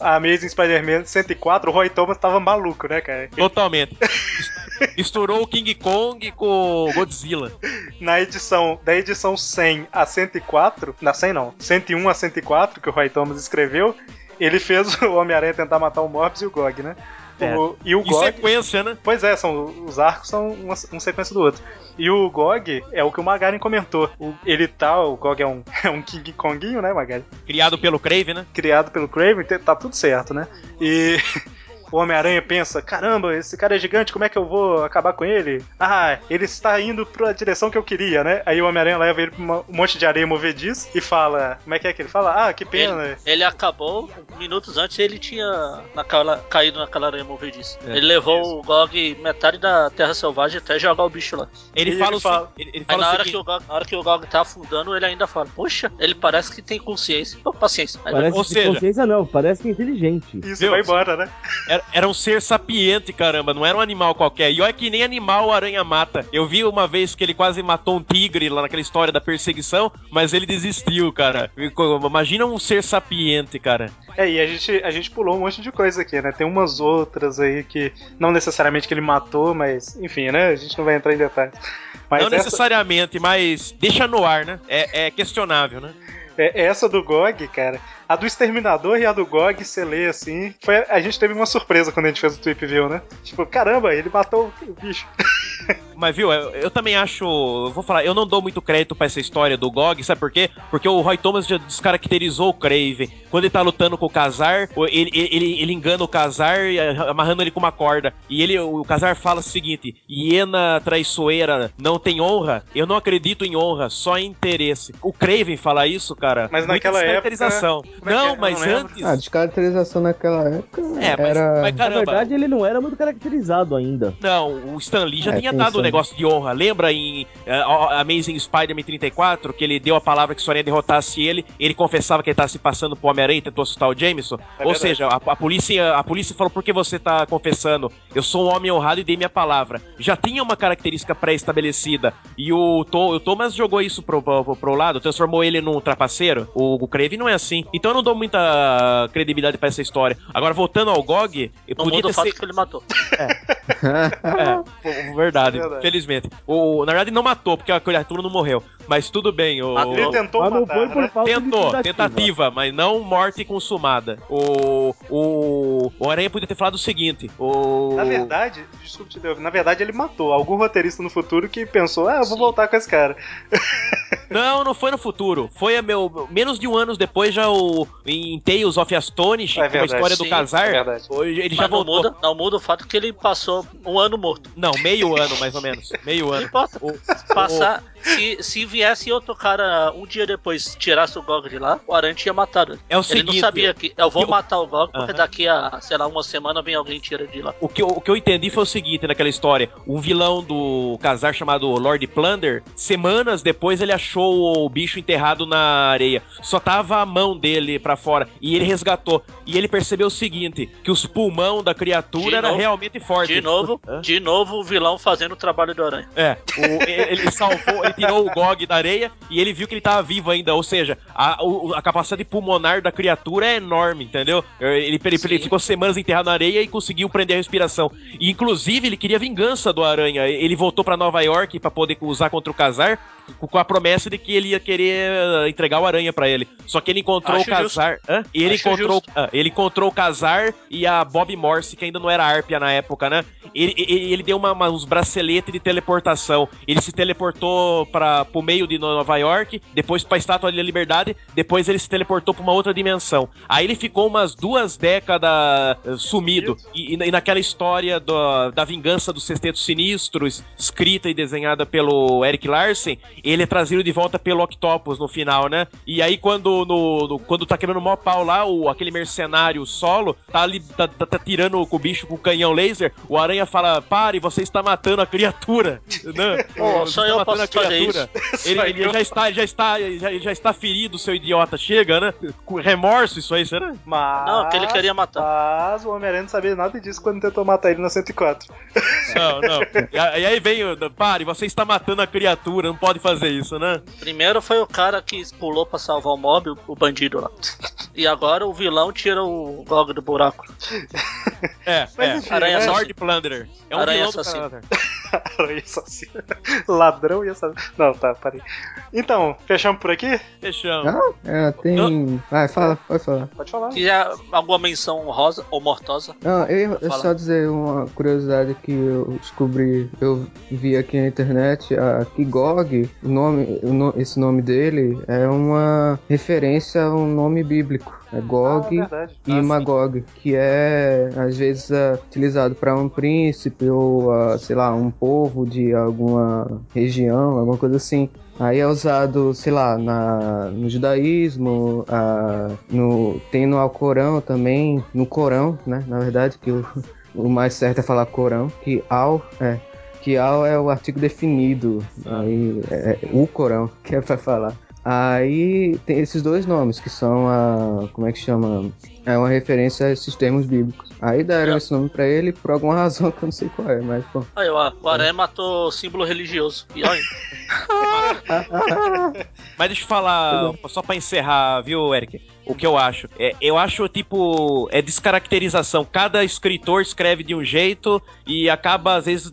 a Amazing Spider-Man 104, o Roy Thomas tava maluco, né, cara? Totalmente. Misturou o King Kong com o Godzilla. Na edição, da edição 100 a 104, na 100 não, 101 a 104, que o Roy Thomas escreveu, ele fez o Homem-Aranha tentar matar o Morbius e o Gog, né? É. O- e o Em Gog... sequência, né? Pois é, são, os arcos são uma, um sequência do outro. E o Gog é o que o Magaren comentou. O- ele tá, o Gog é um, é um King Konguinho, né, Magaren? Criado pelo Crave, né? Criado pelo Craven, te- tá tudo certo, né? E o Homem-Aranha pensa: caramba, esse cara é gigante, como é que eu vou acabar com ele? Ah, ele está indo pra direção que eu queria, né? Aí o Homem-Aranha leva ele pra um monte de areia movediça e fala: como é que é que ele fala? Ah, que pena. Ele, ele acabou, minutos antes ele tinha naquela, caído naquela aranha movediça. É, ele levou o Gog metade da Terra Selvagem até jogar o bicho lá. Ele fala ele o fala- se- ele, ele Aí fala na hora, seguinte, que o Gog, na hora que o Gog tá afundando, ele ainda fala: Poxa, ele parece que tem consciência. Pô, paciência. Parece Ou que seja- consciência não, parece que é inteligente. Isso Viu? vai embora, né? Era, era um ser sapiente, caramba, não era um animal qualquer. E olha que nem animal o aranha mata. Eu vi uma vez que ele quase matou um tigre lá naquela história da perseguição, mas ele desistiu, cara. Imagina um ser sapiente, cara. É, e a gente, a gente pulou um monte de coisa aqui, né? Tem umas outras aí que não necessariamente que ele matou, mas enfim, né? A gente não vai entrar em detalhes. Mas não essa, necessariamente, mas deixa no ar, né? É, é questionável, né? é- essa do GOG, cara, a do Exterminador e a do GOG, você lê assim. Foi, a gente teve uma surpresa quando a gente fez o Trip View, né? Tipo, caramba, ele matou o bicho. Mas viu, eu, eu também acho. Eu vou falar, eu não dou muito crédito pra essa história do GOG, sabe por quê? Porque o Roy Thomas já descaracterizou o Craven. Quando ele tá lutando com o Kazar, ele, ele, ele engana o Kazar eh, amarrando ele com uma corda. E ele, o Kazar fala o seguinte: hiena traiçoeira não tem honra? Eu não acredito em honra, só em interesse. O Craven fala isso, cara. Mas naquela época- é que é? Não, Eu mas não antes. Ah, descaracterização naquela época É, mas, era... mas Na caramba. verdade, ele não era muito caracterizado ainda. Não, o Stan Lee já É, tinha dado o aí. negócio de honra. Lembra em eh, Amazing Spider-Man 34 que ele deu a palavra que só ia derrotasse ele, ele confessava que ele estava se passando pro Homem-Aranha e tentou assustar o Jameson? É Ou verdade. seja, a, a polícia, a polícia falou: por que você tá confessando? Eu sou um homem honrado e dei minha palavra. Já tinha uma característica pré-estabelecida. E o, To- o Thomas jogou isso pro, pro, pro lado, transformou ele num trapaceiro. O, o Crave não é assim. Então eu não dou muita credibilidade pra essa história. Agora, voltando ao GOG, eu não podia muda ter o fato sido- que ele matou. é, pô, verdade, Verdade. felizmente. O, na verdade, não matou, porque a criatura não morreu. Mas tudo bem. O. Ele tentou Mas não matar, foi por né? falta de Tentou, tentativa. tentativa, mas não morte consumada. O, o, o Aranha podia ter falado o seguinte: o, Na verdade, desculpa te interromper, na verdade ele matou algum roteirista no futuro que pensou, ah, eu vou Sim. voltar com esse cara. Não, não foi no futuro. Foi a meu, menos de um ano depois, já o, em Tales of Astonish, É com a história do sim, Casar, é ele já Mas não voltou. muda, não muda o fato que ele passou um ano morto. Não, meio ano, mais ou menos. Meio Não ano. importa. O- Passar. Se, se viesse outro cara um dia depois tirasse o Gog de lá, o Aranha tinha matado ele. É o Ele seguinte, não sabia que eu vou eu- matar o Gog porque Aham. daqui a, sei lá, uma semana vem alguém e tira de lá. O que, eu, o que eu entendi foi o seguinte naquela história: um vilão do casar chamado Lord Plunder, semanas depois ele achou o bicho enterrado na areia. Só tava a mão dele pra fora. E ele resgatou. E ele percebeu o seguinte: que os pulmão da criatura De era novo? realmente forte. De novo, Hã? de novo o vilão fazendo o trabalho do Aranha. É, o- ele salvou, ele tirou o Gog da areia e ele viu que ele tava vivo ainda. Ou seja, a, a capacidade pulmonar da criatura é enorme, entendeu? Ele, ele- ele ficou semanas enterrado na areia e conseguiu prender a respiração. E, inclusive, ele queria vingança do Aranha. Ele voltou pra Nova York pra poder usar contra o Casar com a promessa de que ele ia querer eh, entregar o Aranha pra ele. Só que ele encontrou Acho o Casar. Hã? E ele Acho encontrou, ah, ele encontrou o Casar e a Bob Morse, que ainda não era Arpia na época, né? Ele, ele, ele deu uma- uma- uns braceletes de teleportação. Ele se teleportou para pro meio de Nova York, depois pra Estátua da Liberdade, depois ele se teleportou pra uma outra dimensão. Aí ele ficou umas duas décadas eh, sumido. E, e naquela história do- da vingança dos Sextetos Sinistros, escrita e desenhada pelo Eric Larsen, ele é trazido de volta pelo Octopus no final, né? E aí quando no, no- quando tá quebrando o maior pau lá, o, aquele mercenário solo tá ali tá, tá- tá tirando com o bicho com o canhão laser, o aranha fala: "Pare, você está matando a criatura". né? Pô, Você só está eu matando posso a fazer criatura. Ele, ele eu. já está, já está, já, já está ferido, seu idiota. Chega, né? Com remorso isso aí, será? Mas... Não, que ele queria matar. Mas o Homem-Aranha não sabia nada disso quando tentou matar ele na 104. Não, não. E, e aí vem o. Pare, você está matando a criatura, não pode fazer isso, né? Primeiro foi o cara que pulou pra salvar o mob, o- o bandido lá. E agora o vilão tira o Gog do buraco. É, Mas é. enfim, Aranha né? Lord Plunderer. É um Aranha vilão do assassino. Aranha assassino. Ladrão e assassino. Não, tá, parei. Então, fechamos por aqui? Fechamos. Ah, é, tem. Vai, fala, pode falar. Pode falar. Quiser alguma menção rosa ou mortosa? Não, eu, eu só dizer uma curiosidade que eu descobri, eu vi aqui na internet, a Kigog, o nome, o no- esse nome dele é uma referência a um nome bíblico. É Ah, Gog verdade. e Magog, que é às vezes é, utilizado para um príncipe ou, ah, sei lá, um povo de alguma região, alguma coisa assim. Aí é usado, sei lá, na, no judaísmo, ah, no, tem no Alcorão também, no Corão, né? Na verdade, que o, o mais certo é falar Corão, que Al é. Que Al é o artigo definido, aí é, é o Corão que é pra falar. Aí tem esses dois nomes, que são a. Como é que chama? É uma referência a esses termos bíblicos. Aí deram É. esse nome pra ele por alguma razão que eu não sei qual é, mas pô. Aí, ó, o Aranha matou o símbolo religioso. E olha, Mas deixa eu falar, só pra encerrar, viu, Eric? O que eu acho. É, eu acho, tipo, é descaracterização. Cada escritor escreve de um jeito e acaba, às vezes,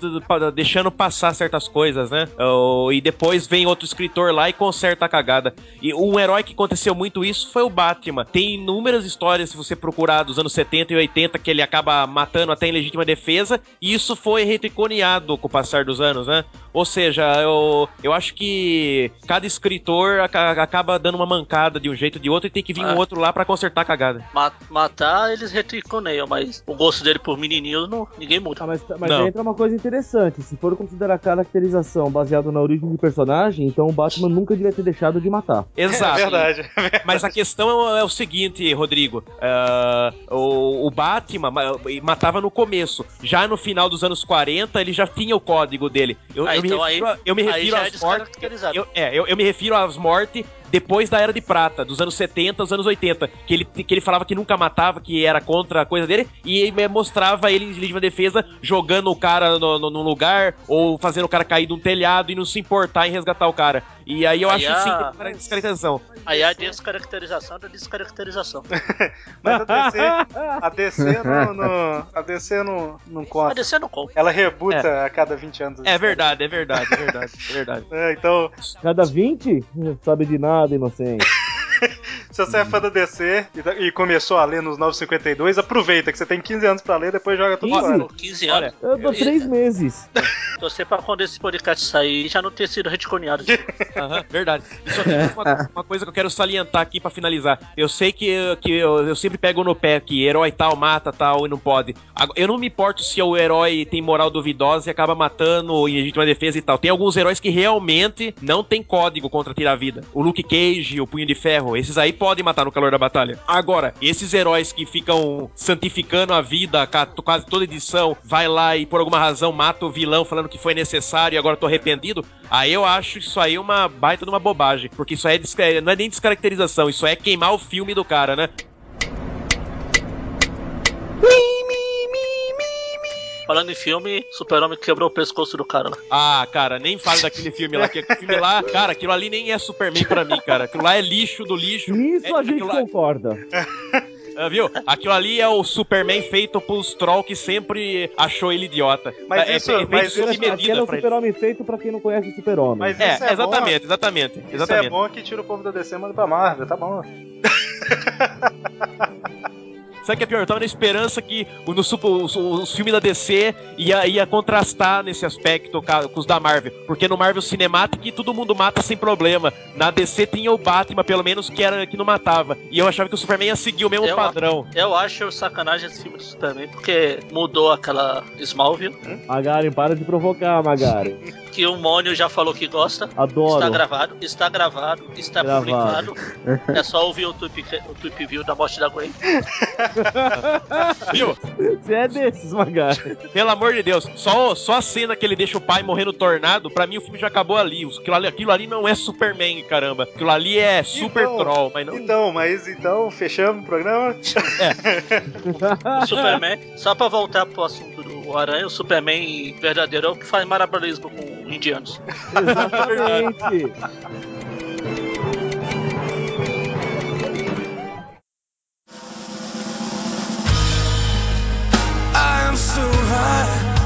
deixando passar certas coisas, né? Ou- E depois vem outro escritor lá e conserta a cagada. E um herói que aconteceu muito isso foi o Batman. Tem inúmeras histórias, se você procurar, dos anos 70 e 80, que ele acaba matando até em legítima defesa, e isso foi reticoneado com o passar dos anos, né? Ou seja, eu, eu acho que cada escritor aca- acaba dando uma mancada de um jeito ou de outro e tem que vir É. um outro lá pra consertar a cagada. ma- matar eles retriconeiam, mas o gosto dele por menininhos não, ninguém muda. Ah, mas mas Não. aí entra uma coisa interessante. Se for considerar caracterização baseada na origem do personagem, então o Batman nunca devia ter deixado de matar. Exato. É verdade. Mas a questão é o seguinte, Rodrigo. ah, o, o Batman ma- matava no começo. Já no final dos anos 40, ele já tinha o código dele. Eu, Ah, eu me então refiro, aí- a- eu me aí refiro já é às mortes. Eu, é, eu, eu me refiro às mortes depois da Era de Prata, dos anos 70 aos anos 80. Que ele, que ele falava que nunca matava, que era contra a coisa dele, e mostrava ele em legítima defesa jogando o cara no, num lugar, ou fazendo o cara cair de um telhado e não se importar em resgatar o cara. E aí eu Aí acho sim a- que é descaracterização. Aí a descaracterização da descaracterização. Mas a DC, a DC não, não- a DC não, não A conta. DC não conta. Ela rebuta a cada 20 anos. É verdade, é verdade, é verdade, é verdade. É, então, Cada 20? Sabe de nada, inocente. Se você é fã da DC e, e começou a ler nos 952, aproveita que você tem 15 anos pra ler, depois joga tudo 15? fora. Com 15 anos. Eu dou três meses. Torcer pra quando esse podcast sair já não ter sido retconeado. Aham, verdade. Só tem uma, uma coisa que eu quero salientar aqui pra finalizar. Eu sei que, que eu, eu sempre pego no pé que herói tal mata tal e não pode. Eu não me importo se o herói tem moral duvidosa e acaba matando em legítima defesa e tal. Tem alguns heróis que realmente não tem código contra tirar a vida. O Luke Cage, o Punho de Ferro, esses aí podem matar no calor da batalha. Agora, esses heróis que ficam santificando a vida quase toda edição, vai lá e por alguma razão mata o vilão falando que foi necessário e agora tô arrependido, aí eu acho isso aí uma baita de uma bobagem. Porque isso aí é não é nem descaracterização, isso é queimar o filme do cara, né? Falando em filme, Super-Homem quebrou o pescoço do cara lá. Ah, cara, nem fale daquele filme lá. Que aquele filme lá, cara, aquilo ali nem é Superman pra mim, cara. Aquilo lá é lixo do lixo. Nisso É, a gente concorda. Ah, viu? Aquilo ali é o Superman feito pros troll que sempre achou ele idiota. Mas é, isso- é, é feito mas sob isso- medida Aquele é o super-homem feito pra quem não conhece o super-homem. Mas É, isso é exatamente, bom. exatamente, Isso é exatamente. bom que tira o povo da DC e manda pra Marvel, tá bom. Sabe o que é pior? Eu tava na esperança que o, no, super- os, os filmes da DC ia, ia contrastar nesse aspecto com os da Marvel. Porque no Marvel Cinematic todo mundo mata sem problema. Na DC tinha o Batman, pelo menos, que era que não matava. E eu achava que o Superman ia seguir o mesmo Eu- padrão. Eu acho sacanagem esse filme do Superman, porque mudou aquela Smallville, Magaren, para de provocar, Magaren. que o Mônio já falou que gosta. Adoro. Está gravado, está gravado, está Gravado. publicado. É só ouvir o tweet, o tweet view da morte da Gwen. Viu? Você é desses, Magaren. Pelo amor de Deus, só, só a cena que ele deixa o pai morrer no tornado, pra mim o filme já acabou ali. Aquilo ali, aquilo ali não é Superman, caramba. Aquilo ali é Super Então, Troll, mas não. Então, mas então, fechamos o programa. O Superman, só pra voltar pro assunto do Aranha, o Superman verdadeiro é o que faz marabarismo com indianos. Exatamente. so high.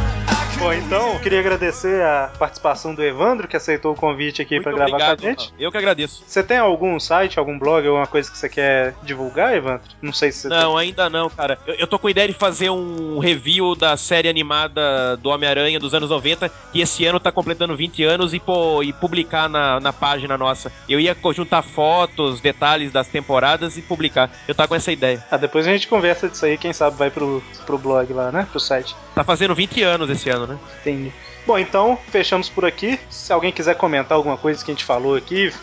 Bom, então, queria agradecer a participação do Evandro, que aceitou o convite aqui pra gravar obrigado. com a gente. Eu que agradeço. Você tem algum site, algum blog, alguma coisa que você quer divulgar, Evandro? Não sei se você Não, ainda não, cara. Eu, eu tô com a ideia de fazer um review da série animada do Homem-Aranha dos anos 90, que esse ano tá completando 20 anos, e, pô, e publicar na, na página nossa. Eu ia juntar fotos, detalhes das temporadas e publicar. Eu tava com essa ideia. Ah, depois a gente conversa disso aí, quem sabe vai pro, pro blog lá, né? Pro site. Tá fazendo 20 anos esse ano, né? Entendi. Bom, então, fechamos por aqui. Se alguém quiser comentar alguma coisa que a gente falou aqui,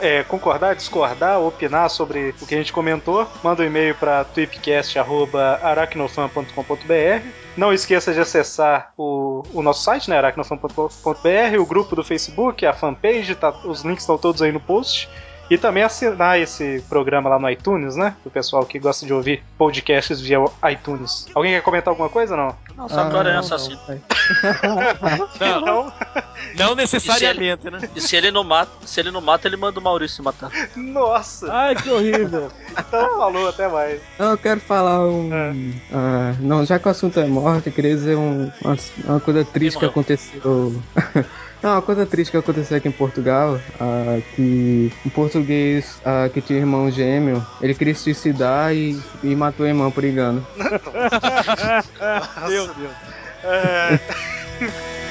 é, concordar, discordar, opinar sobre o que a gente comentou, manda um e-mail para tweepcast.aracnofan.com.br. Não esqueça de acessar o, o nosso site, né, aracnofan.com.br, o grupo do Facebook, a fanpage, tá- os links estão todos aí no post. E também assinar esse programa lá no iTunes, né? Pro pessoal que gosta de ouvir podcasts via iTunes. Alguém quer comentar alguma coisa ou não? Não, só que o Aranha é não, assassino. não. Não, Não. não necessariamente, né? E se ele não mata, se ele não mata, ele manda o Maurício matar. Nossa! Ai, que horrível. Então falou, até mais. Não, eu quero falar um. ah, não, já que o assunto é morte, eu queria dizer um- uma, uma coisa triste que aconteceu. Não, uma coisa triste que aconteceu aqui em Portugal, ah, que um português ah, que tinha irmão gêmeo, ele queria se suicidar e, e matou a irmã por engano. Meu Deus. É,